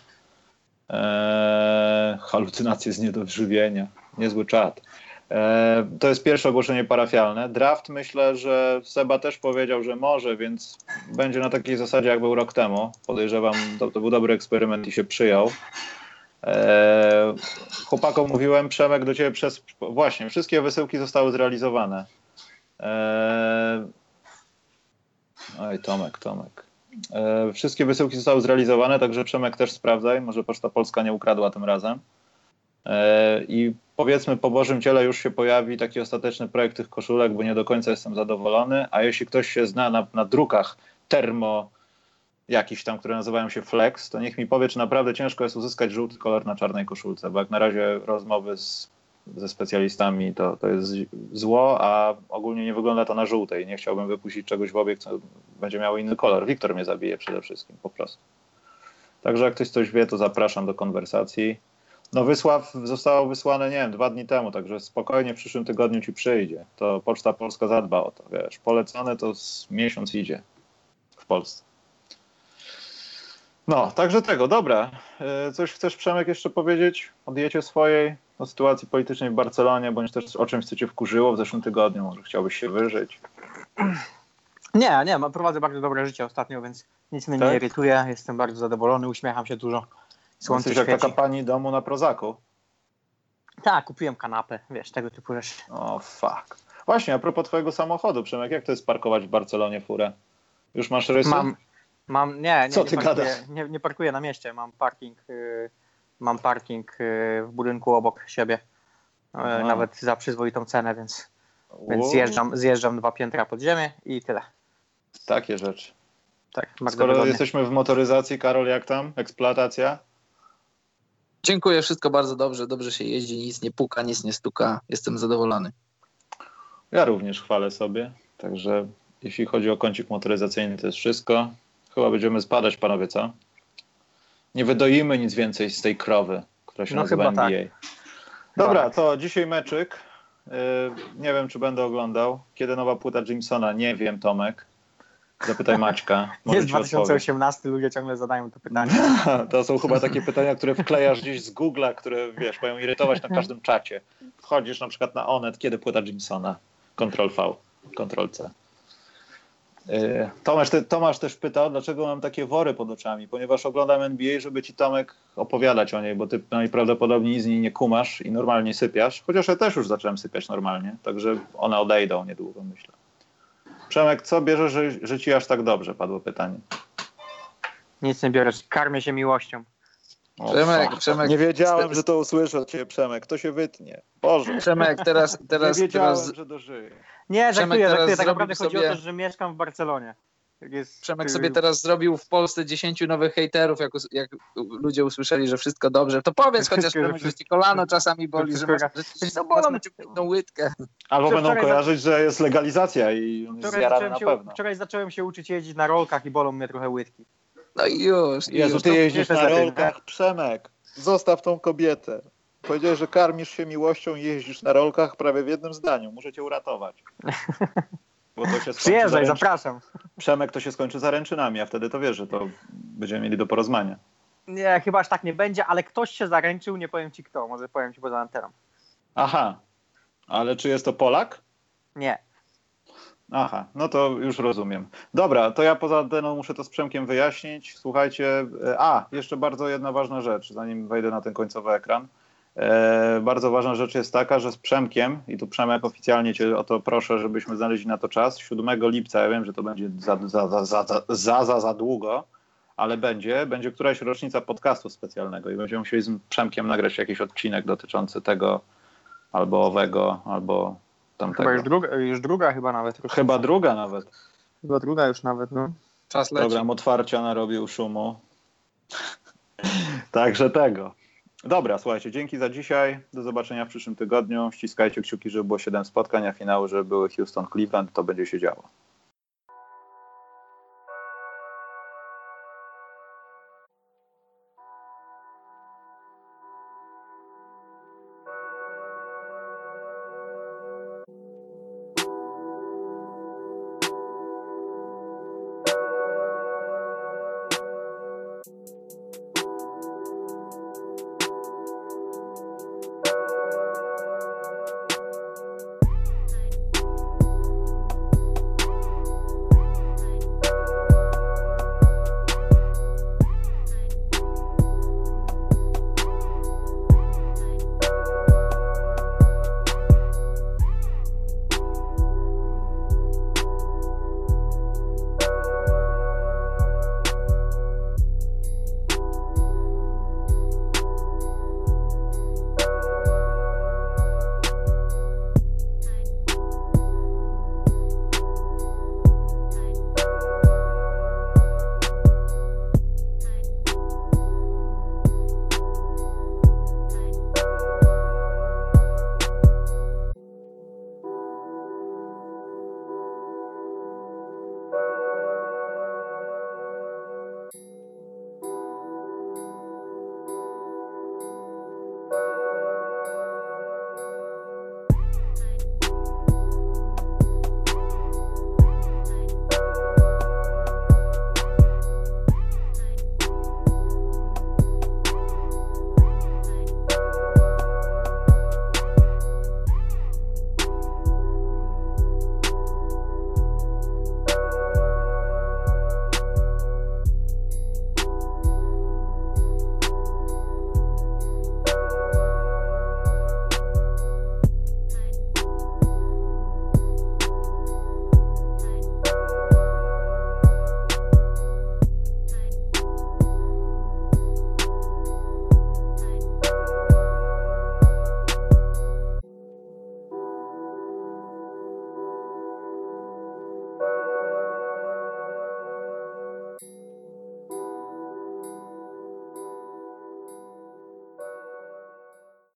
Eee, halucynacje z niedożywienia. Niezły czat. E, to jest pierwsze ogłoszenie parafialne. Draft myślę, że Seba też powiedział, że może, więc będzie na takiej zasadzie, jak był rok temu. Podejrzewam, to, to był dobry eksperyment i się przyjął. E, chłopakom mówiłem, Przemek, do ciebie przez. Właśnie, wszystkie wysyłki zostały zrealizowane. E, oj, Tomek, Tomek. E, wszystkie wysyłki zostały zrealizowane, także Przemek też sprawdzaj. Może Poczta Polska nie ukradła tym razem. E, I powiedzmy po Bożym Ciele już się pojawi taki ostateczny projekt tych koszulek, bo nie do końca jestem zadowolony, a jeśli ktoś się zna na, na drukach termo jakiś tam, które nazywają się flex, to niech mi powie, czy naprawdę ciężko jest uzyskać żółty kolor na czarnej koszulce, bo jak na razie rozmowy z, ze specjalistami to, to jest zło, a ogólnie nie wygląda to na żółtej. Nie chciałbym wypuścić czegoś w obiekt, co będzie miało inny kolor. Wiktor mnie zabije przede wszystkim, po prostu. Także jak ktoś coś wie, to zapraszam do konwersacji. No Wysław zostało wysłane, nie wiem, dwa dni temu, także spokojnie w przyszłym tygodniu ci przyjdzie. To Poczta Polska zadba o to, wiesz. Polecone to z miesiąc idzie w Polsce. No, także tego, dobra. E, coś chcesz, Przemek, jeszcze powiedzieć o diecie swojej, o sytuacji politycznej w Barcelonie, bądź też o czymś, co cię wkurzyło w zeszłym tygodniu, może chciałbyś się wyżyć? [clears throat] Nie, nie, prowadzę bardzo dobre życie ostatnio, więc nic mnie tak? nie irytuje, jestem bardzo zadowolony, uśmiecham się dużo. Słońce Jesteś jak taka pani domu na prozaku. Tak, kupiłem kanapę, wiesz, tego typu rzeczy. O, fuck. Właśnie, a propos twojego samochodu, Przemek, jak to jest parkować w Barcelonie furę? Już masz rysy? Mam, mam nie, nie, Co ty nie, parkuję, nie, nie parkuję na mieście, mam parking, yy, mam parking yy, w budynku obok siebie, yy, nawet za przyzwoitą cenę, więc, więc zjeżdżam, zjeżdżam dwa piętra pod ziemię i tyle. Takie rzeczy. Tak, Skoro wygodnie. jesteśmy w motoryzacji, Karol, jak tam? Eksploatacja? Dziękuję, wszystko bardzo dobrze, dobrze się jeździ, nic nie puka, nic nie stuka, jestem zadowolony. Ja również chwalę sobie, także jeśli chodzi o kącik motoryzacyjny, to jest wszystko. Chyba będziemy spadać, panowie, co? Nie wydoimy nic więcej z tej krowy, która się no nazywa NBA. Tak. Dobra, tak. to dzisiaj meczyk. Yy, nie wiem, czy będę oglądał. Kiedy nowa płyta Jamesona? Nie wiem, Tomek. Zapytaj Maćka. Jest ci odpowie. 2018, ludzie ciągle zadają to pytanie. [laughs] To są chyba takie pytania, które wklejasz gdzieś z Google'a, które wiesz, mają irytować na każdym czacie. Wchodzisz na przykład na Onet, kiedy płyta Jamesona. Ctrl V, Ctrl C. Yy, Tomasz, te, Tomasz też pytał, dlaczego mam takie wory pod oczami, ponieważ oglądam NBA, żeby ci Tomek opowiadać o niej, bo ty najprawdopodobniej z niej nie kumasz i normalnie sypiasz, chociaż ja też już zacząłem sypiać normalnie, także one odejdą niedługo, myślę. Przemek, co bierzesz, że, że ci aż tak dobrze, padło pytanie. Nic nie biorę, karmię się miłością. O, Przemek. Przemek, Nie wiedziałem, że to usłyszę od ciebie, Przemek. To się wytnie. Boże. Przemek, teraz, [laughs] teraz, nie wiedziałem, teraz, że dożyję. Nie, Przemek żartuję, żartuję. Tak naprawdę chodzi sobie- o to, że mieszkam w Barcelonie. Jak Jest, Przemek y, sobie teraz zrobił w Polsce 10 nowych hejterów, jak, jak ludzie usłyszeli, że wszystko dobrze. To powiedz chociaż, Że Przemek, że ci kolano czasami boli, że masz, masz bolą- na ciągniętą łydkę. Albo będą kojarzyć, że jest legalizacja i on jest Wczoraj na się, pewno. wczoraj zacząłem się uczyć jeździć na rolkach i bolą mnie trochę łydki. No i już. i Jezu, już. ty To- jeździsz na rolkach. Przemek, zostaw tą kobietę. Powiedziałeś, że karmisz się miłością i jeździsz na rolkach prawie w jednym zdaniu. Muszę cię uratować. [laughs] Bo to się skończy Przyjeżdżaj, zaręcz- zapraszam. Przemek to się skończy zaręczynami, a wtedy to wiesz, że to będziemy mieli do porozumienia. Nie, chyba aż tak nie będzie, ale ktoś się zaręczył, nie powiem ci kto, może powiem ci poza anteną. Aha, ale czy jest to Polak? Nie. Aha, no to już rozumiem. Dobra, to ja poza anteną muszę to z Przemkiem wyjaśnić. Słuchajcie, e, a, jeszcze bardzo jedna ważna rzecz, zanim wejdę na ten końcowy ekran. E, bardzo ważna rzecz jest taka, że z Przemkiem, i tu Przemek oficjalnie cię o to proszę, żebyśmy znaleźli na to czas, 7 lipca, ja wiem, że to będzie za, za, za, za, za, za, za, za długo, ale będzie, będzie któraś rocznica podcastu specjalnego i będziemy musieli z Przemkiem nagrać jakiś odcinek dotyczący tego albo owego, albo tamtego. Chyba już druga, już druga chyba nawet. Chyba druga nawet. Chyba druga już nawet, no. Czas leci. Program otwarcia narobił szumu. [laughs] Także tego. Dobra, słuchajcie, dzięki za dzisiaj. Do zobaczenia w przyszłym tygodniu. Ściskajcie kciuki, żeby było 7 spotkań, a finały, żeby były Houston-Cleveland. To będzie się działo.